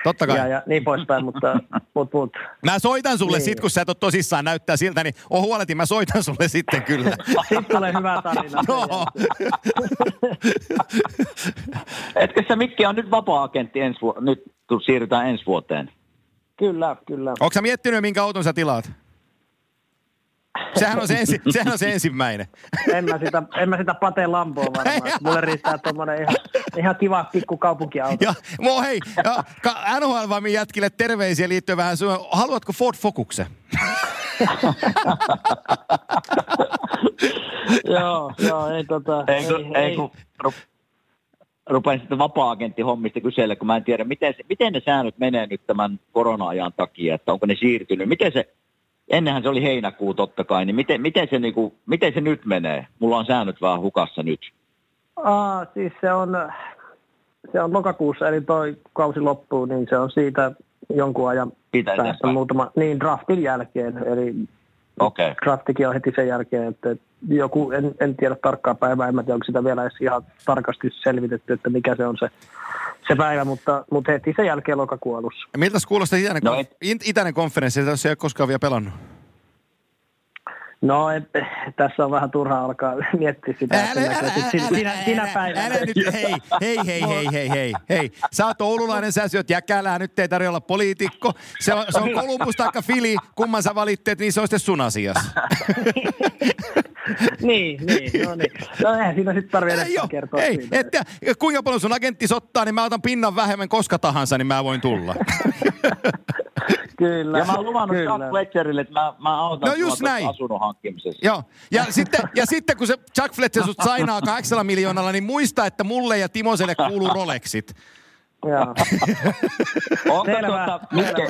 Totta kai. Ja, ja niin poispäin, mutta mut, mut. Mä soitan sulle niin. sit, kun sä et ole tosissaan näyttää siltä, niin oh huoletin, mä soitan sulle sitten kyllä. Sitten tulee hyvä tarina. no. Etkö sä Mikki on nyt vapaa-agentti ensi vu- nyt kun siirrytään ensi vuoteen? Kyllä, kyllä. Onko sä miettinyt, minkä auton sä tilaat? Sehän on se, ensi, sehän on se ensimmäinen. En mä sitä, en mä sitä Pate Lamboa varmaan. Mulle riittää tuommoinen ihan, ihan kiva pikku kaupunkiauto. Ja, mo, hei, ja, NHL Vamin jätkille terveisiä liittyen vähän sun. Haluatko Ford Focuksen? joo, joo, ei tota... Ei, ei, ei, ei kun rupean sitten vapaa-agenttihommista kysellä, kun mä en tiedä, miten, se, miten ne säännöt menee nyt tämän korona-ajan takia, että onko ne siirtynyt. Miten se, ennenhän se oli heinäkuu totta kai, niin miten, miten, se, niinku, miten se nyt menee? Mulla on säännöt vähän hukassa nyt. Aa, siis se on, se on lokakuussa, eli toi kausi loppuu, niin se on siitä jonkun ajan Pitää päästä muutama, niin draftin jälkeen, eli okay. draftikin on heti sen jälkeen, että joku, en, en tiedä tarkkaa päivää, en tiedä, onko sitä vielä edes ihan tarkasti selvitetty, että mikä se on se, se päivä, mutta, mutta heti sen jälkeen lokakuun alussa. Miltä kuulostaa itäinen, no, et... itäinen konferenssi, jos ei ole koskaan vielä pelannut? No, et, tässä on vähän turhaa alkaa miettiä sitä. Älä, älä, älä, sinä, sinä päivänä. Älä nyt, hei, hei, hei, hei, hei, hei, hei. Sä oot oululainen, sä syöt jäkälää, nyt ei tarvitse olla poliitikko. Se on, se on Kolumbus taikka Fili, kumman sä valitteet, niin se on sitten sun asias. niin, niin, no niin. No eihän siinä sitten tarvitse edes kertoa ei, siitä. Että, kuinka paljon sun agentti ottaa, niin mä otan pinnan vähemmän koska tahansa, niin mä voin tulla. Kyllä. Ja mä oon luvannut Chuck Fletcherille, että mä, mä autan no just näin. asunnon hankkimisessa. Joo. Ja sitten, ja sitten kun se Chuck Fletcher sut sainaa 8 miljoonalla, niin muista, että mulle ja Timoselle kuuluu Rolexit. Onko tuota, Mikke,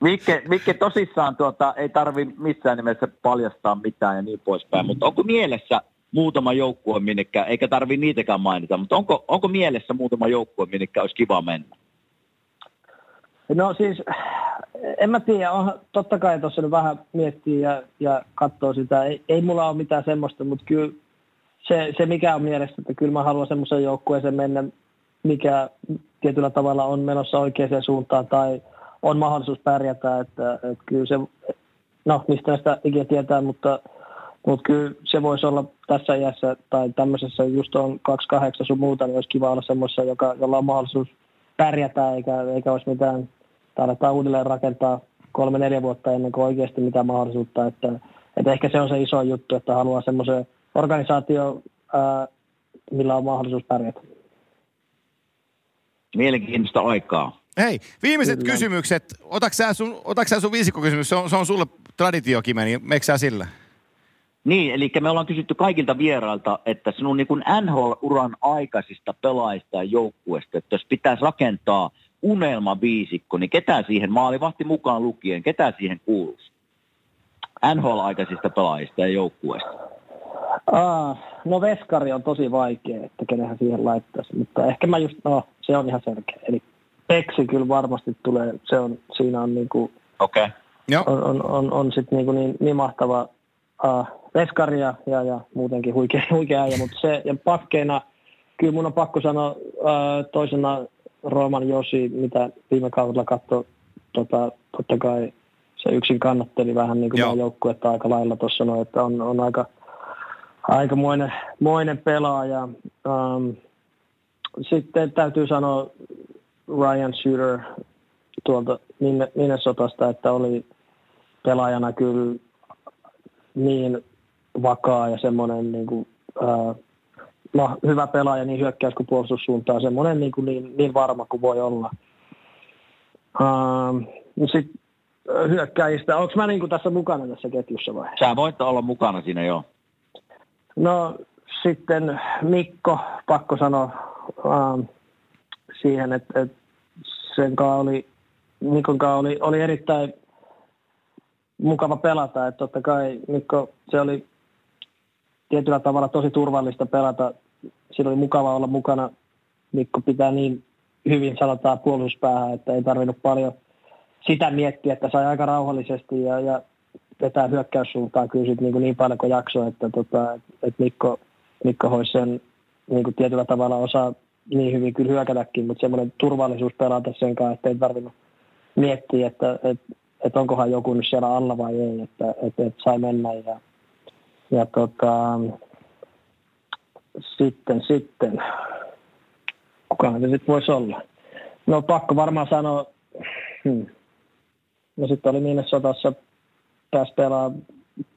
Mikke, Mikke, tosissaan tuota, ei tarvi missään nimessä paljastaa mitään ja niin poispäin, mutta onko mielessä muutama joukkue, minnekä, eikä tarvi niitäkään mainita, mutta onko, onko mielessä muutama joukkue, minnekä olisi kiva mennä? No siis, en mä tiedä, on, totta kai tuossa nyt vähän miettii ja, ja katsoo sitä. Ei, ei mulla ole mitään semmoista, mutta kyllä se, se mikä on mielestä, että kyllä mä haluan semmoisen joukkueeseen mennä, mikä tietyllä tavalla on menossa oikeaan suuntaan tai on mahdollisuus pärjätä, että, että kyllä se, no mistä sitä ikinä tietää, mutta, mutta kyllä se voisi olla tässä iässä tai tämmöisessä just on 28 sun muuta, niin olisi kiva olla semmoisessa, jolla on mahdollisuus pärjätä eikä, eikä olisi mitään tai aletaan uudelleen rakentaa kolme-neljä vuotta ennen kuin oikeasti mitään mahdollisuutta. Että, että ehkä se on se iso juttu, että haluaa semmoisen organisaatio, ää, millä on mahdollisuus pärjätä. Mielenkiintoista aikaa. Hei, viimeiset Kyllä. kysymykset. Otatko sä sun, otatko sun viisikkokysymys? Se on, se on sulle traditiokime, niin sä sillä? Niin, eli me ollaan kysytty kaikilta vierailta, että sinun niin kuin NHL-uran aikaisista pelaajista ja joukkueesta, että jos pitäisi rakentaa – unelmaviisikko, niin ketä siihen, maalivahti mukaan lukien, ketä siihen kuuluisi? NHL-aikaisista pelaajista ja joukkueista. Ah, no veskari on tosi vaikea, että kenenhän siihen laittaisi, mutta ehkä mä just, no se on ihan selkeä. Eli Peksi kyllä varmasti tulee, se on, siinä on niinku, okay. on, on, on, on sitten niinku niin, niin mahtava uh, veskari ja, ja, ja muutenkin huikea, huikea äijä, mutta se, ja pakkeina, kyllä mun on pakko sanoa uh, toisena Roman Josi, mitä viime kaudella katsoi, tota, totta kai se yksin kannatteli vähän niin kuin joukkuetta aika lailla tuossa sanoi, että on, on aika, aikamoinen moinen pelaaja. Um, sitten täytyy sanoa Ryan Shooter tuolta Minnesotasta, että oli pelaajana kyllä niin vakaa ja semmoinen niin kuin, ää, no, hyvä pelaaja niin hyökkäys kuin puolustussuuntaan, semmoinen niin, kuin niin, niin varma kuin voi olla. Ähm, Sitten hyökkäistä, onko mä niin kuin tässä mukana tässä ketjussa vai? Sä voit olla mukana siinä jo. No sitten Mikko, pakko sanoa ähm, siihen, että, että sen kanssa oli, Mikon kanssa oli, oli erittäin mukava pelata. Että totta kai Mikko, se oli tietyllä tavalla tosi turvallista pelata. Siinä oli mukava olla mukana. Mikko pitää niin hyvin sanotaan puolustuspäähän, että ei tarvinnut paljon sitä miettiä, että sai aika rauhallisesti ja, ja vetää hyökkäyssuuntaan kyllä niin, niin paljon kuin jaksoi, että, tota, että Mikko, Mikko hoisi sen niin kuin tietyllä tavalla osaa niin hyvin kyllä hyökätäkin, mutta semmoinen turvallisuus pelata sen kanssa, että ei tarvinnut miettiä, että, että, että onkohan joku nyt siellä alla vai ei, että, että, että sai mennä ja, ja tota, sitten, sitten, kukaan se sitten voisi olla? No pakko varmaan sanoa, hmm. no sitten oli niin sotassa pääsi pelaamaan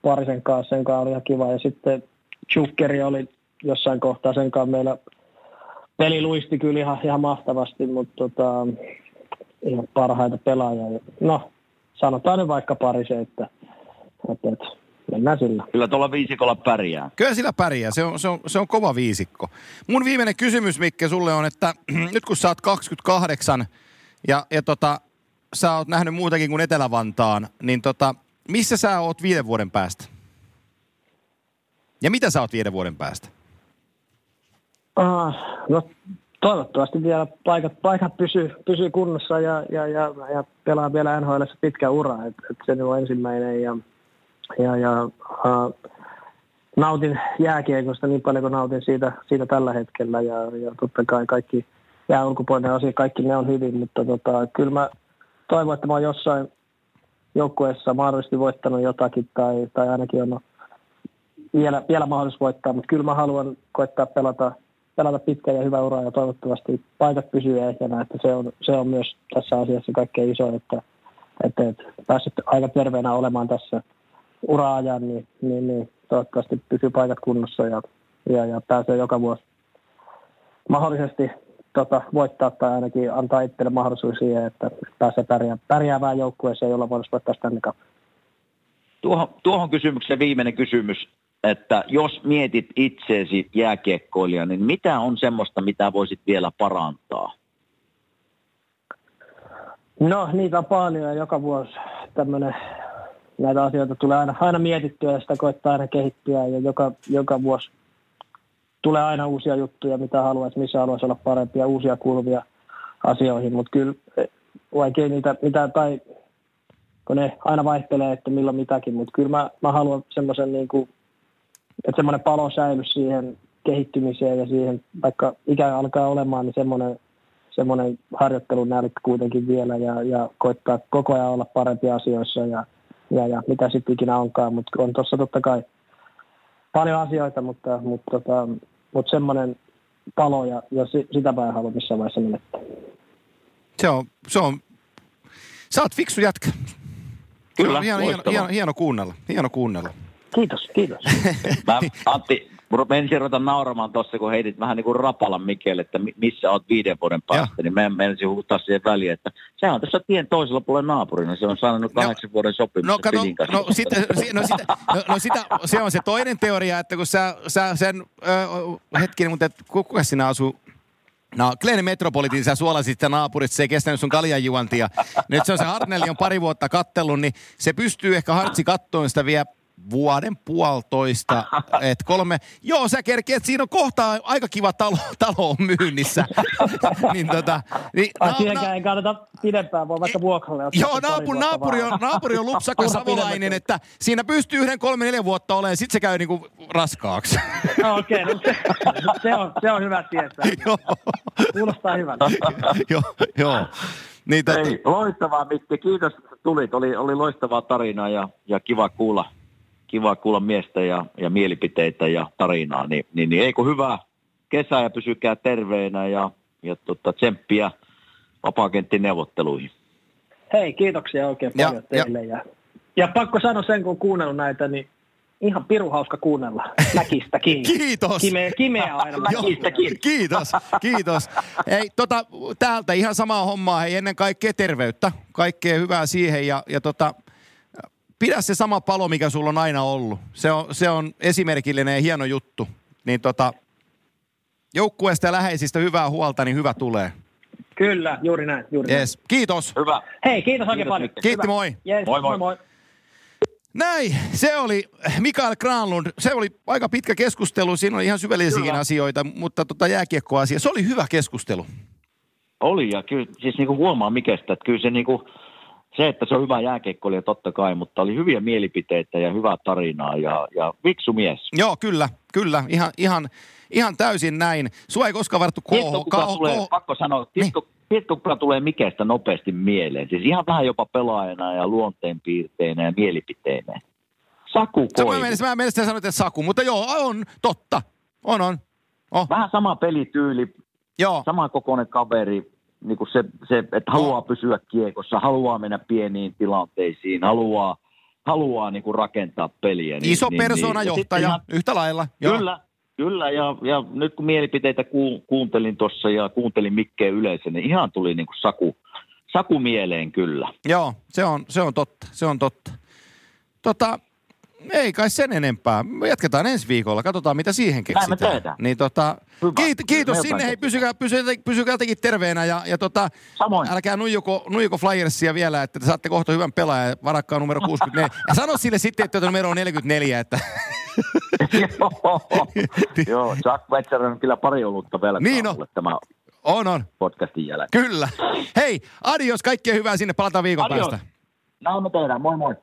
parisen kanssa, sen kanssa oli ihan kiva. Ja sitten Chukkeri oli jossain kohtaa sen kanssa meillä peli luisti kyllä ihan, ihan mahtavasti, mutta tota, ihan parhaita pelaajia. No, sanotaan nyt vaikka pari se, että, että, että mennään sillä. Kyllä tuolla viisikolla pärjää. Kyllä sillä pärjää, se on, se on, se on kova viisikko. Mun viimeinen kysymys, Mikke, sulle on, että nyt kun sä oot 28 ja, ja tota, sä oot nähnyt muutakin kuin Etelä-Vantaan, niin tota, missä sä oot viiden vuoden päästä? Ja mitä sä oot viiden vuoden päästä? Ah, no toivottavasti vielä paikat, paikat pysyy, pysyy kunnossa ja, ja, ja, ja pelaa vielä NHL pitkä ura. Et, et se on ensimmäinen ja, ja, ja uh, nautin jääkiekosta niin paljon kuin nautin siitä, siitä tällä hetkellä. Ja, ja totta kai kaikki jää ulkopuolinen asia, kaikki ne on hyvin, mutta tota, kyllä mä toivon, että mä oon jossain joukkueessa mahdollisesti voittanut jotakin tai, tai ainakin on vielä, vielä mahdollisuus voittaa, mutta kyllä mä haluan koittaa pelata, pelata pitkä ja hyvä ura ja toivottavasti paikat pysyy ehjänä, että se on, se on myös tässä asiassa kaikkein iso, että, että, että pääset aika terveenä olemaan tässä ura-ajan, niin, niin, niin toivottavasti pysyy paikat kunnossa ja, ja, ja pääsee joka vuosi mahdollisesti tota, voittaa tai ainakin antaa itselle mahdollisuus siihen, että pääsee pärjää, pärjäävään joukkueeseen, jolla voisi voittaa Stanley Cup. Tuohon, tuohon kysymykseen viimeinen kysymys, että jos mietit itseesi jääkiekkoilija, niin mitä on semmoista, mitä voisit vielä parantaa? No niitä on paljon ja joka vuosi tämmöinen, näitä asioita tulee aina, aina mietittyä ja sitä koittaa aina kehittyä ja joka, joka vuosi tulee aina uusia juttuja, mitä haluaisi, missä haluaisi olla parempia, uusia kulvia asioihin, mutta kyllä eh, vaikea niitä, mitä, tai kun ne aina vaihtelee, että milloin mitäkin, mutta kyllä mä, mä haluan semmoisen niin kuin, että semmoinen palo säily siihen kehittymiseen ja siihen, vaikka ikä alkaa olemaan, niin semmoinen, semmoinen harjoittelun nälkä kuitenkin vielä ja, ja koittaa koko ajan olla parempia asioissa ja, ja, ja mitä sitten ikinä onkaan, mutta on tuossa totta kai paljon asioita, mutta, mutta tota, mutta semmoinen palo ja, ja sitä mä en halua missään vaiheessa menettää. Se on, se on, sä oot fiksu jätkä. Kyllä, hieno, hieno, hieno, hieno, kuunnella, hieno kuunnella. Kiitos, kiitos. mä, Antti, ensin ruveta nauramaan tuossa, kun heitit vähän niin kuin rapalan Mikelle, että missä olet viiden vuoden päästä, ja. niin mä menisin huutaa siihen väliin, että se on tässä tien toisella puolella naapurina, se on saanut no, kahdeksan vuoden sopimuksen no, kato, no, sit, no, sitä, no, no sitä, se on se toinen teoria, että kun sä, sä sen, äh, hetkinen, mutta kuka sinä asuu, No, Glenn Metropolitin sä suolasit sitä naapurista, se ei kestänyt sun kaljanjuontia. Nyt se on se Harnelli on pari vuotta kattellut, niin se pystyy ehkä hartsi kattoon sitä vielä vuoden puolitoista, et kolme, joo sä kerkeet, siinä on kohta aika kiva talo, talo on myynnissä. niin tota, niin, na, na, ei kannata pidempään, voi vaikka vuokralle Joo, naapuri, naapuri, on, naapuri on Lupsakka Savolainen, että siinä pystyy yhden kolme neljä vuotta olemaan, sit se käy niinku raskaaksi. no, Okei, okay, no se, se, on, se on hyvä tietää. joo. Kuulostaa hyvältä. joo, joo. Niin, tot... Ei, loistavaa Mitti, kiitos että tulit. Oli, oli loistavaa tarinaa ja, ja kiva kuulla kiva kuulla miestä ja, ja mielipiteitä ja tarinaa, niin, niin, niin eikö hyvää kesää ja pysykää terveenä ja, ja tota, tsemppiä vapaakenttineuvotteluihin. Hei, kiitoksia oikein paljon ja, teille. Ja, ja pakko sanoa sen, kun kuunnellut näitä, niin ihan piru hauska kuunnella. Mäkistäkin. Kiitos. Kime, kimeä aina mäkistäkin. Kiitos, kiitos. Hei, tota, täältä ihan samaa hommaa. Hei, ennen kaikkea terveyttä. Kaikkea hyvää siihen ja, ja tota, pidä se sama palo, mikä sulla on aina ollut. Se on, se on esimerkillinen ja hieno juttu. Niin tota, joukkueesta ja läheisistä hyvää huolta, niin hyvä tulee. Kyllä, juuri näin. Juuri yes. näin. Kiitos. Hyvä. Hei, kiitos oikein paljon. Kiitti, moi. Yes, moi, moi. moi. Näin, se oli Mikael Granlund. Se oli aika pitkä keskustelu, siinä oli ihan syvällisiä asioita, mutta tota jääkiekkoasia, se oli hyvä keskustelu. Oli ja kyllä siis niinku huomaa mikestä, että kyllä se niinku, se, että se on hyvä jääkiekkoilija totta kai, mutta oli hyviä mielipiteitä ja hyvää tarinaa ja, ja viksu mies. Joo, kyllä, kyllä, ihan, ihan, ihan täysin näin. Sua ei koskaan tulee, koho. Pakko sanoa, tiedätkö, niin. kuka tulee Mikestä nopeasti mieleen? Siis ihan vähän jopa pelaajana ja luonteenpiirteinä ja mielipiteinä. Saku Koivu. Mä menisin, mä menisin sanoa, että Saku, mutta joo, on, totta. On, on. Oh. Vähän sama pelityyli, joo. sama kokoinen kaveri, niin kuin se, se, että haluaa pysyä kiekossa, haluaa mennä pieniin tilanteisiin, haluaa, haluaa niin kuin rakentaa peliä. Niin, Iso niin, persoonajohtaja, niin, ihan, yhtä lailla. Joo. Kyllä, kyllä ja, ja nyt kun mielipiteitä ku, kuuntelin tuossa ja kuuntelin Mikkeen yleensä, niin ihan tuli niin kuin saku, saku mieleen kyllä. Joo, se on, se on totta, se on totta. Tota, ei kai sen enempää. Me jatketaan ensi viikolla. Katsotaan, mitä siihen keksitään. Niin tota, kiit, kiitos me sinne. Hei, pysykää, pysykää, pysykää tekin terveenä. Ja, ja tota, Samoin. älkää nuijuko, nuijuko Flyersia vielä, että te saatte kohta hyvän pelaajan. Varakkaa numero 64. Ja sano sille sitten, että numero on 44. Että... Joo, Jack Wetzer on kyllä pari olutta velkaa niin no. tämä on, on. podcastin jälkeen. Kyllä. Hei, adios, kaikkea hyvää sinne. Palataan viikon adios. päästä. Näin me tehdään. Moi moi.